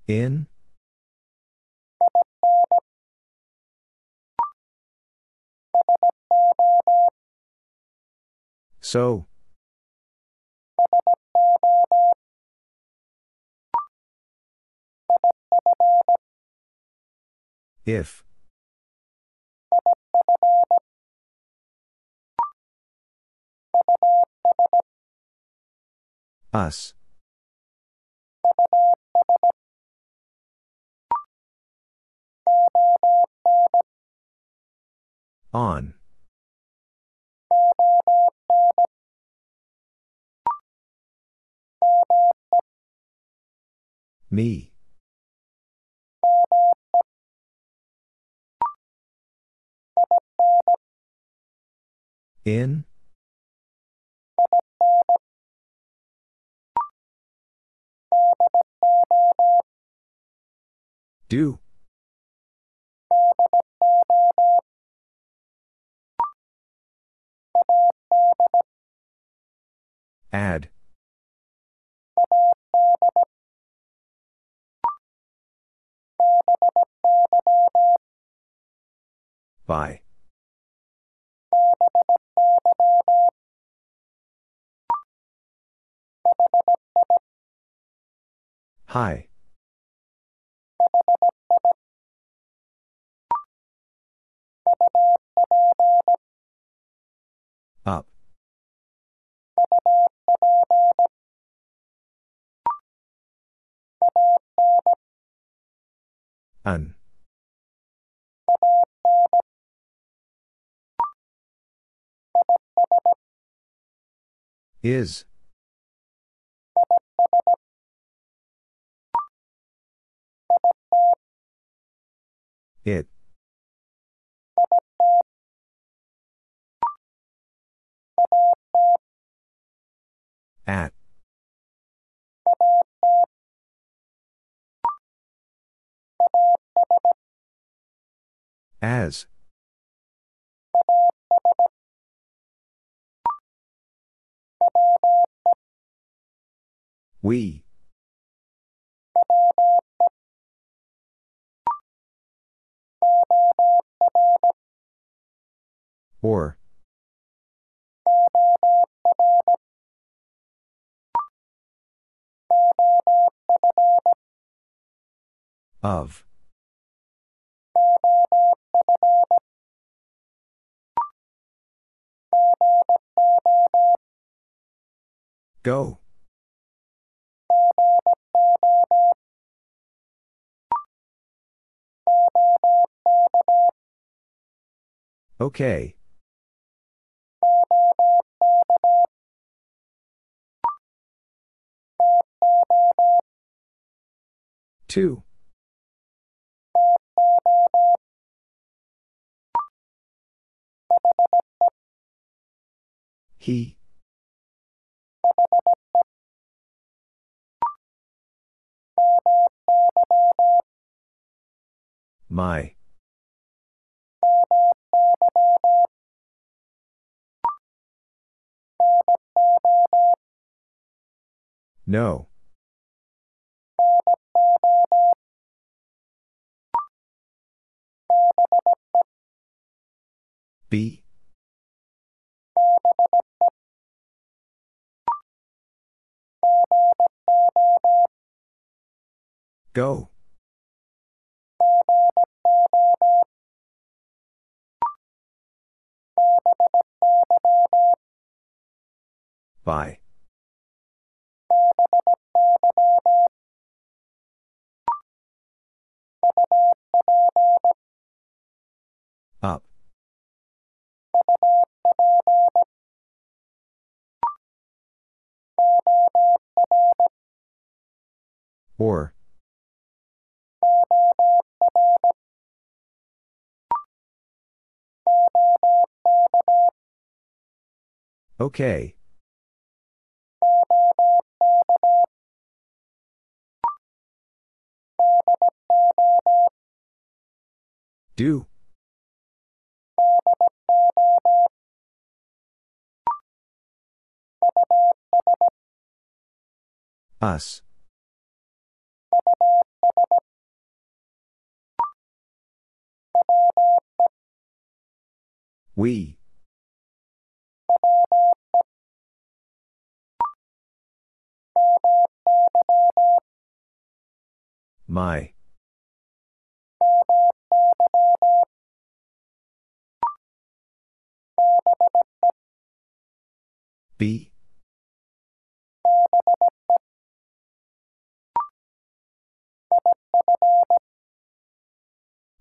In? So. If. Us. On. Me. In? Do. Ad. By. Hi. Up. Un. Is. It. At. As. We. Or. Of. Go. Okay. To. He. My. No. Be. Go. By. Up. Or. Okay. Do. Us. We. My. Be.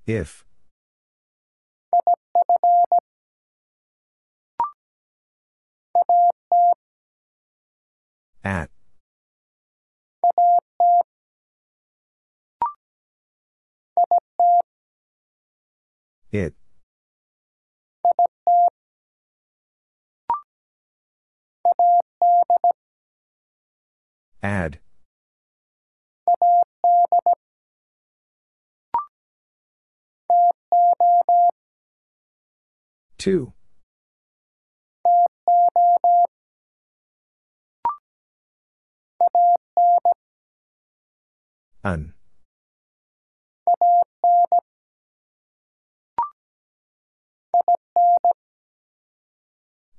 If. At. It. Ad. To. An.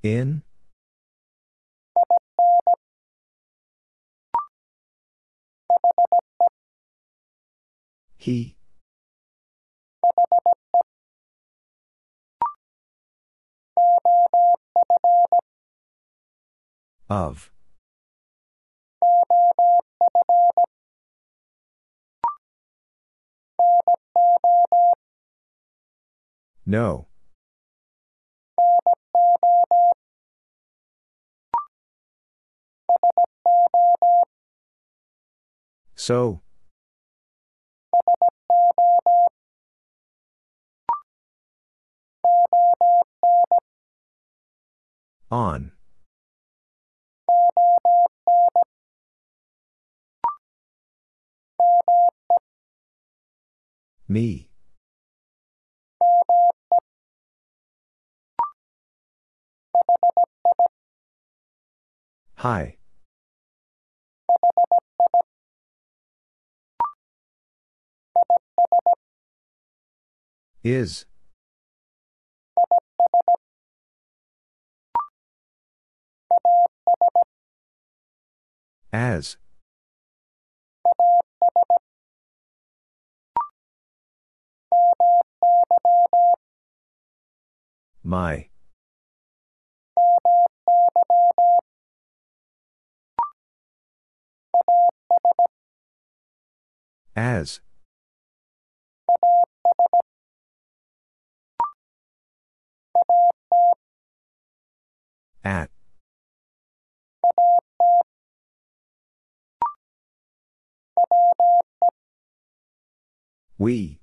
In? He. Of. No. So. On. Me. Hi. Is. As. My. As. At. We.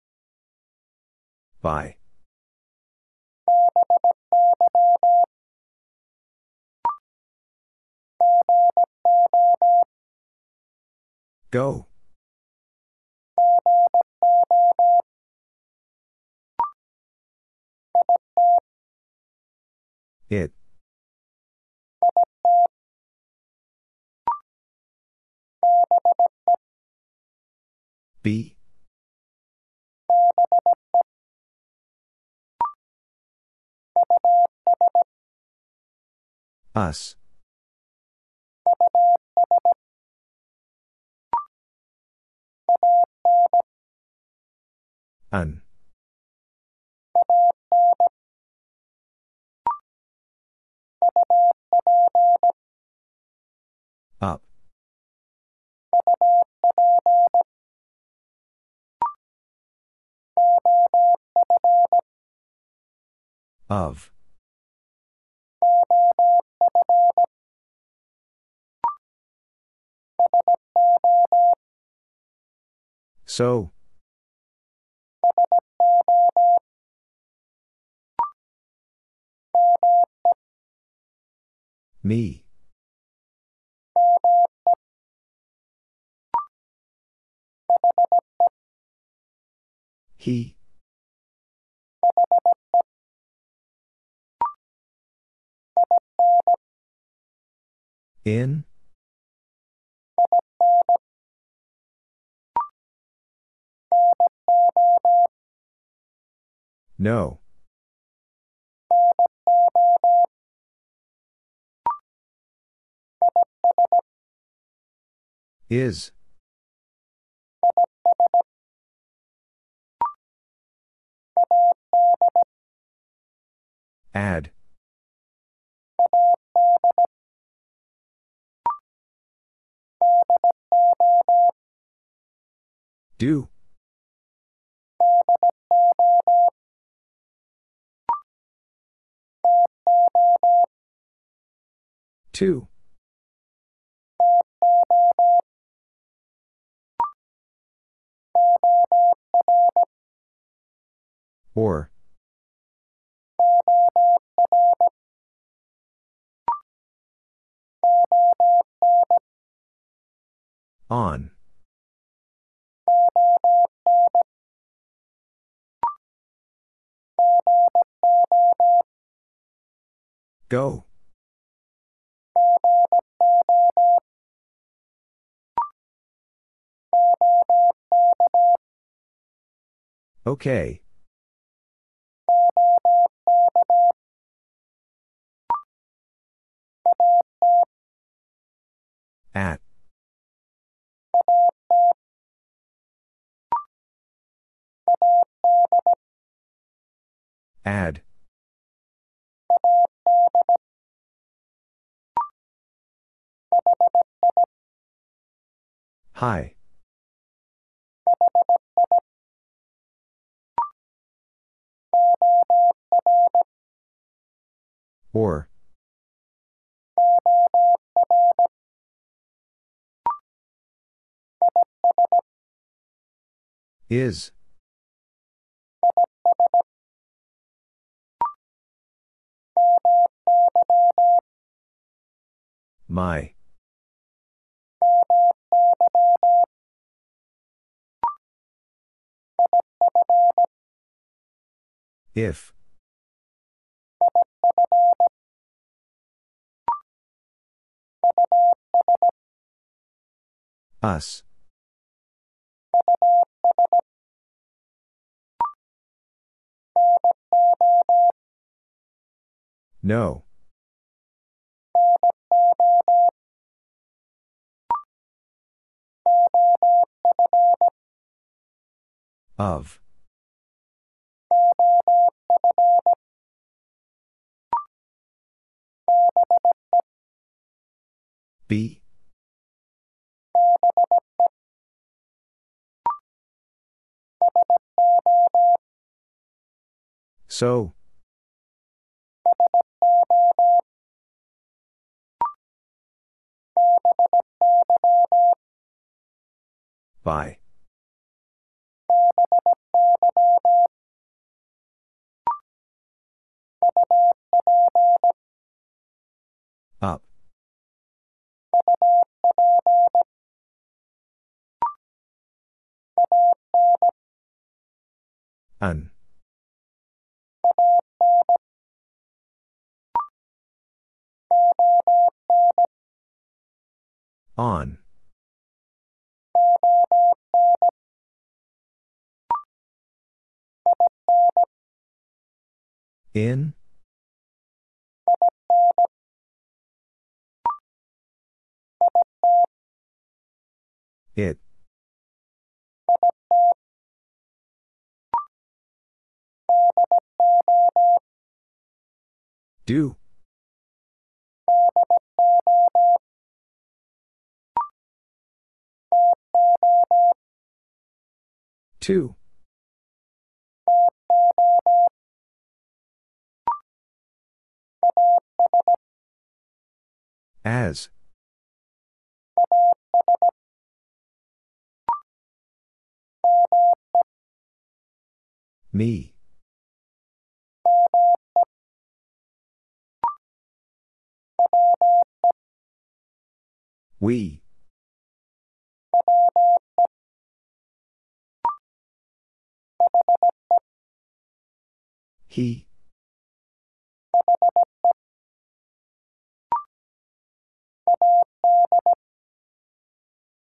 By. Go. It. Be. Us. An. Up. Of. So. Me. He. In? No. Is. Ad. Do. To. Or. On. Go. Okay. At. Ad. Hi. Or. Is. My. If. Us. No. Of. Be. So. By. Up. An. On. In. It. Do. To. As. Me. We. He.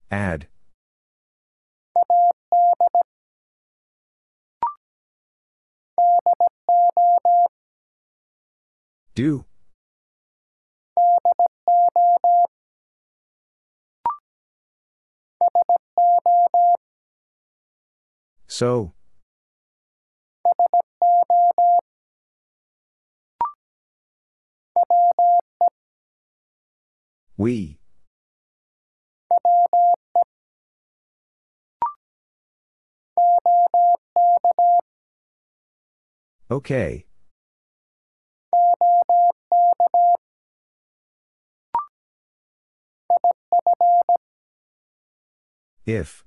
Ad. Do. So. We. Okay. If.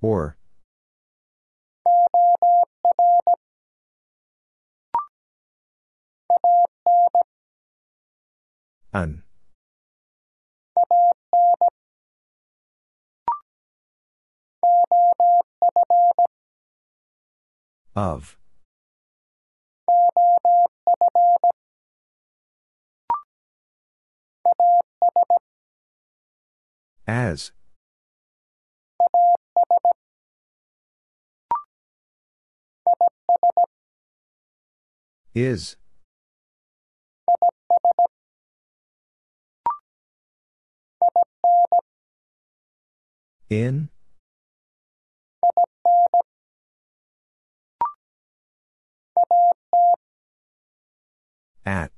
Or. An. Of. As. Is. In. At.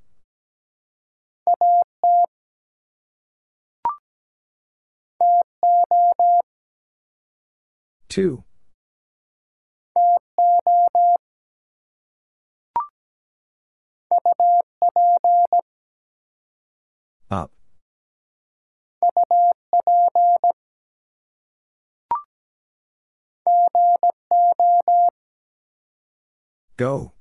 To. Go.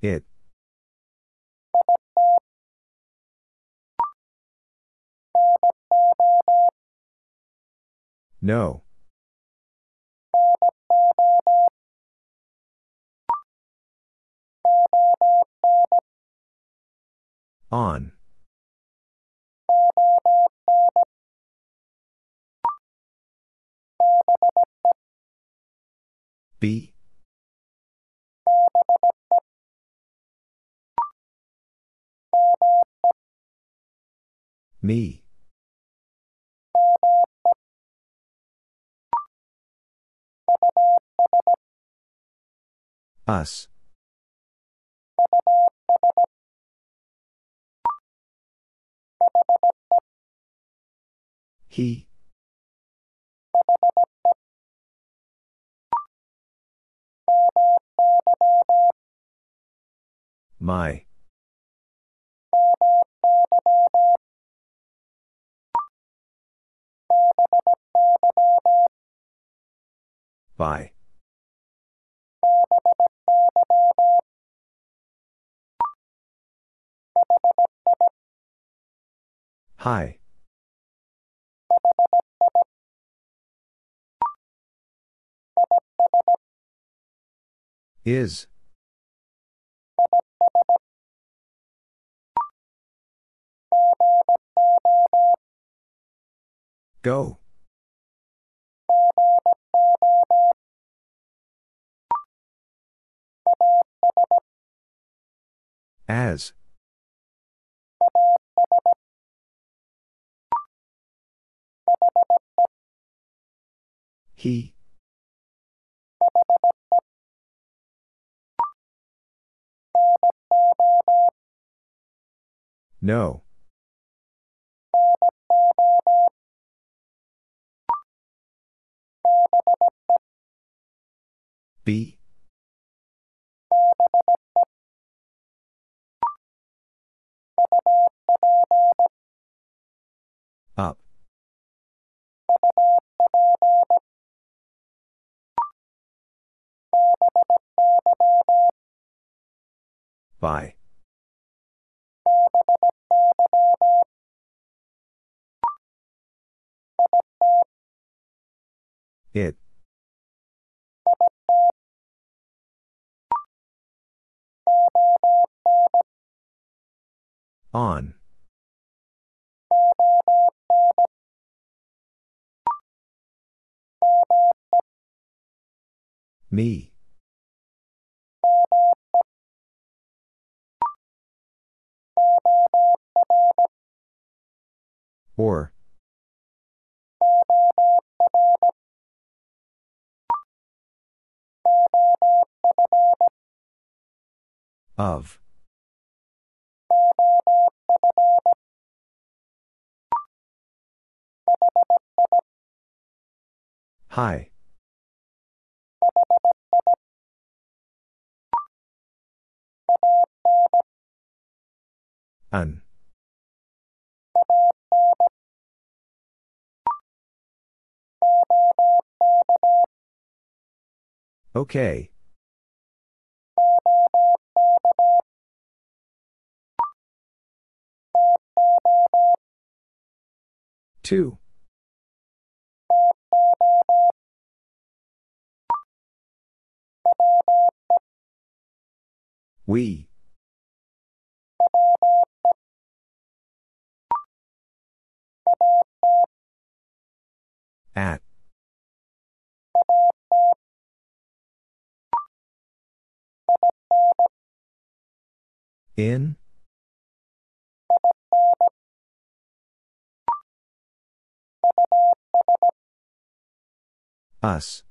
It. No. On. Be. Me. Us. He. My. By. Hi. Is. Go. As. He. No. Be. Up. By. It. On. Me. Or. Of. Hi. An. Okay. To. We. At. In? Us.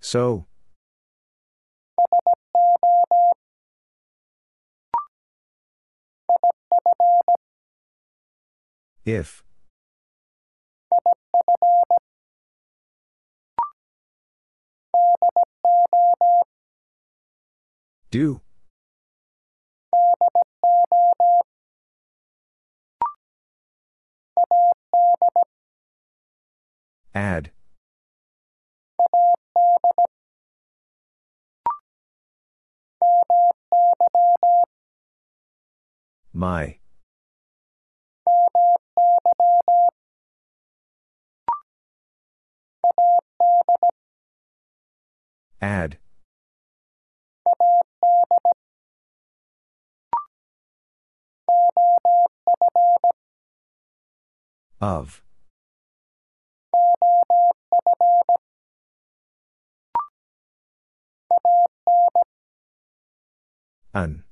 So. If. Do. Ad. My. Ad. Of. An.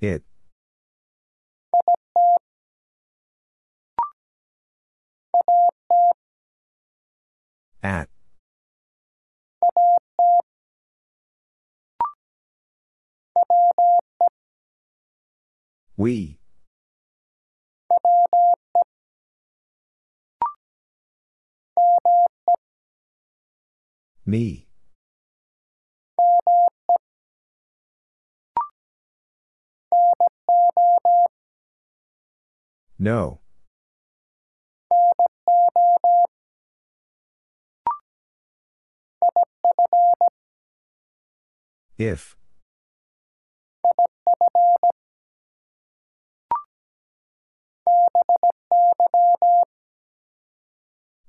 It. At. We. Me. No. If.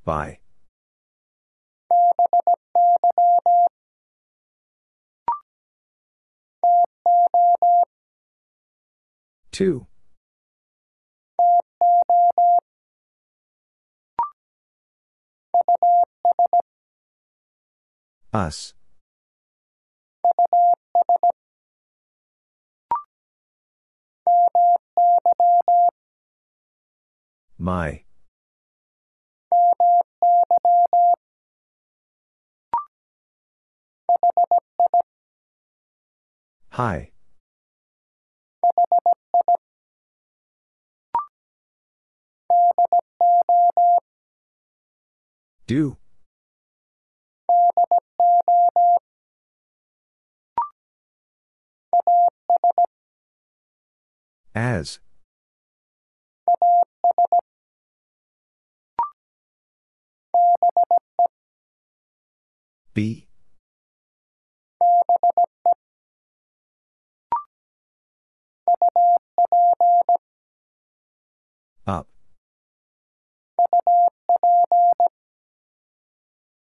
By. To. Us. My. Hi. Do. As. Be. Up.